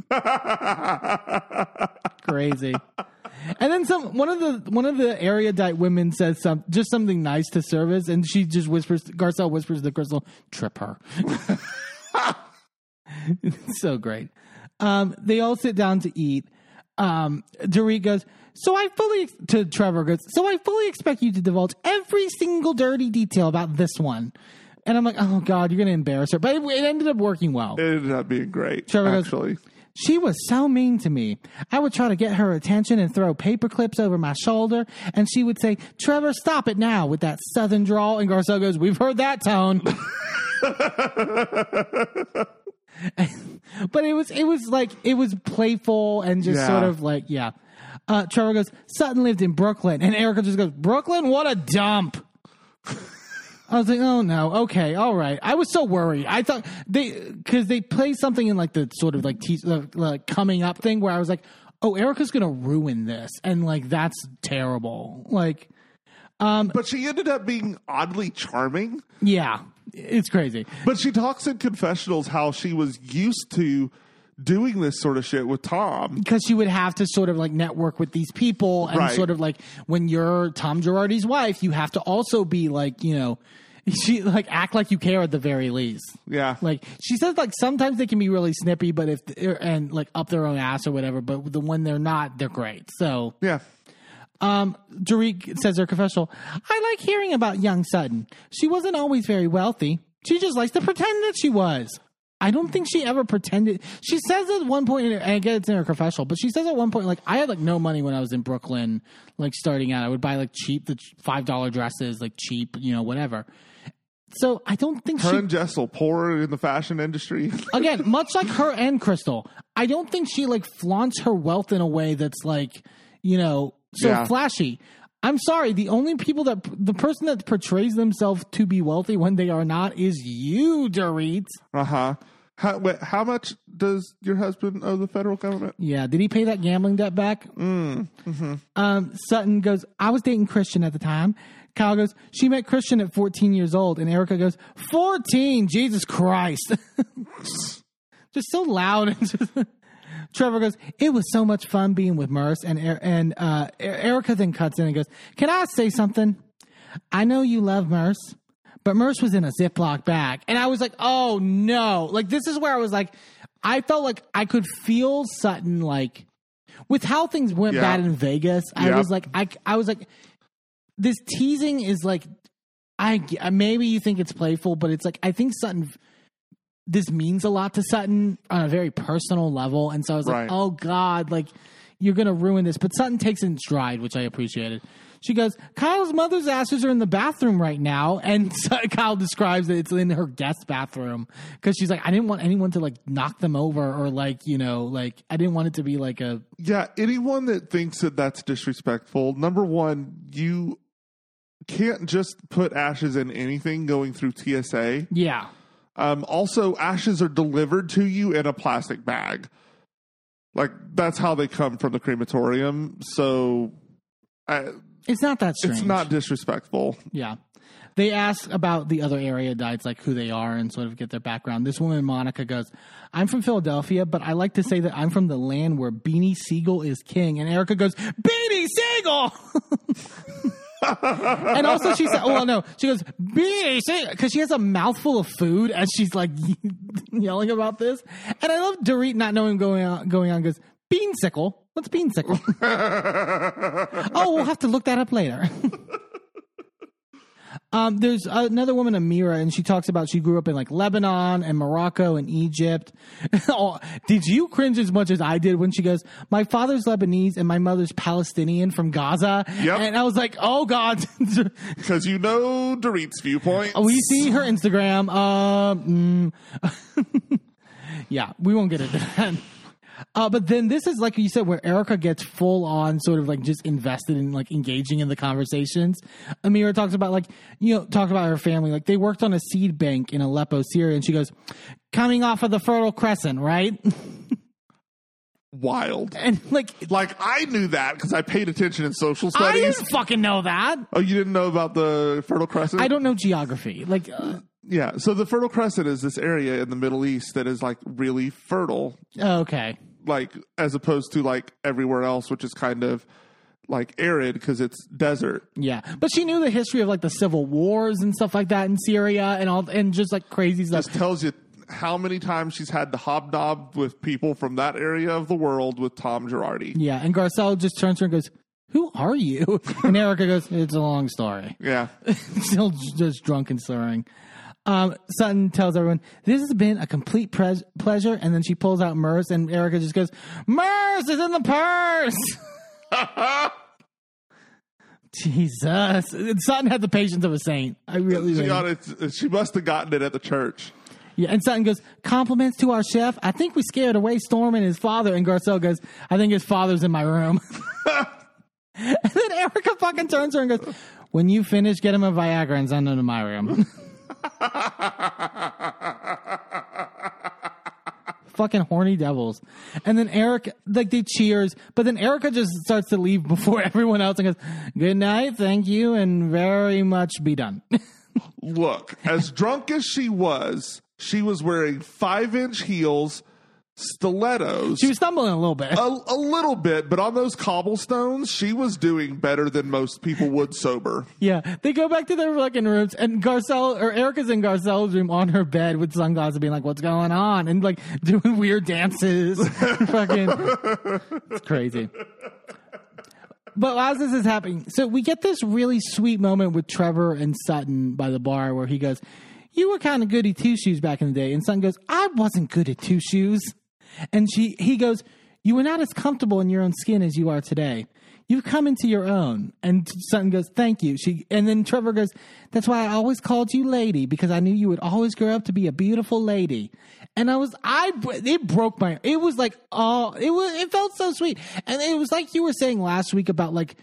S1: Crazy." And then some one of the one of the area erudite women says some just something nice to service, and she just whispers. Garcelle whispers to Crystal, "Trip her." So great. Um, they all sit down to eat. Um, Dorit goes, so I fully to Trevor goes, so I fully expect you to divulge every single dirty detail about this one. And I'm like, oh god, you're gonna embarrass her. But it, it ended up working well.
S2: It ended up being great.
S1: Trevor goes-
S2: actually,
S1: She was so mean to me. I would try to get her attention and throw paper clips over my shoulder, and she would say, Trevor, stop it now, with that southern drawl. And Garcelle goes, We've heard that tone. but it was it was like it was playful and just
S2: Yeah.
S1: sort of like yeah. Uh, Trevor goes, Sutton lived in Brooklyn, and Erika just goes, Brooklyn, what a dump. I was like, oh no, okay, all right. I was so worried. I thought they because they play something in like the sort of like uh, like coming up thing where I was like, oh, Erika's gonna ruin this, and like that's terrible. Like, um,
S2: But she ended up being oddly charming.
S1: yeah, it's crazy.
S2: But she talks in confessionals how she was used to doing this sort of shit with Tom.
S1: because she would have to sort of like network with these people and
S2: Right.
S1: sort of like when you're Tom Girardi's wife, you have to also be like, you know, she like act like you care at the very least.
S2: Yeah.
S1: Like she says, like sometimes they can be really snippy, but if and like up their own ass or whatever. But the when they're not, they're great. So
S2: yeah.
S1: um, Dorit says her confessional. I like hearing about young Sutton. She wasn't always very wealthy. She just likes to pretend that she was. I don't think she ever pretended. She says at one point, and I get it's in her confessional, but she says at one point, like, I had like no money when I was in Brooklyn, like starting out. I would buy like cheap, the five dollar dresses, like cheap, you know, whatever. So I don't think
S2: Her
S1: she
S2: and Jessel poor in the fashion industry.
S1: again, much like her and Crystal, I don't think she like flaunts her wealth in a way that's like, you know, so
S2: Yeah.
S1: flashy. I'm sorry, the only people that the person that portrays themselves to be wealthy when they are not is you, Dorit.
S2: uh huh. How, wait, how much does your husband owe the federal government?
S1: Yeah, did he pay that gambling debt back? Mm, um, Sutton goes, I was dating Christian at the time. Kyle goes, she met Christian at 14 years old. And Erika goes, 14, Jesus Christ. just so loud. Trevor goes, it was so much fun being with Merce. And, Er- and uh, Er- Erika then cuts in and goes, can I say something? I know you love Merce, but Merce was in a Ziploc bag. And I was like, oh no. Like, this is where I was like, I felt like I could feel Sutton, like, with how things went
S2: Yeah.
S1: bad in Vegas. I
S2: Yeah.
S1: was like, I, I was like, this teasing is like, I maybe you think it's playful, but it's like, I think Sutton, this means a lot to Sutton on a very personal level. And so I was
S2: Right.
S1: like, oh God, like, you're going to ruin this. But Sutton takes it in stride, which I appreciated. She goes, Kyle's mother's ashes are in the bathroom right now. And so Kyle describes that it's in her guest bathroom because she's like, I didn't want anyone to like knock them over or like, you know, like, I didn't want it to be like a,
S2: Yeah, anyone that thinks that that's disrespectful, number one, you can't just put ashes in anything going through TSA.
S1: yeah.
S2: Um, also, ashes are delivered to you in a plastic bag. Like that's how they come from the crematorium. So I,
S1: It's not that strange.
S2: it's not disrespectful.
S1: Yeah. They ask about the other erudites, like who they are and sort of get their background. This woman, Monica, goes, I'm from Philadelphia, but I like to say that I'm from the land where Beanie Sigel is king. And Erika goes, Beanie Sigel! and also she said, oh, well, no, she goes, because she has a mouthful of food as she's like yelling about this. And I love Dorit not knowing going on, going on, goes, Beansicle? What's Beansicle? oh, we'll have to look that up later. Um, there's another woman, Amira, and she talks about she grew up in like Lebanon and Morocco and Egypt. oh, did you cringe as much as I did when she goes, "My father's Lebanese and my mother's Palestinian from Gaza"?
S2: Yep.
S1: And I was like, "Oh God."
S2: Because you know Dorit's viewpoint.
S1: we see her Instagram. Um, mm. yeah, we won't get into that. Uh, but then this is like you said, where Erika gets full on sort of like just invested in like engaging in the conversations. Amira talks about like you know talks about her family. Like they worked on a seed bank in Aleppo, Syria, and she goes, "Coming off of the Fertile Crescent, right?"
S2: Wild.
S1: and like
S2: Like I knew that because I paid attention in social studies.
S1: I didn't fucking know that.
S2: oh, you didn't know about the Fertile Crescent?
S1: I don't know geography. Like, uh,
S2: Yeah. So the Fertile Crescent is this area in the Middle East that is like really fertile,
S1: okay,
S2: like as opposed to like everywhere else, which is kind of like arid because it's desert.
S1: Yeah, but she knew the history of like the civil wars and stuff like that in Syria and all, and just like crazy stuff.
S2: This tells you how many times she's had to hobnob with people from that area of the world with Tom Girardi.
S1: Yeah, and Garcelle just turns to her and goes, "Who are you?" And Erika goes, "It's a long story."
S2: Yeah.
S1: Still just drunk and slurring. Um, Sutton tells everyone, This has been a complete pres- pleasure. And then she pulls out Merce, and Erika just goes, Merce is in the purse. Jesus. Sutton had the patience of a saint. I really
S2: She,
S1: think.
S2: got it, she must have gotten it at the church.
S1: Yeah, and Sutton goes, compliments to our chef. I think we scared away Storm and his father. And Garcelle goes, I think his father's in my room. and then Erika fucking turns her and goes, when you finish, get him a Viagra and send him to my room. fucking horny devils. And then Eric, like they cheers, but then Erika just starts to leave before everyone else and goes, good night, thank you, and very much be done.
S2: Look, as drunk as she was, she was wearing five inch heels, stilettos.
S1: she was stumbling a little bit.
S2: a, a little bit, but on those cobblestones, she was doing better than most people would sober.
S1: Yeah, they go back to their fucking rooms, and Garcelle or Erika's in Garcelle's room on her bed with sunglasses, being like, "What's going on?" and like doing weird dances. fucking, it's crazy. But as this is happening, so we get this really sweet moment with Trevor and Sutton by the bar where he goes, "You were kind of goody two shoes back in the day," and Sutton goes, "I wasn't good at two shoes," and she he goes, "You were not as comfortable in your own skin as you are today." You've come into your own. And Sutton goes, Thank you. She and then Trevor goes, That's why I always called you lady, because I knew you would always grow up to be a beautiful lady. And I was I it broke my it was like oh it was it felt so sweet. And it was like you were saying last week about like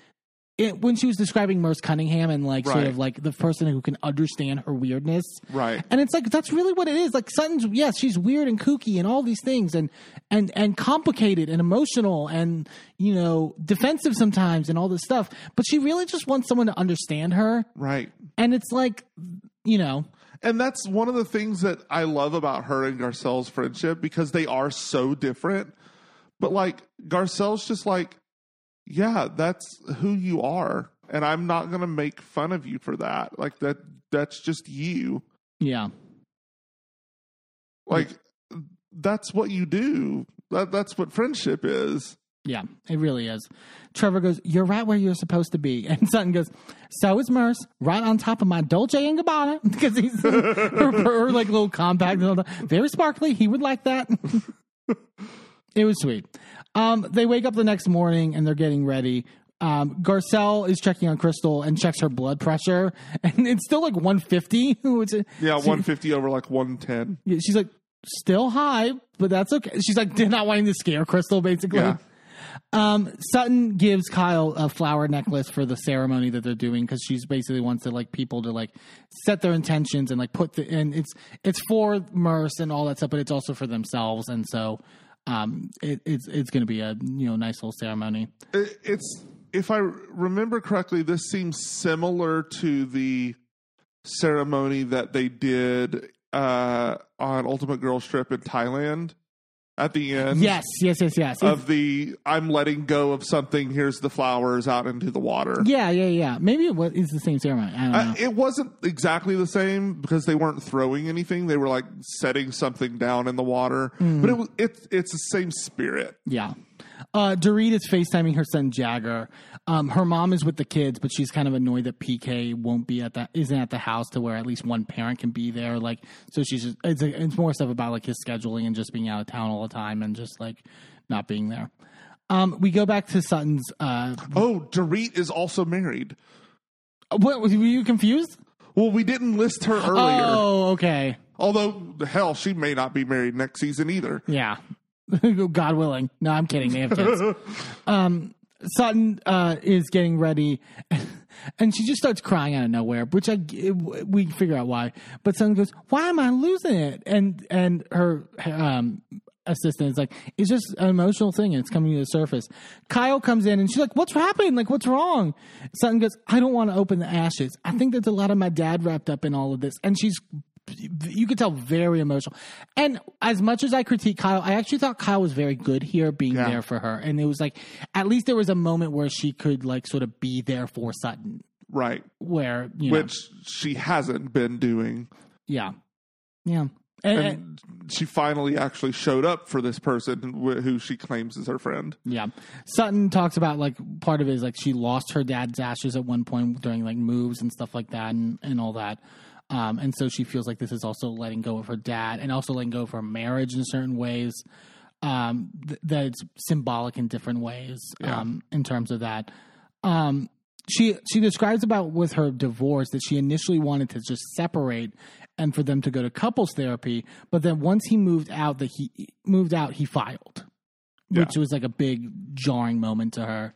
S1: it, when she was describing Merce Cunningham and like sort of like the person who can understand her weirdness.
S2: Right.
S1: And it's like that's really what it is. Like Sutton's yes, she's weird and kooky and all these things and and and complicated and emotional and you know, defensive sometimes and all this stuff. But she really just wants someone to understand her.
S2: Right.
S1: And it's like you know,
S2: And that's one of the things that I love about her and Garcelle's friendship because they are so different. But like Garcelle's just like, yeah, that's who you are. And I'm not going to make fun of you for that. Like that that's just you.
S1: yeah.
S2: Like that's what you do. That that's what friendship is.
S1: Yeah, it really is. Trevor goes, "You're right where you're supposed to be," and Sutton goes, "So is Merce, right on top of my Dolce and Gabbana because he's her, her like little compact, and all that. very sparkly. He would like that." it was sweet. Um, they wake up the next morning and they're getting ready. Um, Garcelle is checking on Crystal and checks her blood pressure, and it's still like 150. Which is-
S2: Yeah,
S1: she-
S2: 150 over like 110.
S1: yeah, she's like still high, but that's okay. She's like did not wanting to scare Crystal, basically.
S2: Yeah.
S1: Um, Sutton gives Kyle a flower necklace for the ceremony that they're doing because she's basically wants to like people to like set their intentions and like put the and it's it's for Merce and all that stuff, but it's also for themselves, and so um, it, it's it's going to be a you know nice little ceremony.
S2: It- It's if I remember correctly, this seems similar to the ceremony that they did uh, on Ultimate Girls Trip in Thailand at the end.
S1: Yes, yes, yes, yes.
S2: Of the I'm letting go of something. Here's the flowers out into the water.
S1: yeah, yeah, yeah. Maybe it was it's the same ceremony. I don't know.
S2: Uh, it wasn't exactly the same because they weren't throwing anything. They were like setting something down in the water.
S1: Mm-hmm.
S2: But it was it's it's the same spirit.
S1: Yeah. Uh, Dorit is FaceTiming her son Jagger. Um, her mom is with the kids, but she's kind of annoyed that PK won't be at that isn't at the house to where at least one parent can be there. Like, so she's just it's it's more stuff about like his scheduling and just being out of town all the time and just like not being there. Um, we go back to Sutton's. Uh,
S2: Oh, Dorit is also married.
S1: what were you confused?
S2: Well, we didn't list her earlier.
S1: Oh, okay,
S2: Although, hell, she may not be married next season either.
S1: yeah. God willing. No, I'm kidding. They have kids. um, Sutton uh, is getting ready, and she just starts crying out of nowhere, which I we figure out why. But Sutton goes, "Why am I losing it?" And and her um, assistant is like, "It's just an emotional thing, and it's coming to the surface." Kyle comes in, and she's like, "What's happening? Like, what's wrong?" Sutton goes, "I don't want to open the ashes. I think there's a lot of my dad wrapped up in all of this," and she's you could tell very emotional. And as much as I critique Kyle, I actually thought Kyle was very good here being
S2: Yeah.
S1: there for her. And it was like at least there was a moment where she could like sort of be there for Sutton.
S2: Right.
S1: Where you know,
S2: Which she hasn't been doing.
S1: yeah, yeah, and, and-
S2: And she finally actually showed up for this person wh- who she claims is her friend.
S1: yeah. Sutton talks about like part of it is like she lost her dad's ashes at one point during like moves and stuff like that and and all that. Um, and so she feels like this is also letting go of her dad and also letting go of her marriage in certain ways. Um, th- that it's symbolic in different ways.
S2: Yeah.
S1: Um, in terms of that, um, she she describes about with her divorce that she initially wanted to just separate and for them to go to couples therapy, but then once he moved out, that he moved out, he filed, which was like a big jarring moment to her.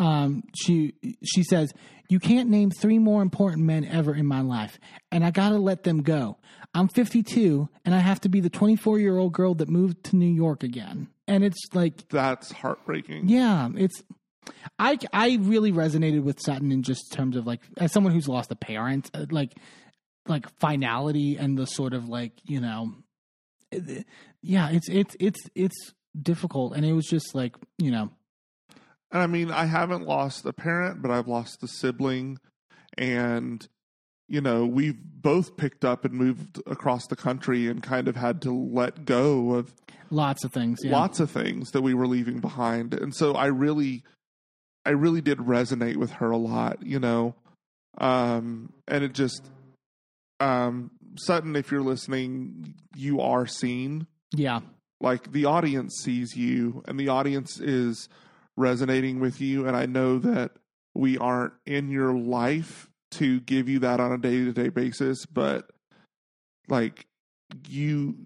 S1: Um, she she says, "You can't name three more important men ever in my life, and I gotta let them go. I'm 52, and I have to be the 24 year old girl that moved to New York again." And it's like
S2: That's heartbreaking.
S1: yeah, it's I I really resonated with Sutton in just terms of like as someone who's lost a parent, uh, like like finality and the sort of like you know, yeah, it's it's it's it's difficult, and it was just like you know,
S2: And I mean, I haven't lost a parent, but I've lost a sibling. And, you know, we've both picked up and moved across the country and kind of had to let go of
S1: lots of things. Yeah.
S2: lots of things that we were leaving behind. And so I really, I really did resonate with her a lot, you know. Um, and it just, um, Sutton, if you're listening, you are seen
S1: yeah,
S2: like the audience sees you and the audience is resonating with you and i know that we aren't in your life to give you that on a day-to-day basis but like you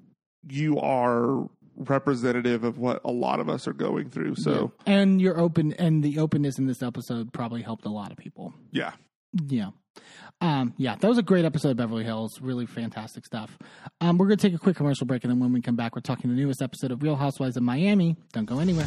S2: you are representative of what a lot of us are going through so
S1: Yeah. and you're open, and the openness in this episode probably helped a lot of people.
S2: yeah
S1: Yeah. Um, yeah, that was a great episode of Beverly Hills. Really fantastic stuff. Um, we're going to take a quick commercial break, and then when we come back, we're talking the newest episode of Real Housewives of Miami. Don't go anywhere.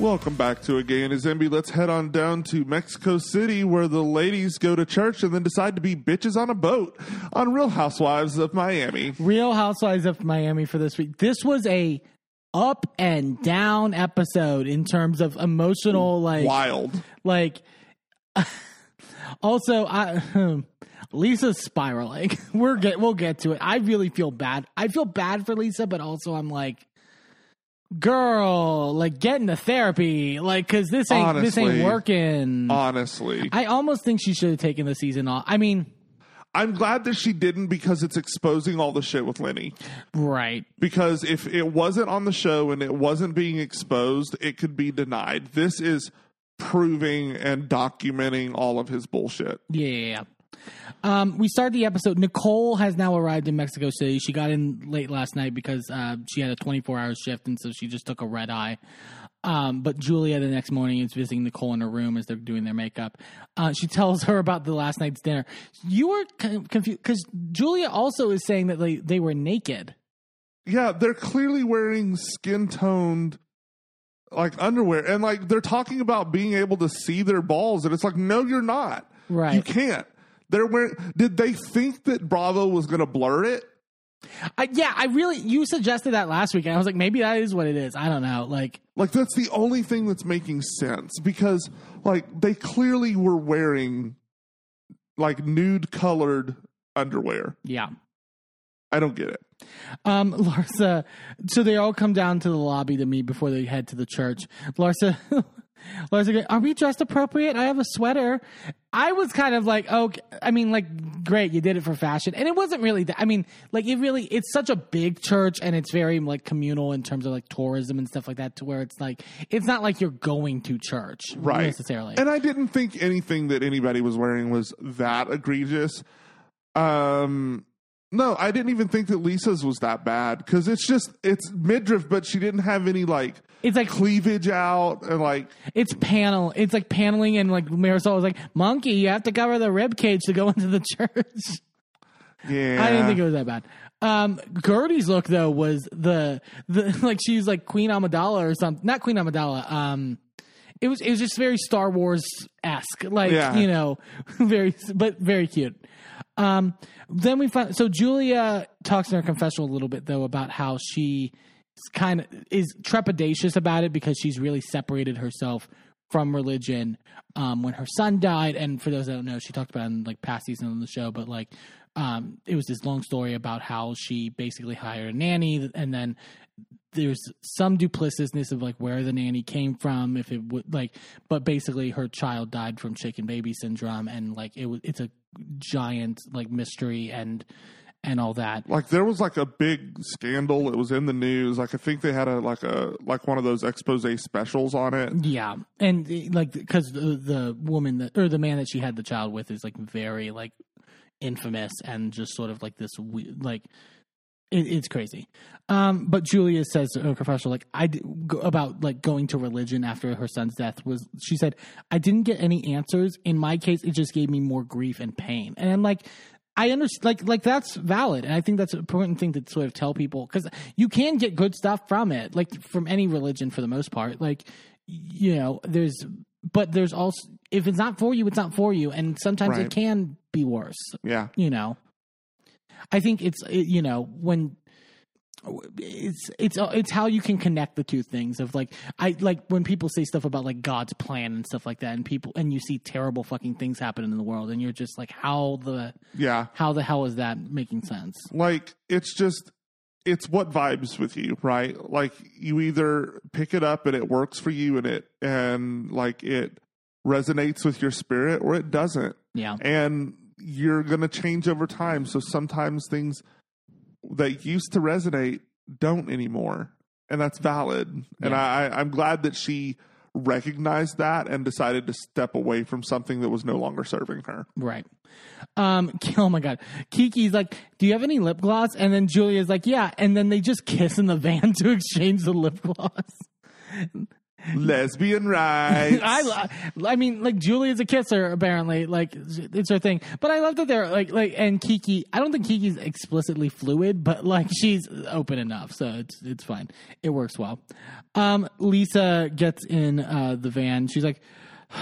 S2: Welcome back to A Gay and His Enby. Let's head on down to Mexico City where the ladies go to church and then decide to be bitches on a boat on Real Housewives of Miami.
S1: Real Housewives of Miami for this week. This was a up and down episode in terms of emotional, like,
S2: Wild.
S1: like. also, I. Hmm, Lisa's spiraling. We're get we'll get to it. I really feel bad. I feel bad for Lisa, but also I'm like, girl, like get into therapy, like because this ain't this ain't working.
S2: Honestly.
S1: I almost think she should have taken the season off. I mean,
S2: I'm glad that she didn't because it's exposing all the shit with Lenny.
S1: right?
S2: Because if it wasn't on the show and it wasn't being exposed, it could be denied. This is proving and documenting all of his bullshit.
S1: Yeah. Um, we start the episode. Nicole has now arrived in Mexico City. She got in late last night because uh, she had a 24 hour shift, and so she just took a red eye. Um, but Julia the next morning is visiting Nicole in her room as they're doing their makeup. Uh, she tells her about the last night's dinner. You were con- confused because Julia also is saying that they, they were naked.
S2: Yeah, they're clearly wearing skin toned like underwear and like they're talking about being able to see their balls and it's like no you're not.
S1: Right.
S2: You can't. They're wearing did they think that Bravo was going to blur it?
S1: I, yeah, I really, you suggested that last week, and I was like, maybe that is what it is. I don't know. Like,
S2: Like that's the only thing that's making sense because like they clearly were wearing like nude colored underwear.
S1: yeah.
S2: I don't get it.
S1: Um, Larsa, so they all come down to the lobby to meet before they head to the church. Larsa, Larsa, goes, are we dressed appropriate? I have a sweater. I was kind of like, okay, I mean, like, great, you did it for fashion, and it wasn't really that. I mean, like, it really, it's such a big church, and it's very like communal in terms of like tourism and stuff like that. To where it's like, it's not like you're going to church,
S2: Right.
S1: Necessarily.
S2: And I didn't think anything that anybody was wearing was that egregious. Um no, I didn't even think that Lisa's was that bad because it's just it's midriff, but she didn't have any like
S1: it's like
S2: cleavage out and like
S1: It's panel. It's like paneling, and like Marisol was like, "Monkey, you have to cover the rib cage to go into the church."
S2: yeah.
S1: I didn't think it was that bad. Um, Guerdy's look though was the the like she's like Queen Amidala or something. Not Queen Amidala. Um, it was it was just very Star Wars esque, like
S2: Yeah.
S1: you know, very but very cute. Um, then we find so Julia talks in her confessional a little bit though about how she kind of is trepidatious about it because she's really separated herself from religion um, when her son died. And for those that don't know, she talked about in like past season on the show, but like um, it was this long story about how she basically hired a nanny. And then there's some duplicitousness of like where the nanny came from if it would like but basically her child died from shaken baby syndrome. And like it was it's a giant like mystery. And and all that
S2: like there was like a big scandal. It was in the news. Like I think they had a like a like one of those expose specials on it.
S1: Yeah, and like because the the woman that or the man that she had the child with is like very like infamous and just sort of like this we- like it, it's crazy. Um, but Julia says to her professor like I go- about like going to religion after her son's death was she said I didn't get any answers. In my case, it just gave me more grief and pain, and I'm like. I understand, like, like that's valid, and I think that's an important thing to sort of tell people because you can get good stuff from it, like from any religion for the most part. Like, you know, there's, but there's also if it's not for you, it's not for you, and sometimes
S2: Right.
S1: it can be worse.
S2: Yeah.
S1: You know, I think it's it, you know when it's it's uh, it's how you can connect the two things of like I like when people say stuff about like God's plan and stuff like that, and people and you see terrible fucking things happening in the world, and you're just like, how the
S2: Yeah.
S1: how the hell is that making sense?
S2: like it's just it's what vibes with you right like you either pick it up and it works for you and it and like it resonates with your spirit or it doesn't
S1: Yeah,
S2: and you're going to change over time so sometimes things that used to resonate don't anymore and that's valid and I, i'm glad that she recognized that and decided to step away from something that was no longer serving her
S1: right. Um, oh my god, Kiki's like, "Do you have any lip gloss?" And then Julia's like, "Yeah," and then they just kiss in the van to exchange the lip gloss.
S2: Lesbian rights
S1: I, lo- I mean, like Julia's a kisser apparently, like it's her thing. But I love that they're like, like, and Kiki. I don't think Kiki's explicitly fluid, but like she's open enough, so it's it's fine. It works well. Um, Lisa gets in uh, the van. She's like,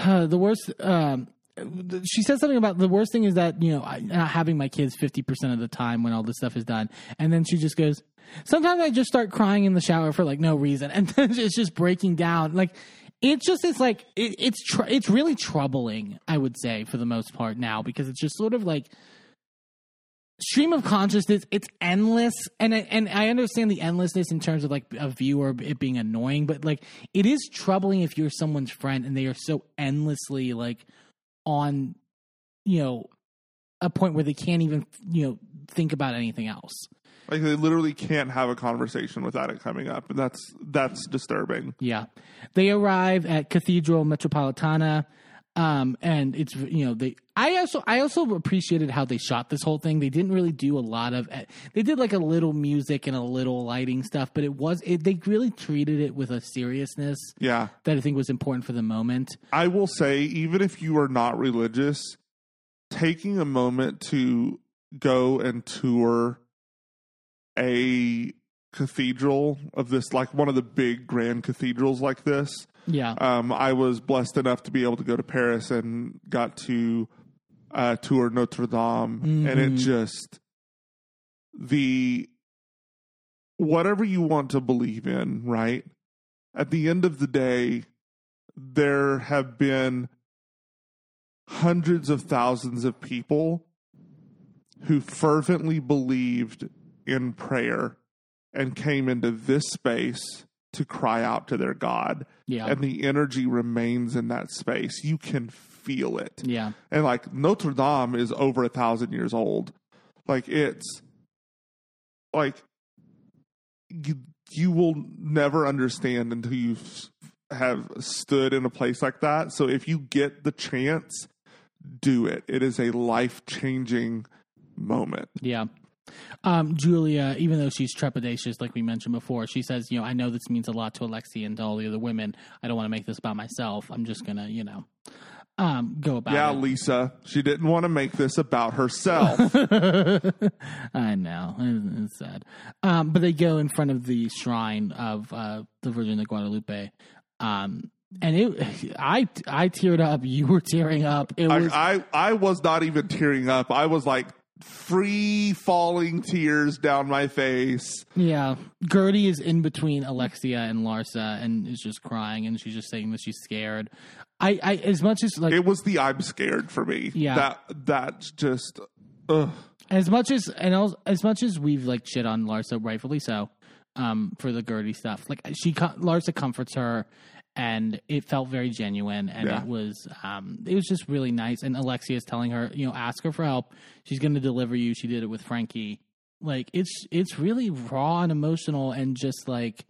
S1: the worst. Um, she says something about the worst thing is that you know I, not having my kids fifty percent of the time when all this stuff is done, and then she just goes. Sometimes I just start crying in the shower for like no reason, and then it's just breaking down. Like it just is like it, it's tr- it's really troubling. I would say for the most part now because it's just sort of like stream of consciousness. It's endless, and I, and I understand the endlessness in terms of like a viewer it being annoying, but like it is troubling if you're someone's friend and they are so endlessly like on, you know, a point where they can't even you know think about anything else.
S2: Like they literally can't have a conversation without it coming up, and that's that's disturbing.
S1: Yeah. They arrive at Cathedral Metropolitana. Um, and it's you know they I also I also appreciated how they shot this whole thing. They didn't really do a lot of they did like a little music and a little lighting stuff, but it was it, they really treated it with a seriousness
S2: Yeah.
S1: that I think was important for the moment.
S2: I will say, even if you are not religious, taking a moment to go and tour a cathedral of this, like one of the big grand cathedrals like this.
S1: Yeah,
S2: Um, I was blessed enough to be able to go to Paris and got to uh, tour Notre Dame, and it
S1: Mhm.
S2: just the whatever you want to believe in, right? At the end of the day, there have been hundreds of thousands of people who fervently believed in prayer and came into this space to cry out to their God.
S1: yeah,
S2: And the energy remains in that space. You can feel it.
S1: yeah,
S2: And like Notre Dame is over a thousand years old. Like it's like you, you will never understand until you have stood in a place like that. So if you get the chance, do it. It is a life changing moment.
S1: yeah. Um, Julia, even though she's trepidatious, like we mentioned before, she says, "You know, I know this means a lot to Alexi and to all the other women. I don't want to make this about myself. I'm just gonna, you know, um, go about
S2: Yeah,
S1: it."
S2: Lisa, she didn't want to make this about herself.
S1: I know It's- it's sad, um, but they go in front of the shrine of uh, the Virgin of Guadalupe, um, and it, I, I teared up. You were tearing up. It was,
S2: I, I I was not even tearing up. I was like free falling tears down my face.
S1: yeah. Guerdy is in between Alexia and Larsa, and is just crying, and she's just saying that she's scared. I, I as much as like
S2: It was the I'm scared for me.
S1: Yeah.
S2: That that's just ugh.
S1: as much as and als- as much as we've like shit on Larsa, rightfully so, um, for the Guerdy stuff. Like she, Larsa comforts her, and it felt very genuine, and
S2: Yeah.
S1: it was, um, it was just really nice. And Alexia is telling her, you know, ask her for help. She's going to deliver you. She did it with Frankie. Like it's it's really raw and emotional, and just like,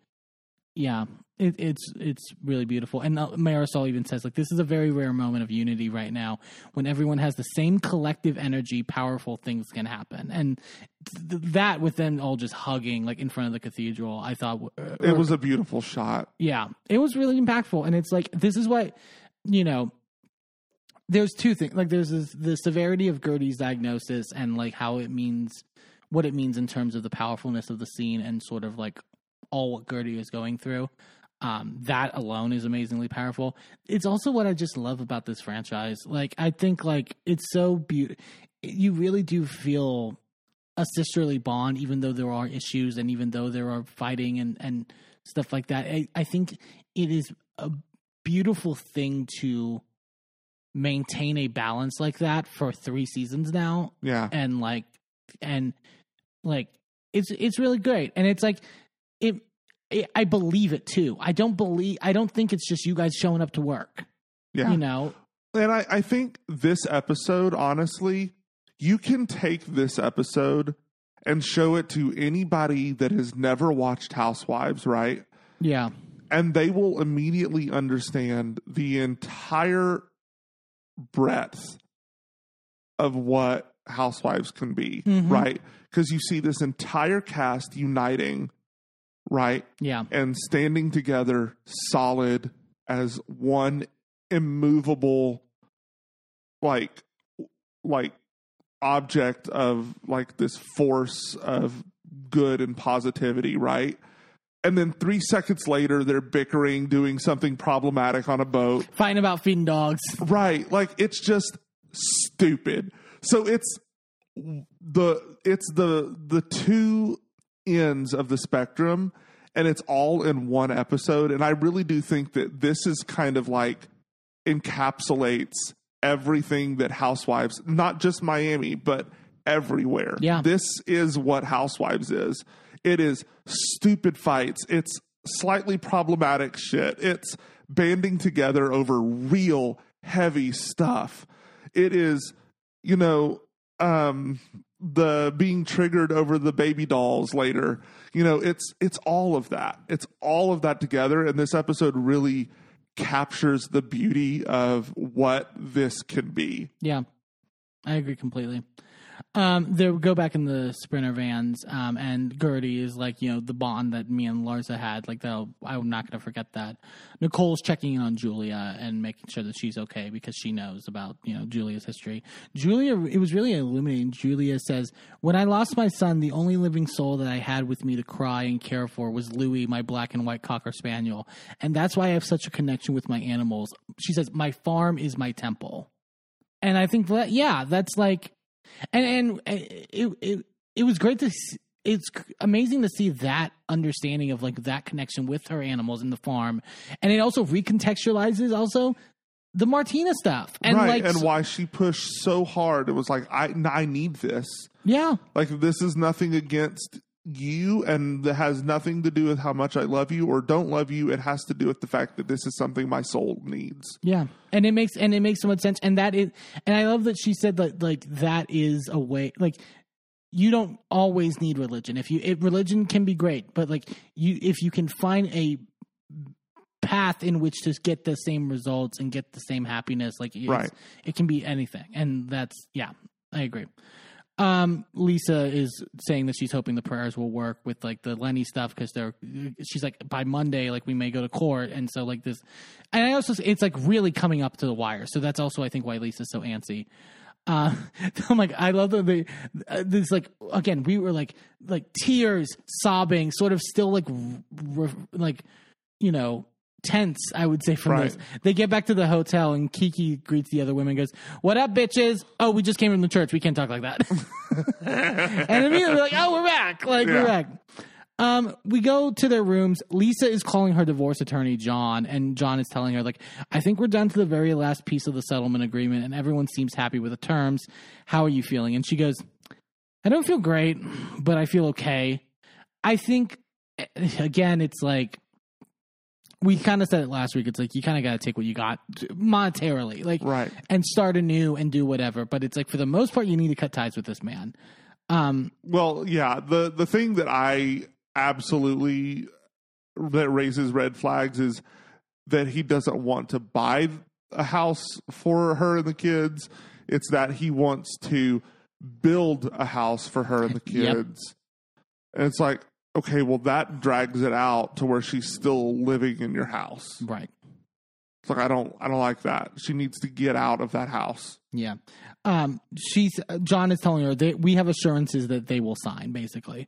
S1: yeah, it, it's it's really beautiful. And uh, Marisol even says like this is a very rare moment of unity right now when everyone has the same collective energy. Powerful things can happen, and th- that with them all just hugging like in front of the cathedral, I thought uh,
S2: it was a beautiful shot.
S1: yeah, it was really impactful, and it's like this is what you know. There's two things. Like there's this, the severity of Guerdy's diagnosis and like how it means, what it means in terms of the powerfulness of the scene and sort of like all what Guerdy is going through. Um, that alone is amazingly powerful. It's also what I just love about this franchise. Like I think like it's so beautiful. You really do feel a sisterly bond, even though there are issues and even though there are fighting and and stuff like that. I, I think it is a beautiful thing to maintain a balance like that for three seasons now
S2: Yeah.
S1: and like and like it's it's really great and it's like it, it i believe it too i don't believe i don't think it's just you guys showing up to work
S2: Yeah.
S1: you know
S2: And I, I think this episode, honestly, you can take this episode and show it to anybody that has never watched Housewives, right?
S1: yeah
S2: And they will immediately understand the entire breadth of what Housewives can be,
S1: Mhm.
S2: right? Because you see this entire cast uniting, right?
S1: yeah.
S2: And standing together solid as one immovable like like object of like this force of good and positivity right? And then 3 seconds later they're bickering doing something problematic on a boat.
S1: Fighting about feeding dogs.
S2: Right. Like it's just stupid. So it's the it's the the two ends of the spectrum and it's all in one episode. And i really do think that this is kind of like encapsulates everything that housewives not just miami but everywhere.
S1: Yeah.
S2: this is what housewives is. It is stupid fights. It's slightly problematic shit. It's banding together over real heavy stuff. It is you know um the being triggered over the baby dolls later you know it's it's all of that it's all of that together and this episode really captures the beauty of what this can be.
S1: Yeah, I agree completely. Um, they go back in the sprinter vans, um, and Guerdy is like, you know, the bond that me and Larsa had. Like, I'm not going to forget that. Nicole's checking in on Julia and making sure that she's okay because she knows about, you know, Julia's history. Julia, it was really illuminating. Julia says, When I lost my son, the only living soul that I had with me to cry and care for was Louis, my black and white cocker spaniel. And that's why I have such a connection with my animals. She says, My farm is my temple. And I think that, yeah, that's like, and and it it it was great to see, it's amazing to see that understanding of like that connection with her animals in the farm and it also recontextualizes also the martina stuff and
S2: right,
S1: like
S2: and why she pushed so hard. It was like I I need this.
S1: yeah
S2: Like this is nothing against you and that has nothing to do with how much I love you or don't love you. It has to do with the fact that this is something my soul needs.
S1: Yeah, and it makes and it makes so much sense, and that is, and I love that she said that like that is a way like you don't always need religion. If you religion can be great, but like you if you can find a path in which to get the same results and get the same happiness, like
S2: Right.
S1: it can be anything, and that's yeah, I agree. Um, Lisa is saying that she's hoping the prayers will work with like the Lenny stuff because they're. She's like by Monday, like we may go to court, and so like this, and I also it's like really coming up to the wire. So that's also I think why Lisa's so antsy. Uh, I'm like I love that they uh, this like again we were like like tears, sobbing, sort of still like r- r- like you know tense. I would say from
S2: Right.
S1: this. They get back to the hotel and Kiki greets the other women, and goes, "What up, bitches? Oh, we just came from the church. We can't talk like that." and immediately like, "Oh, we're back! Like we're back." Um, we go to their rooms. Lisa is calling her divorce attorney, John, and John is telling her, like, I think we're down to the very last piece of the settlement agreement, and everyone seems happy with the terms. How are you feeling? And she goes, I don't feel great, but I feel okay. I think, eh, again, it's like, we kind of said it last week. It's like you kind of got to take what you got monetarily, like,
S2: Right.
S1: and start anew and do whatever. But it's like for the most part, you need to cut ties with this man. Um,
S2: Well, yeah, the the thing that I absolutely that raises red flags is that he doesn't want to buy a house for her and the kids. It's that he wants to build a house for her and the
S1: Yep.
S2: kids. And it's like, okay, well that drags it out to where she's still living in your house.
S1: right.
S2: It's like I don't I don't like that. She needs to get out of that house.
S1: Yeah. Um, she's John is telling her that we have assurances that they will sign, basically.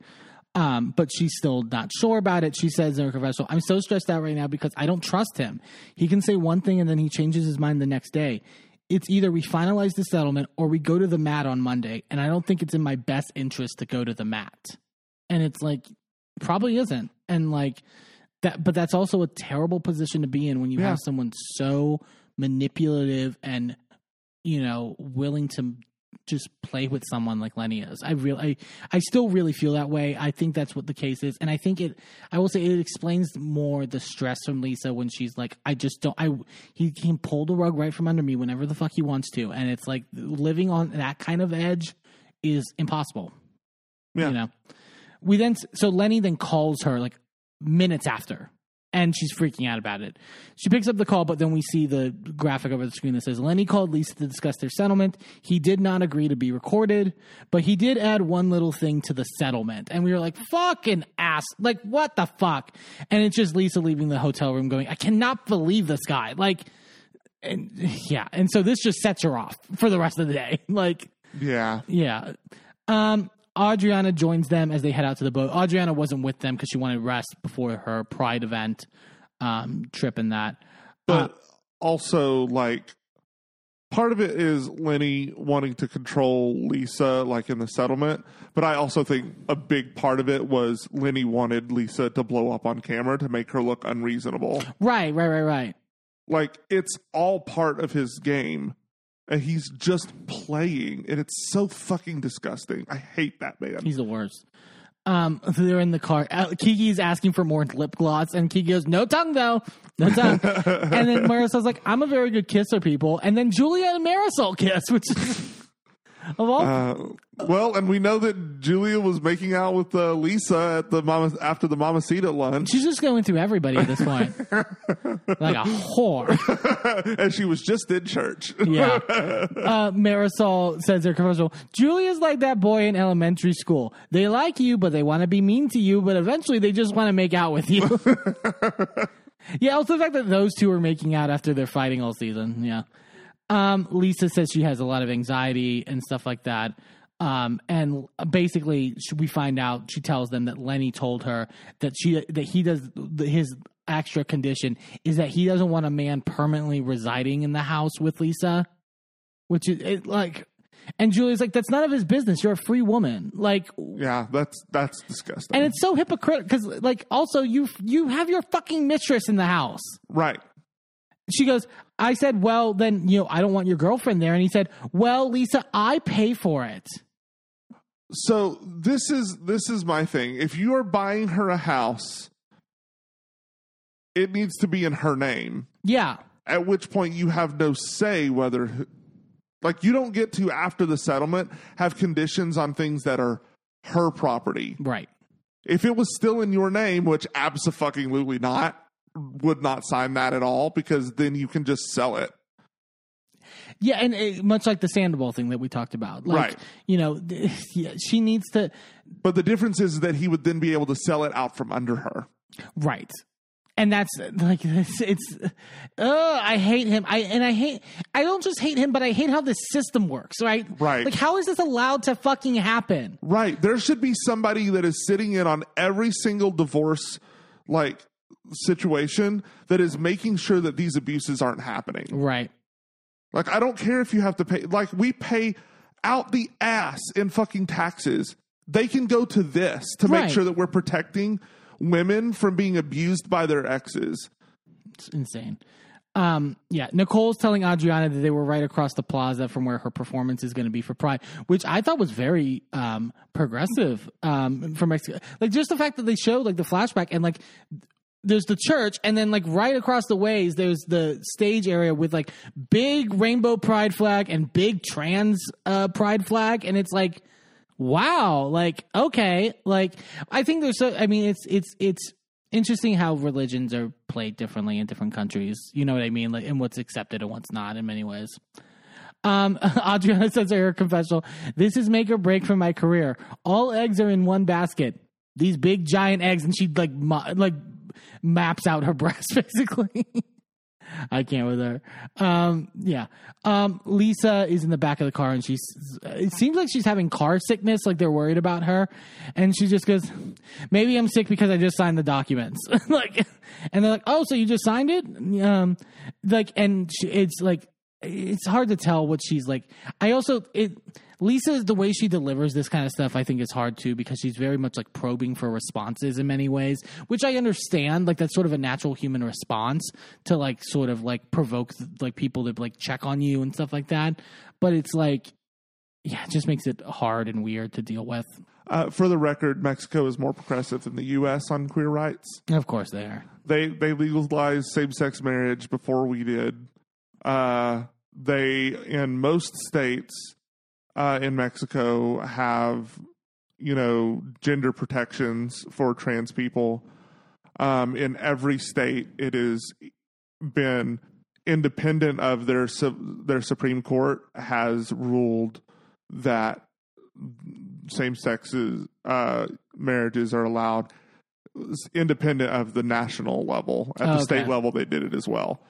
S1: Um, but she's still not sure about it. She says in her confessional, I'm so stressed out right now because I don't trust him. He can say one thing and then he changes his mind the next day. It's either we finalize the settlement or we go to the mat on Monday, and I don't think it's in my best interest to go to the mat. And it's like, probably isn't. And like that, but that's also a terrible position to be in when you
S2: Yeah.
S1: have someone so manipulative and you know, willing to just play with someone like Lenny is. I really, I, I still really feel that way. I think that's what the case is, and I think it. I will say it explains more the stress from Lisa when she's like, I just don't. I he can pull the rug right from under me whenever the fuck he wants to, and it's like living on that kind of edge is impossible.
S2: Yeah.
S1: You know, we then so Lenny then calls her like minutes after. And she's freaking out about it. She picks up the call, but then we see the graphic over the screen that says Lenny called Lisa to discuss their settlement. He did not agree to be recorded, but he did add one little thing to the settlement. And we were like, fucking ass. Like, what the fuck? And it's just Lisa leaving the hotel room going, I cannot believe this guy. Like, and yeah. And so this just sets her off for the rest of the day. Like,
S2: Yeah.
S1: yeah. Um, Adriana joins them as they head out to the boat. Adriana wasn't with them because she wanted rest before her Pride event um, trip and that. Uh,
S2: but also like part of it is Lenny wanting to control Lisa like in the settlement, but I also think a big part of it was Lenny wanted Lisa to blow up on camera to make her look unreasonable.
S1: right, right, right, right.
S2: Like it's all part of his game and he's just playing and it's so fucking disgusting. I hate that man.
S1: He's the worst. Um, they're in the car. Uh, Kiki's asking for more lip gloss, and Kiki goes, "No tongue, though, no tongue." and then Marisol's like, "I'm a very good kisser, people." And then Julia and Marisol kiss, which is
S2: Uh, well, and we know that Julia was making out with uh, Lisa at the mama after the Mamacita lunch,
S1: she's just going through everybody at this point, like a whore.
S2: and she was just in church.
S1: Yeah. Uh, Marisol says her commercial, Julia's like that boy in elementary school. They like you, but they want to be mean to you, but eventually they just want to make out with you. yeah, also the fact that those two are making out after they're fighting all season. Yeah. Um, Lisa says she has a lot of anxiety and stuff like that. Um, and basically, we find out she tells them that Lenny told her that she that he does his extra condition is that he doesn't want a man permanently residing in the house with Lisa, which is it, like. And Julia's like, "That's none of his business. You're a free woman." Like,
S2: yeah, that's that's disgusting.
S1: and it's so hypocritical because, like, also you you have your fucking mistress in the house.
S2: right.
S1: She goes, I said, well, then, you know, I don't want your girlfriend there. And he said, well, Lisa, I pay for it.
S2: So this is this is my thing. If you are buying her a house, it needs to be in her name.
S1: Yeah.
S2: At which point you have no say whether like you don't get to after the settlement have conditions on things that are her property.
S1: Right.
S2: If it was still in your name, which absolutely not, would not sign that at all because then you can just sell it.
S1: Yeah. And uh, much like the Sandoval thing that we talked about. Like,
S2: Right.
S1: You know, yeah, she needs to,
S2: But the difference is that he would then be able to sell it out from under her.
S1: right. And that's like it's, it's uh I hate him. I and I hate I don't just hate him, but I hate how this system works, right?
S2: Right.
S1: Like how is this allowed to fucking happen?
S2: Right. There should be somebody that is sitting in on every single divorce like situation that is making sure that these abuses aren't happening.
S1: Right.
S2: Like I don't care if you have to pay like we pay out the ass in fucking taxes. They can go to this to
S1: Right.
S2: make sure that we're protecting women from being abused by their exes.
S1: It's insane. Um, yeah, Nicole's telling Adriana that they were right across the plaza from where her performance is going to be for Pride, which I thought was very um, progressive um, for Mexico. Like just the fact that they showed like the flashback and like there's the church, and then like right across the ways there's the stage area with like big rainbow pride flag and big trans uh, pride flag, and it's like wow like okay like i think there's so i mean it's it's it's interesting how religions are played differently in different countries you know what i mean like and what's accepted and what's not in many ways. Um adriana says her confessional this is make or break for my career. All eggs are in one basket. These big giant eggs and she like mo- like maps out her breasts basically I can't with her. Um, yeah. Um, Lisa is in the back of the car and she's, it seems like she's having car sickness, like they're worried about her. And she just goes, maybe I'm sick because I just signed the documents. like, and they're like, oh, so you just signed it? Um, like, and she, it's like, it's hard to tell what she's like. I also, it, Lisa, the way she delivers this kind of stuff, I think is hard too because she's very much like probing for responses in many ways, which I understand. Like that's sort of a natural human response to like sort of like provoke like people to like check on you and stuff like that. But it's like, yeah, it just makes it hard and weird to deal with.
S2: Uh, for the record, Mexico is more progressive than the U.S. on queer rights.
S1: Of course they are.
S2: They they legalized same sex marriage before we did. Uh, they in most states uh, in Mexico have you know gender protections for trans people. Um, in every state, it has been independent of their their Supreme Court has ruled that same sexes uh, marriages are allowed independent of the national level. At the
S1: Okay.
S2: state level, they did it as well.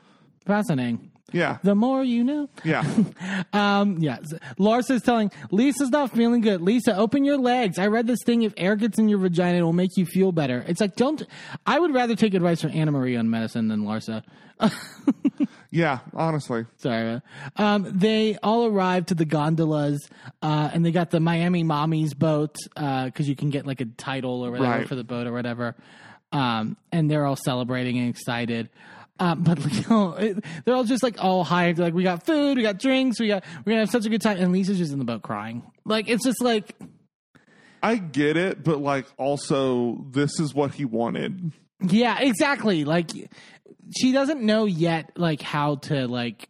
S1: Fascinating.
S2: Yeah,
S1: The more you know.
S2: yeah.
S1: Um, yeah. Lars is telling Lisa's not feeling good. Lisa, open your legs. I read this thing. If air gets in your vagina, it will make you feel better. It's like, don't, I would rather take advice from Annemarie on medicine than Larsa.
S2: Yeah, honestly.
S1: Sorry. Um, they all arrived to the gondolas, uh, and they got the Miami Mommies boat, uh, cause you can get like a title or whatever
S2: Right.
S1: for the boat or whatever. Um, and they're all celebrating and excited. Um, but you know, they're all just like all hyped. Like we got food, we got drinks, we got we're gonna have such a good time. And Lisa's just in the boat crying. Like it's just like
S2: I get it, but like also this is what he wanted.
S1: yeah, exactly. Like she doesn't know yet like how to like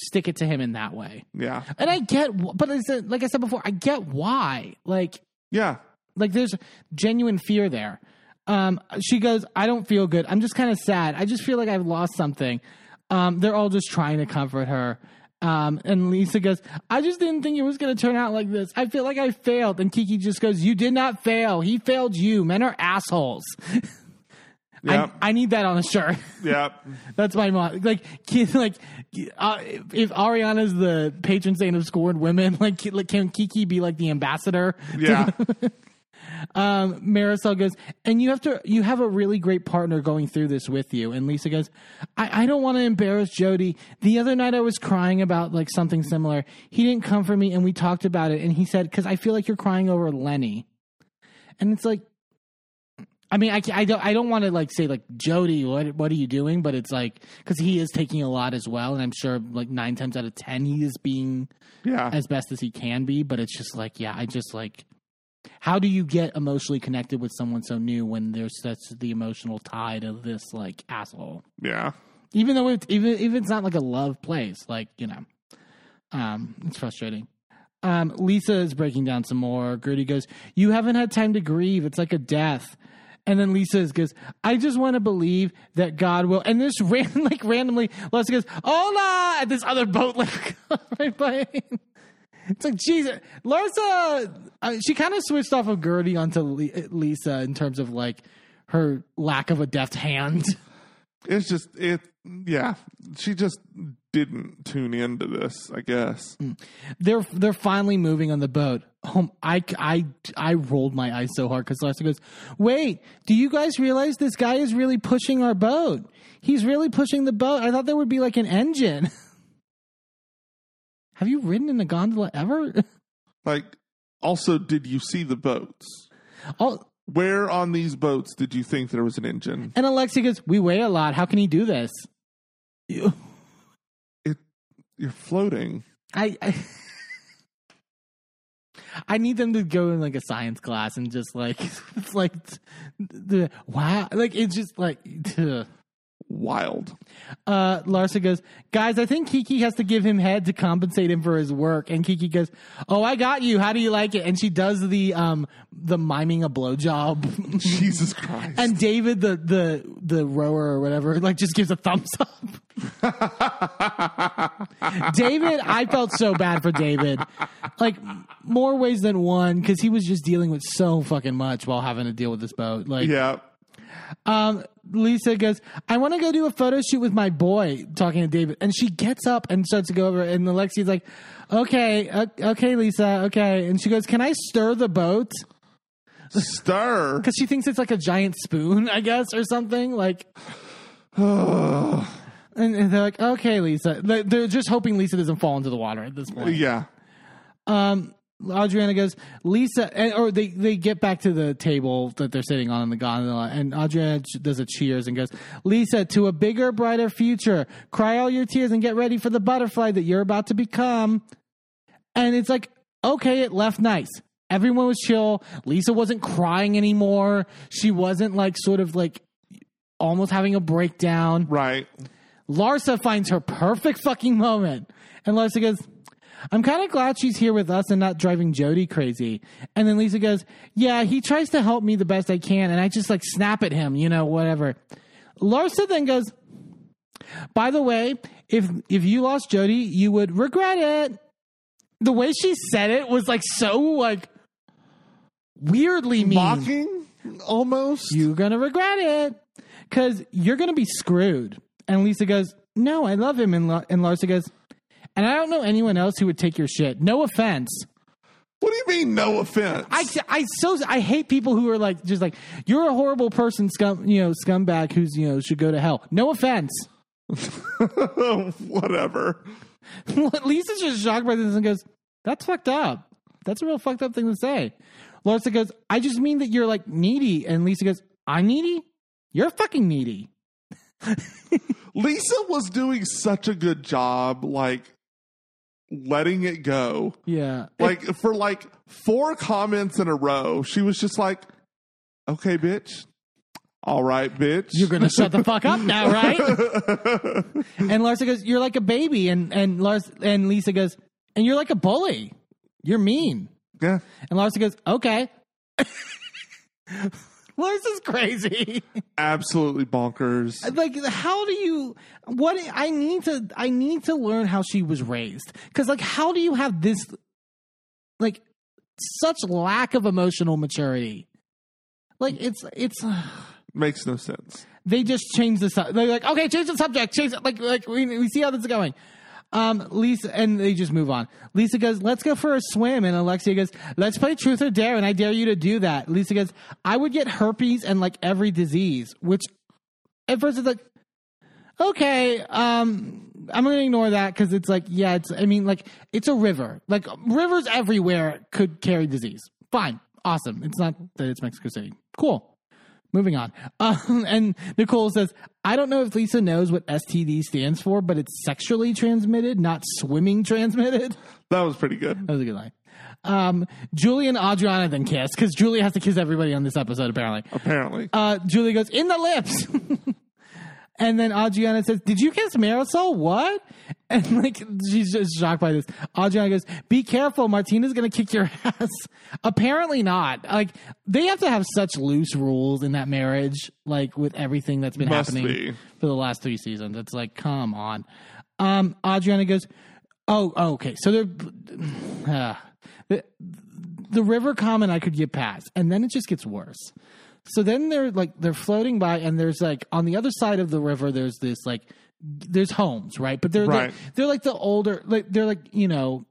S1: stick it to him in that way.
S2: Yeah.
S1: And I get, but I like I said before, I get why. Like,
S2: Yeah.
S1: like there's genuine fear there. Um, she goes, I don't feel good. I'm just kind of sad. I just feel like I've lost something. Um, they're all just trying to comfort her. Um, and Lisa goes, I just didn't think it was going to turn out like this. I feel like I failed. And Kiki just goes, You did not fail. He failed you. Men are assholes.
S2: Yeah.
S1: I, I need that on a shirt.
S2: yeah.
S1: That's my mom. Like, kid, like, uh, if Ariana's the patron saint of scorned women, like, like, can Kiki be like the ambassador?
S2: Yeah.
S1: Um, Marisol goes, and you have to, you have a really great partner going through this with you. And Lisa goes, I, I don't want to embarrass Jody. The other night I was crying about like something similar. He didn't come for me, and we talked about it. And he said, because I feel like you're crying over Lenny. And it's like, I mean, I, I don't I don't want to like say like Jody, what what are you doing? But it's like because he is taking a lot as well, and I'm sure like nine times out of ten he is being
S2: Yeah.
S1: as best as he can be. But it's just like, yeah, I just like, how do you get emotionally connected with someone so new when there's such the emotional tide of this like asshole?
S2: Yeah.
S1: Even though it's even if it's not like a love place, like you know, um, it's frustrating. Um, Lisa is breaking down some more. Guerdy goes, "You haven't had time to grieve. It's like a death." And then Lisa goes, "I just want to believe that God will." And this ran like randomly, Lisa goes, "Hola!" at this other boat like right by. It's like Jesus, Larsa. Uh, she kind of switched off of Guerdy onto Lisa in terms of like her lack of a deft hand.
S2: It's just it. Yeah. She just didn't tune into this. I guess.
S1: they're they're finally moving on the boat. Um, I, I, I rolled my eyes so hard because Larsa goes, "Wait, do you guys realize this guy is really pushing our boat? He's really pushing the boat. I thought there would be like an engine." Have you ridden in a gondola ever?
S2: Like, also, did you see the boats?
S1: oh,
S2: Where on these boats did you think there was an engine?
S1: and Alexi goes, "We weigh a lot. How can he do this?" You-
S2: It. You're floating.
S1: I, I I need them to go in like a science class and just like it's like the wow like it's just like ugh.
S2: Wild.
S1: uh Larsa goes guys I think Kiki has to give him head to compensate him for his work and Kiki goes oh I got you how do you like it and she does the um the miming a blowjob
S2: Jesus Christ.
S1: and David the the the rower or whatever like just gives a thumbs up David, I felt so bad for David. Like more ways than one because he was just dealing with so fucking much while having to deal with this boat. Like,
S2: yeah.
S1: um, Lisa goes, "I want to go do a photo shoot with my boy." Talking to David, and she gets up and starts to go over, and Alexi's like, "Okay, uh, okay, Lisa, okay," and she goes, "Can I stir the boat?"
S2: Stir.
S1: Because she thinks it's like a giant spoon, I guess, or something. Like, and, and they're like, "Okay, Lisa." They- They're just hoping Lisa doesn't fall into the water at this point.
S2: yeah.
S1: Um, Adriana goes, Lisa, and, or they, they get back to the table that they're sitting on in the gondola, and Adriana does a cheers and goes, Lisa, to a bigger, brighter future. Cry all your tears and get ready for the butterfly that you're about to become. And it's like, okay, it left nice. Everyone was chill. Lisa wasn't crying anymore. She wasn't like sort of like almost having a breakdown.
S2: Right.
S1: Larsa finds her perfect fucking moment. And Larsa goes, I'm kind of glad she's here with us and not driving Jody crazy. And then Lisa goes, Yeah, he tries to help me the best I can. And I just like snap at him, you know, whatever. Larsa then goes, By the way, if if you lost Jody, you would regret it. The way she said it was like so like weirdly mean.
S2: Mocking almost.
S1: You're gonna regret it because you're gonna be screwed. And Lisa goes, "No, I love him." And, La- and Larsa goes, "And I don't know anyone else who would take your shit. No offense."
S2: what do you mean? No offense.
S1: I, I so I hate people who are like just like you're a horrible person, scum, you know, scumbag who's you know should go to hell. No offense.
S2: Whatever.
S1: Lisa's just shocked by this and goes, "That's fucked up. That's a real fucked up thing to say." Larsa goes, "I just mean that you're like needy." And Lisa goes, "I'm needy. You're fucking needy."
S2: Lisa was doing such a good job, like letting it go.
S1: Yeah,
S2: Like for like four comments in a row, she was just like, "Okay, bitch, All right, bitch.
S1: You're gonna shut the fuck up now, right? and Larsa goes, You're like a baby, and and Lars and Lisa goes, And you're like a bully. You're mean.
S2: yeah.
S1: And Larsa goes, Okay. Larsa's crazy.
S2: Absolutely bonkers.
S1: like how do you what I need to I need to learn how she was raised. Cause like how do you have this like such lack of emotional maturity? Like it's it's
S2: Makes no sense.
S1: they just change the subject. They're like, okay, change the subject. Change it. Like, like we, we see how this is going. Um, Lisa, and they just move on. Lisa goes, let's go for a swim. And Alexia goes, let's play truth or dare. And I dare you to do that. Lisa goes, I would get herpes and like every disease, which at first it's like, okay, um, I'm going to ignore that because it's like, yeah, it's, I mean, like, it's a river. Like, rivers everywhere could carry disease. Fine. Awesome. It's not that it's Mexico City. Cool. Moving on. Um, and Nicole says, I don't know if Lisa knows what STD stands for, but it's sexually transmitted, not swimming transmitted.
S2: That was pretty good.
S1: That was a good line. Um, Julie and Adriana then kiss because Julie has to kiss everybody on this episode, apparently.
S2: Apparently.
S1: Uh, Julie goes, in the lips. and then Adriana says, Did you kiss Marysol? What? And like, she's just shocked by this. Adriana goes, Be careful. Martina's going to kick your ass. Apparently not. Like, they have to have such loose rules in that marriage, like with everything that's been
S2: Must
S1: happening
S2: be.
S1: for the last three seasons. It's like, come on. Um, Adriana goes, Oh, oh, okay. So they're. Uh, the, the river comment I could get past, and then it just gets worse. So then they're like they're floating by, and there's like on the other side of the river, there's this like there's homes, right? But they're
S2: Right.
S1: they're, they're like the older, like they're like you know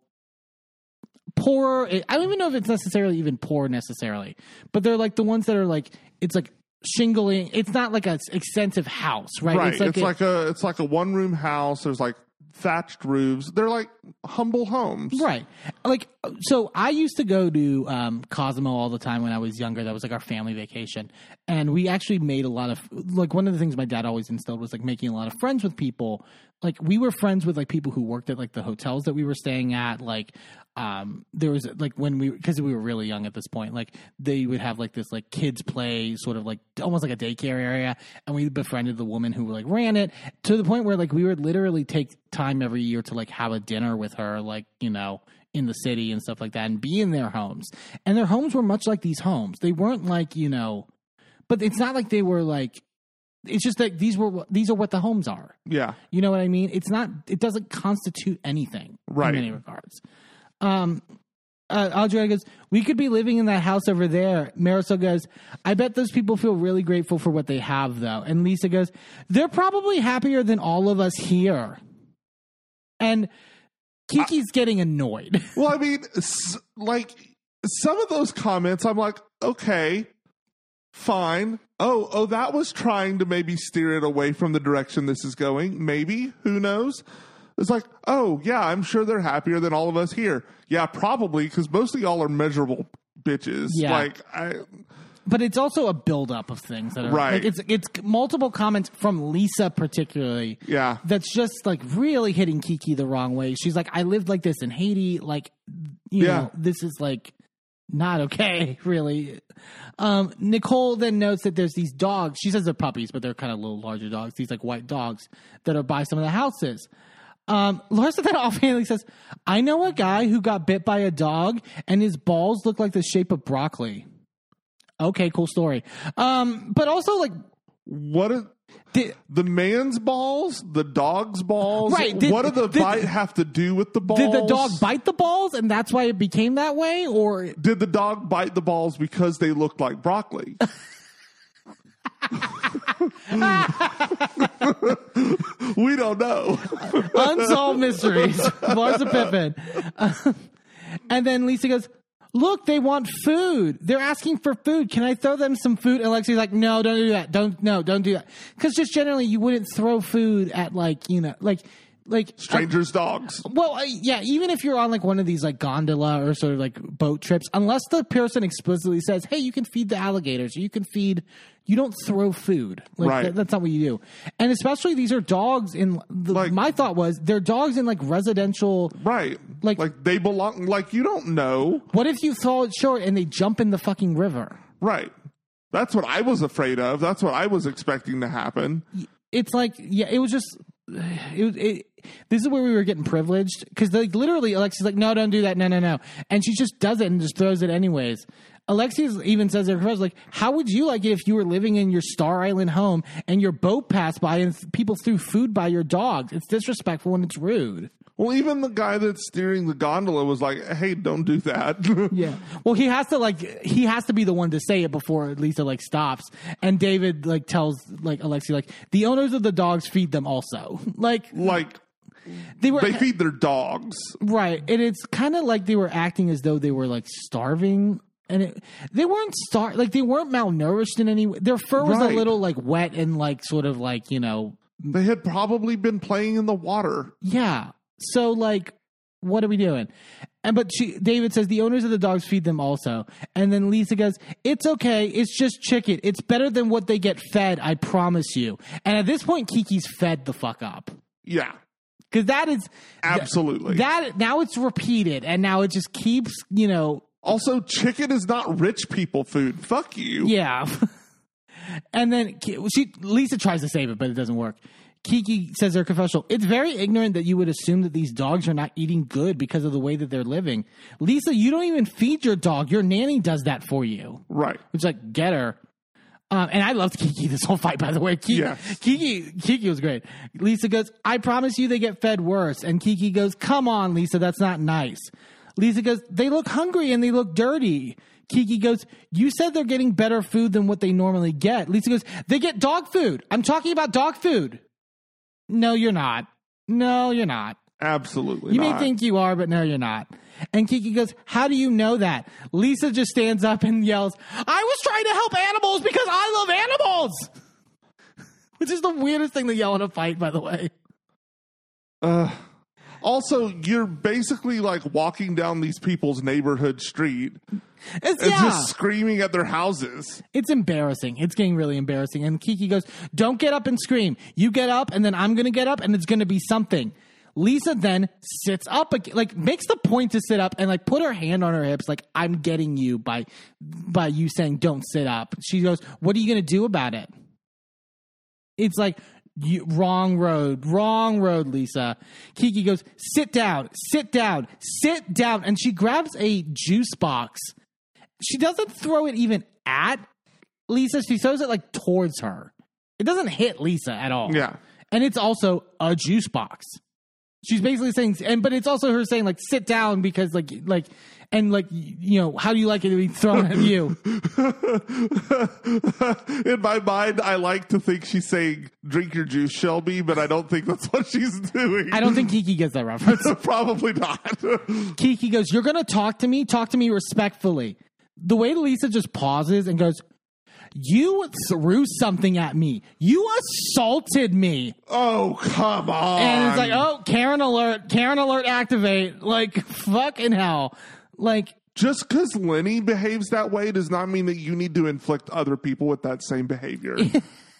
S1: poor. I don't even know if it's necessarily even poor necessarily, but they're like the ones that are like it's like shingling. It's not like a extensive house, right?
S2: Right. It's
S1: a-
S2: like, a it's like a one room house. There's like thatched roofs. They're like humble homes.
S1: Right. Like, so I used to go to um, Cosmo all the time when I was younger. That was like our family vacation. And we actually made a lot of, like, one of the things my dad always instilled was like making a lot of friends with people. Like, we were friends with like people who worked at like the hotels that we were staying at. Like, um, there was like when we, because we were really young at this point, like, they would have like this like kids play, sort of like almost like a daycare area. And we befriended the woman who like ran it to the point where like we would literally take time every year to like have a dinner with her, like, you know, in the city and stuff like that and be in their homes. And their homes were much like these homes. They weren't like, you know, but it's not like they were like, it's just that these were, these are what the homes are.
S2: Yeah.
S1: You know what I mean? It's not, it doesn't constitute anything
S2: Right.
S1: in many regards. Um, uh, Adriana goes, we could be living in that house over there. Marysol goes, I bet those people feel really grateful for what they have, though. And Lisa goes, they're probably happier than all of us here. And Kiki's getting annoyed.
S2: Well, I mean, like some of those comments, I'm like, okay, fine. Oh, oh, that was trying to maybe steer it away from the direction this is going. Maybe, who knows? It's like, oh yeah, I'm sure they're happier than all of us here. Yeah, probably because most of y'all are miserable bitches.
S1: Yeah.
S2: Like, I,
S1: but it's also a buildup of things that are
S2: Right.
S1: like it's it's multiple comments from Lisa particularly.
S2: yeah,
S1: That's just like really hitting Kiki the wrong way. She's like, I lived like this in Haiti. Like, you
S2: Yeah.
S1: know, this is like not okay, really. Um, Nicole then notes that there's these dogs. She says they're puppies, but they're kind of little larger dogs. These like white dogs that are by some of the houses. Um, Larsa then offhandedly says, I know a guy who got bit by a dog and his balls look like the shape of broccoli. Okay, cool story. Um, but also like,
S2: what? A,
S1: did,
S2: the man's balls, the dog's balls.
S1: Right, did-
S2: what do the
S1: did-
S2: bite have to do with the balls?
S1: did the dog bite the balls and that's why it became that way? Or
S2: Did the dog bite the balls because they looked like broccoli? we don't know.
S1: unsolved mysteries. Larsa Pippen. Um, and then Lisa goes, Look, they want food. They're asking for food. Can I throw them some food? And Alexi's like, No, don't do that. Don't, no, don't do that. Because just generally, you wouldn't throw food at like, you know, like, like
S2: Strangers' dogs.
S1: well, uh, yeah, even if you're on like one of these like gondola or sort of like boat trips, unless the person explicitly says, "Hey, you can feed the alligators," or you can feed, you don't throw food. Like
S2: Right.
S1: that- that's not what you do. And especially these are dogs in. The,
S2: Like-
S1: my thought was they're dogs in like residential.
S2: Right.
S1: Like-
S2: like they belong like you don't know.
S1: What if you throw it short and they jump in the fucking river?
S2: Right. That's what I was afraid of. That's what I was expecting to happen.
S1: it's like yeah it was just it, it this is where we were getting privileged because like literally alexi's like no don't do that. No no no. And she just does it and just throws it anyways. Alexis even says to her like how would you like it if you were living in your star island home and your boat passed by and people threw food by your dogs? It's disrespectful and it's rude
S2: Well, even the guy that's steering the gondola was like, "Hey, don't do that."
S1: Yeah. Well, he has to like he has to be the one to say it before Lisa like stops. And David like tells like Alexi like the owners of the dogs feed them also. Like
S2: like
S1: they were
S2: they feed their dogs.
S1: right, and it's kind of like they were acting as though they were like starving. And it, they weren't star like they weren't malnourished in any way. Their fur was
S2: Right.
S1: a little like wet and like sort of like you know
S2: They had probably been playing in the water.
S1: Yeah. So like, what are we doing? And but she, David says the owners of the dogs feed them also, and then Lisa goes, "It's okay. It's just chicken. It's better than what they get fed. I promise you." And at this point, Kiki's fed the fuck up
S2: Yeah,
S1: because that is
S2: absolutely.
S1: that now it's repeated, and now it just keeps you know
S2: also, chicken is not rich people food. Fuck you.
S1: Yeah. and then she Lisa tries to save it, but it doesn't work. Kiki says her confessional. It's very ignorant that you would assume that these dogs are not eating good because of the way that they're living. Lisa, you don't even feed your dog. Your nanny does that for you.
S2: Right.
S1: It's like get her. Um, and I loved Kiki this whole fight, by the way. Kiki,
S2: Yes.
S1: Kiki, Kiki was great. Lisa goes, I promise you they get fed worse. And Kiki goes, Come on, Lisa, that's not nice. Lisa goes, They look hungry and they look dirty. Kiki goes, You said they're getting better food than what they normally get. Lisa goes, They get dog food. I'm talking about dog food. No, you're not. No, you're not.
S2: Absolutely.
S1: You
S2: not.
S1: may think you are, but no, you're not. And Kiki goes, How do you know that? Lisa just stands up and yells, I was trying to help animals because I love animals! Which is the weirdest thing to yell in a fight, by the way.
S2: Uh, also, you're basically like walking down these people's neighborhood street
S1: It's,
S2: and
S1: yeah,
S2: just screaming at their houses.
S1: it's embarrassing. It's getting really embarrassing. And Kiki goes, Don't get up and scream. You get up, and then I'm going to get up, and it's going to be something. Lisa then sits up, like makes the point to sit up and like put her hand on her hips, like I'm getting you by by you saying don't sit up. She goes, "What are you going to do about it?" It's like you, wrong road, wrong road, Lisa. Kiki goes, "Sit down, sit down, sit down," and she grabs a juice box. She doesn't throw it even at Lisa. She throws it like towards her. It doesn't hit Lisa at all.
S2: Yeah.
S1: and it's also a juice box. She's basically saying, and but it's also her saying like, sit down because like like and like you know how do you like it to be thrown at you?
S2: In my mind, I like to think she's saying, drink your juice, Shelby, but I don't think that's what she's doing.
S1: I don't think Kiki gets that reference.
S2: Probably not.
S1: Kiki goes, "You're gonna talk to me. Talk to me respectfully." The way Lisa just pauses and goes, "You threw something at me. You assaulted me."
S2: oh, come on.
S1: And it's like, "Oh, Karen alert! Karen alert! Activate!" Like fucking hell! Like
S2: Just because Lenny behaves that way does not mean that you need to inflict other people with that same behavior.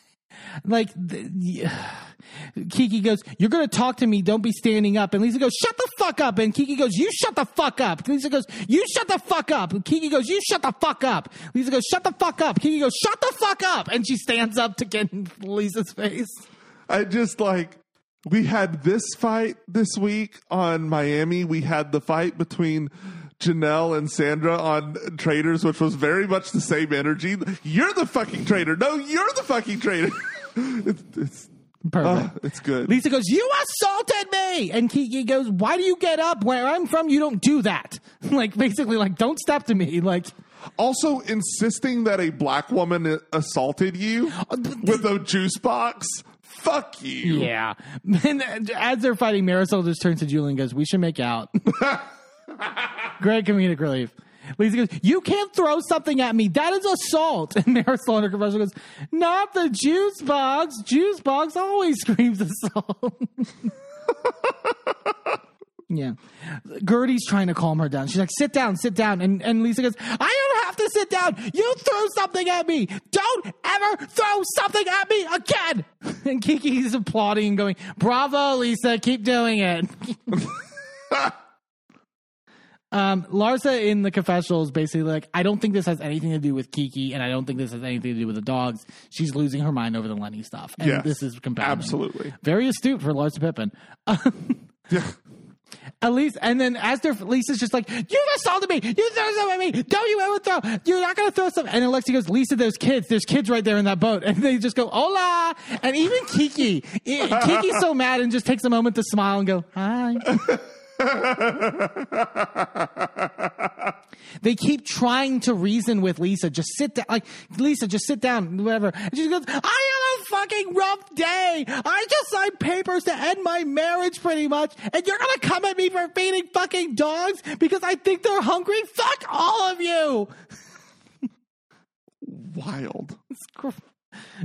S1: like the. Kiki goes, "You're going to talk to me. Don't be standing up." And Lisa goes, "Shut the fuck up." And Kiki goes, "You shut the fuck up." Lisa goes, "You shut the fuck up." And Kiki goes, "You shut the fuck up." Lisa goes, "Shut the fuck up." Kiki goes, "Shut the fuck up." And she stands up to get in Lisa's face.
S2: I just like we had this fight this week on Miami. We had the fight between Janelle and Sandra on Traitors, which was very much the same energy. You're the fucking traitor. No, you're the fucking traitor. it's, it's,
S1: Perfect.
S2: uh, it's good.
S1: Lisa goes, "You assaulted me," and Kiki goes, "Why do you get up? Where I'm from, you don't do that." like basically, like don't step to me. Like
S2: Also, insisting that a black woman assaulted you with a juice box. Fuck you.
S1: Yeah. And as they're fighting, Marysol just turns to Julie and goes, We should make out. Great comedic relief. Lisa goes, You can't throw something at me. That is assault. And in her commercial goes, Not the juice box. Juice box always screams assault. yeah. Guerdy's trying to calm her down. She's like, Sit down, sit down. And, and Lisa goes, I don't have to sit down. You threw something at me. Don't ever throw something at me again. And Kiki's applauding and going, Bravo, Lisa. Keep doing it. Um, Larsa in the confessional is basically like, I don't think this has anything to do with Kiki, and I don't think this has anything to do with the dogs. She's losing her mind over the Lenny stuff, and
S2: Yes,
S1: this is compounding.
S2: absolutely.
S1: very astute for Larsa Pippen.
S2: Yeah.
S1: At least, and then as they're, Lisa's just like, you assaulted me, you threw something at me, don't you ever throw, you're not gonna throw something. And Alexi goes, Lisa, there's kids, there's kids right there in that boat. And they just go, hola. And even Kiki, Kiki's so mad and just takes a moment to smile and go, hi. they keep trying to reason with Lisa. Just sit down. Like, Lisa, just sit down, whatever. And she goes, I had a fucking rough day. I just signed papers to end my marriage pretty much. And you're going to come at me for feeding fucking dogs because I think they're hungry? Fuck all of you.
S2: Wild.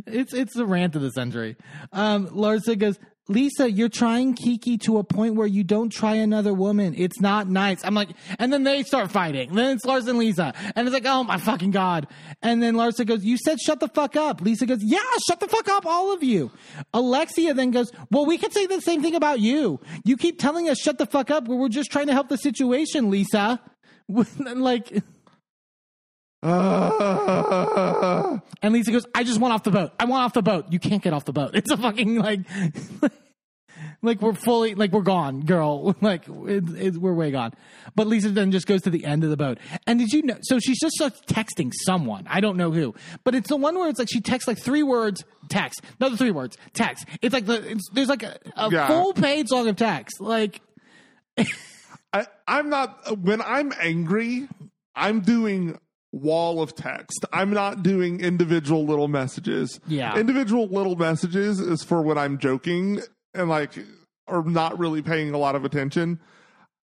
S1: It's it's the rant of the century. Um, Larsa goes, Lisa, you're trying Kiki to a point where you don't try another woman. It's not nice. I'm like, and then they start fighting. Then it's Larsa and Lisa. And it's like, oh my fucking God. And then Larsa goes, you said shut the fuck up. Lisa goes, yeah, shut the fuck up, all of you. Alexia then goes, well, we could say the same thing about you. You keep telling us shut the fuck up, we're just trying to help the situation, Lisa. like,
S2: Uh,
S1: And Lisa goes, I just want off the boat. I want off the boat. You can't get off the boat. It's a fucking like, like we're fully, like we're gone, girl. Like it, it, we're way gone. But Lisa then just goes to the end of the boat. And did you know? So she's just starts texting someone. I don't know who, but it's the one where it's like she texts like three words, text, another three words, text. It's like the, it's, there's like a, a
S2: Yeah.
S1: full page long of text. Like,
S2: I, I'm not, when I'm angry, I'm doing wall of text. I'm not doing individual little messages.
S1: Yeah.
S2: Individual little messages is for when I'm joking and like, or not really paying a lot of attention.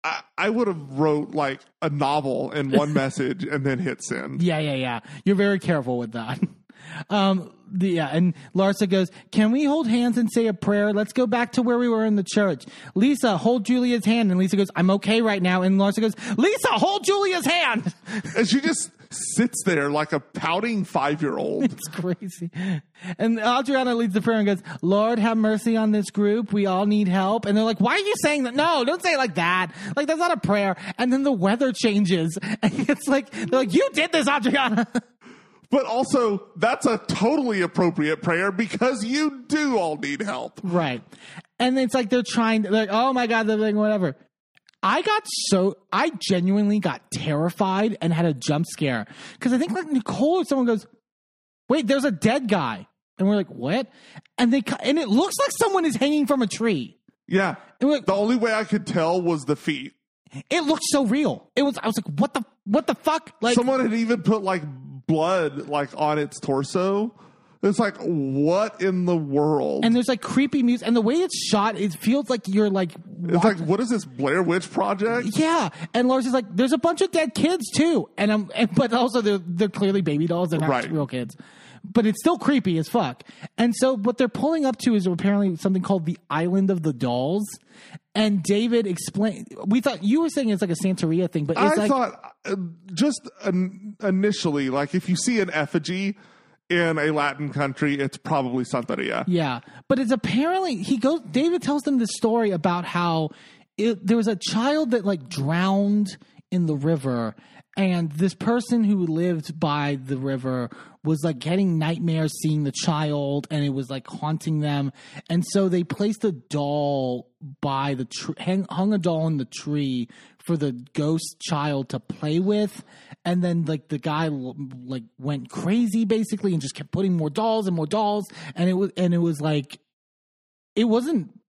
S2: I, I would have wrote like a novel in one message and then hit send.
S1: Yeah, yeah, yeah. You're very careful with that. Um, the, yeah, and Larsa goes, Can we hold hands and say a prayer? Let's go back to where we were in the church. Lisa, hold Julia's hand. And Lisa goes, I'm okay right now. And Larsa goes, Lisa, hold Julia's hand.
S2: And she just sits there like a pouting five year old.
S1: It's crazy. And Adriana leads the prayer and goes, Lord, have mercy on this group. We all need help. And they're like, why are you saying that? No, don't say it like that. Like, that's not a prayer. And then the weather changes. And it's like, they're like, you did this, Adriana.
S2: But also, that's a totally appropriate prayer because you do all need help.
S1: Right. And it's like they're trying to, like, oh my God, they're like, whatever. I got so, I genuinely got terrified and had a jump scare. Cause I think like Nicole or someone goes, wait, there's a dead guy. And we're like, what? And they, and it looks like someone is hanging from a tree.
S2: Yeah.
S1: Like,
S2: The only way I could tell was the feet.
S1: it looked so real. It was, I was like, what the, what the fuck? Like,
S2: Someone had even put like blood like on its torso. It's like, what in the world?
S1: and there's like creepy music. And the way it's shot, it feels like you're like,
S2: it's like, what is this Blair Witch project?
S1: Yeah, and Lars is like, "There's a bunch of dead kids too," and I'm, and, but also they're they're clearly baby dolls. They're not
S2: Right.
S1: real kids, but it's still creepy as fuck. And so what they're pulling up to is apparently something called the Island of the Dolls. And David explained. We thought you were saying it's like a Santeria thing, but it's
S2: I
S1: like
S2: thought uh, just initially, like if you see an effigy in a Latin country, it's probably Santeria.
S1: Yeah, but it's apparently he goes. David tells them this story about how it, there was a child that like drowned in the river, and this person who lived by the river was like getting nightmares seeing the child, and it was like haunting them, and so they placed a doll by the tree, hung, a doll in the tree for the ghost child to play with. And then like the guy like went crazy basically and just kept putting more dolls and more dolls. And it was and it was like it wasn't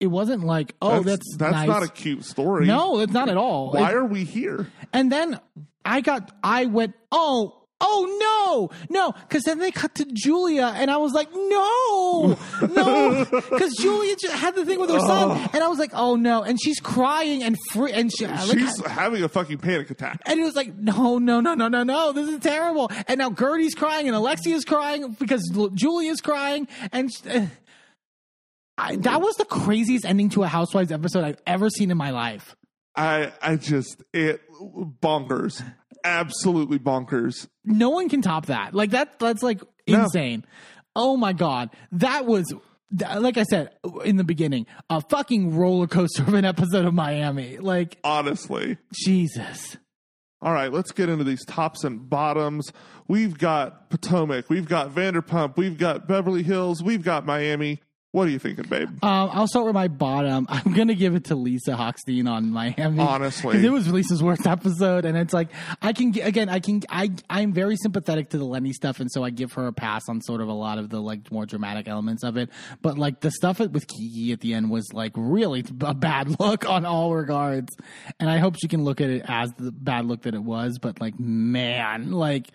S1: it wasn't like oh that's
S2: that's
S1: nice.
S2: not a cute story.
S1: no it's not at all
S2: Why
S1: It-
S2: are we here?
S1: and then i got i went oh oh no no because then they cut to julia and i was like no no because julia just had the thing with her son and i was like oh no and she's crying and free and she, like,
S2: She's having a fucking panic attack.
S1: and it was like, no, no, no, no, no, no. This is terrible. And now Guerdy's crying and Alexia's crying because Julia's crying. And uh, I, that was the craziest ending to a Housewives episode I've ever seen in my life.
S2: I I just it bonkers, absolutely bonkers.
S1: No one can top that. Like that. That's like
S2: No.
S1: insane. Oh my god, that was like I said in the beginning, a fucking roller coaster of an episode of Miami. Like
S2: Honestly.
S1: Jesus.
S2: All right, let's get into these tops and bottoms. We've got Potomac, we've got Vanderpump, we've got Beverly Hills, we've got Miami. What are you thinking, babe?
S1: Um, I'll start with my bottom. I'm gonna give it to Lisa Hochstein on Miami.
S2: Honestly.
S1: 'Cause it was Lisa's worst episode, and it's like I can again, I can I I'm very sympathetic to the Lenny stuff, and so I give her a pass on sort of a lot of the like more dramatic elements of it. But like the stuff with Kiki at the end was like really a bad look on all regards, and I hope she can look at it as the bad look that it was. But like man, like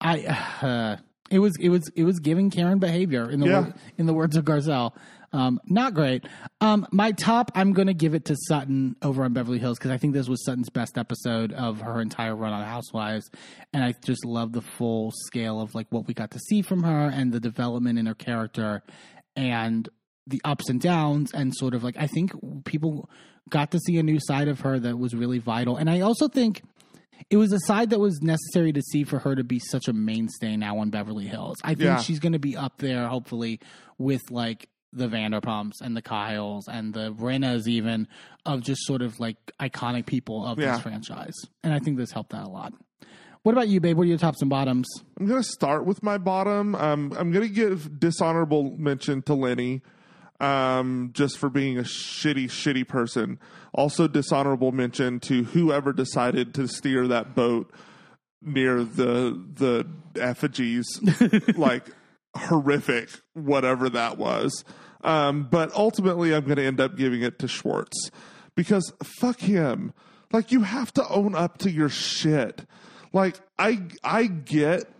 S1: I. Uh, it was it was it was giving Karen behavior in the
S2: Yeah.
S1: wor- in the words of Garcelle. Um, not great. Um, my top, I'm going to give it to Sutton over on Beverly Hills because I think this was Sutton's best episode of her entire run on Housewives, and I just love the full scale of like what we got to see from her and the development in her character, and the ups and downs, and sort of like I think people got to see a new side of her that was really vital, and I also think it was a side that was necessary to see for her to be such a mainstay now on Beverly Hills. I think
S2: Yeah.
S1: she's going to be up there, hopefully, with like the Vanderpumps and the Kyles and the Brennas, even of just sort of like iconic people of
S2: Yeah.
S1: this franchise. And I think this helped that a lot. What about you, babe? What are your tops and bottoms?
S2: I'm going to start with my bottom. Um, I'm going to give dishonorable mention to Lenny um, just for being a shitty, shitty person. Also, dishonorable mention to whoever decided to steer that boat near the the effigies, like horrific, whatever that was. Um, but ultimately, I'm going to end up giving it to Schwartz because fuck him. Like you have to own up to your shit. Like I I get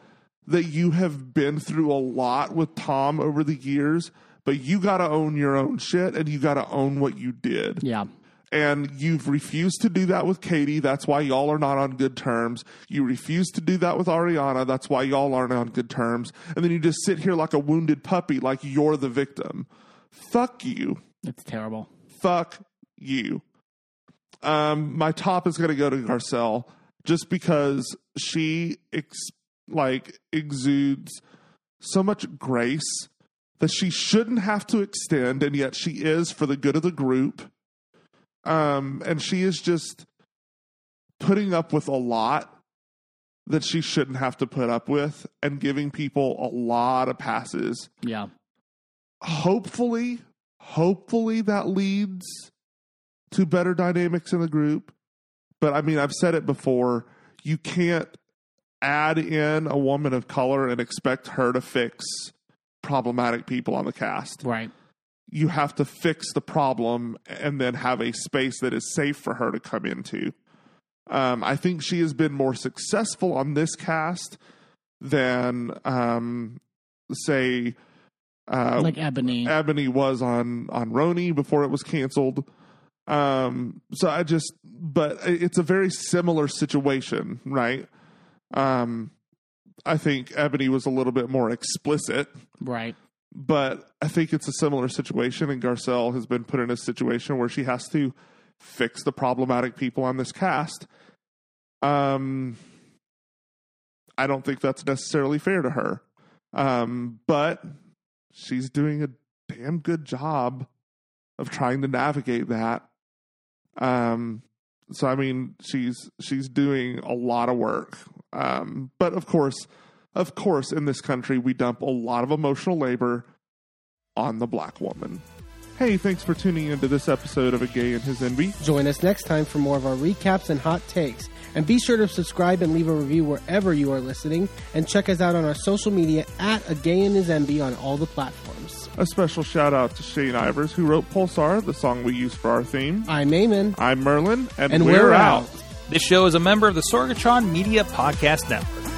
S2: that you have been through a lot with Tom over the years, but you got to own your own shit and you got to own what you did.
S1: Yeah.
S2: And you've refused to do that with Katie. That's why y'all are not on good terms. You refuse to do that with Ariana. That's why y'all aren't on good terms. And then you just sit here like a wounded puppy, like you're the victim. Fuck you.
S1: It's terrible.
S2: Fuck you. Um, my top is going to go to Garcelle just because she ex- like exudes so much grace that she shouldn't have to extend, and yet she is for the good of the group. Um, and she is just putting up with a lot that she shouldn't have to put up with, and giving people a lot of passes
S1: Yeah.
S2: hopefully, hopefully that leads to better dynamics in the group. But I mean, I've said it before. You can't add in a woman of color and expect her to fix problematic people on the cast.
S1: Right.
S2: You have to fix the problem and then have a space that is safe for her to come into. Um, I think she has been more successful on this cast than, um, say, uh,
S1: like Ebony.
S2: Ebony was on on RHONY before it was canceled. Um, so I just, but it's a very similar situation, right? Um, I think Ebony was a little bit more explicit,
S1: right.
S2: But I think it's a similar situation, and Garcelle has been put in a situation where she has to fix the problematic people on this cast. Um, I don't think that's necessarily fair to her, um, but she's doing a damn good job of trying to navigate that. Um, so I mean, she's she's doing a lot of work. Um, but of course, of course, in this country, we dump a lot of emotional labor on the black woman. Hey, thanks for tuning into this episode of A Gay and His Enby.
S6: Join us next time for more of our recaps and hot takes. And be sure to subscribe and leave a review wherever you are listening. And check us out on our social media at A Gay and His Enby on all the platforms.
S2: A special shout out to Shane Ivers, who wrote Pulsar, the song we use for our theme.
S6: I'm Eamon.
S2: I'm Merlin, and,
S6: And
S2: we're,
S6: we're
S2: out.
S6: out.
S7: This show is a member of the Sorgatron Media Podcast Network.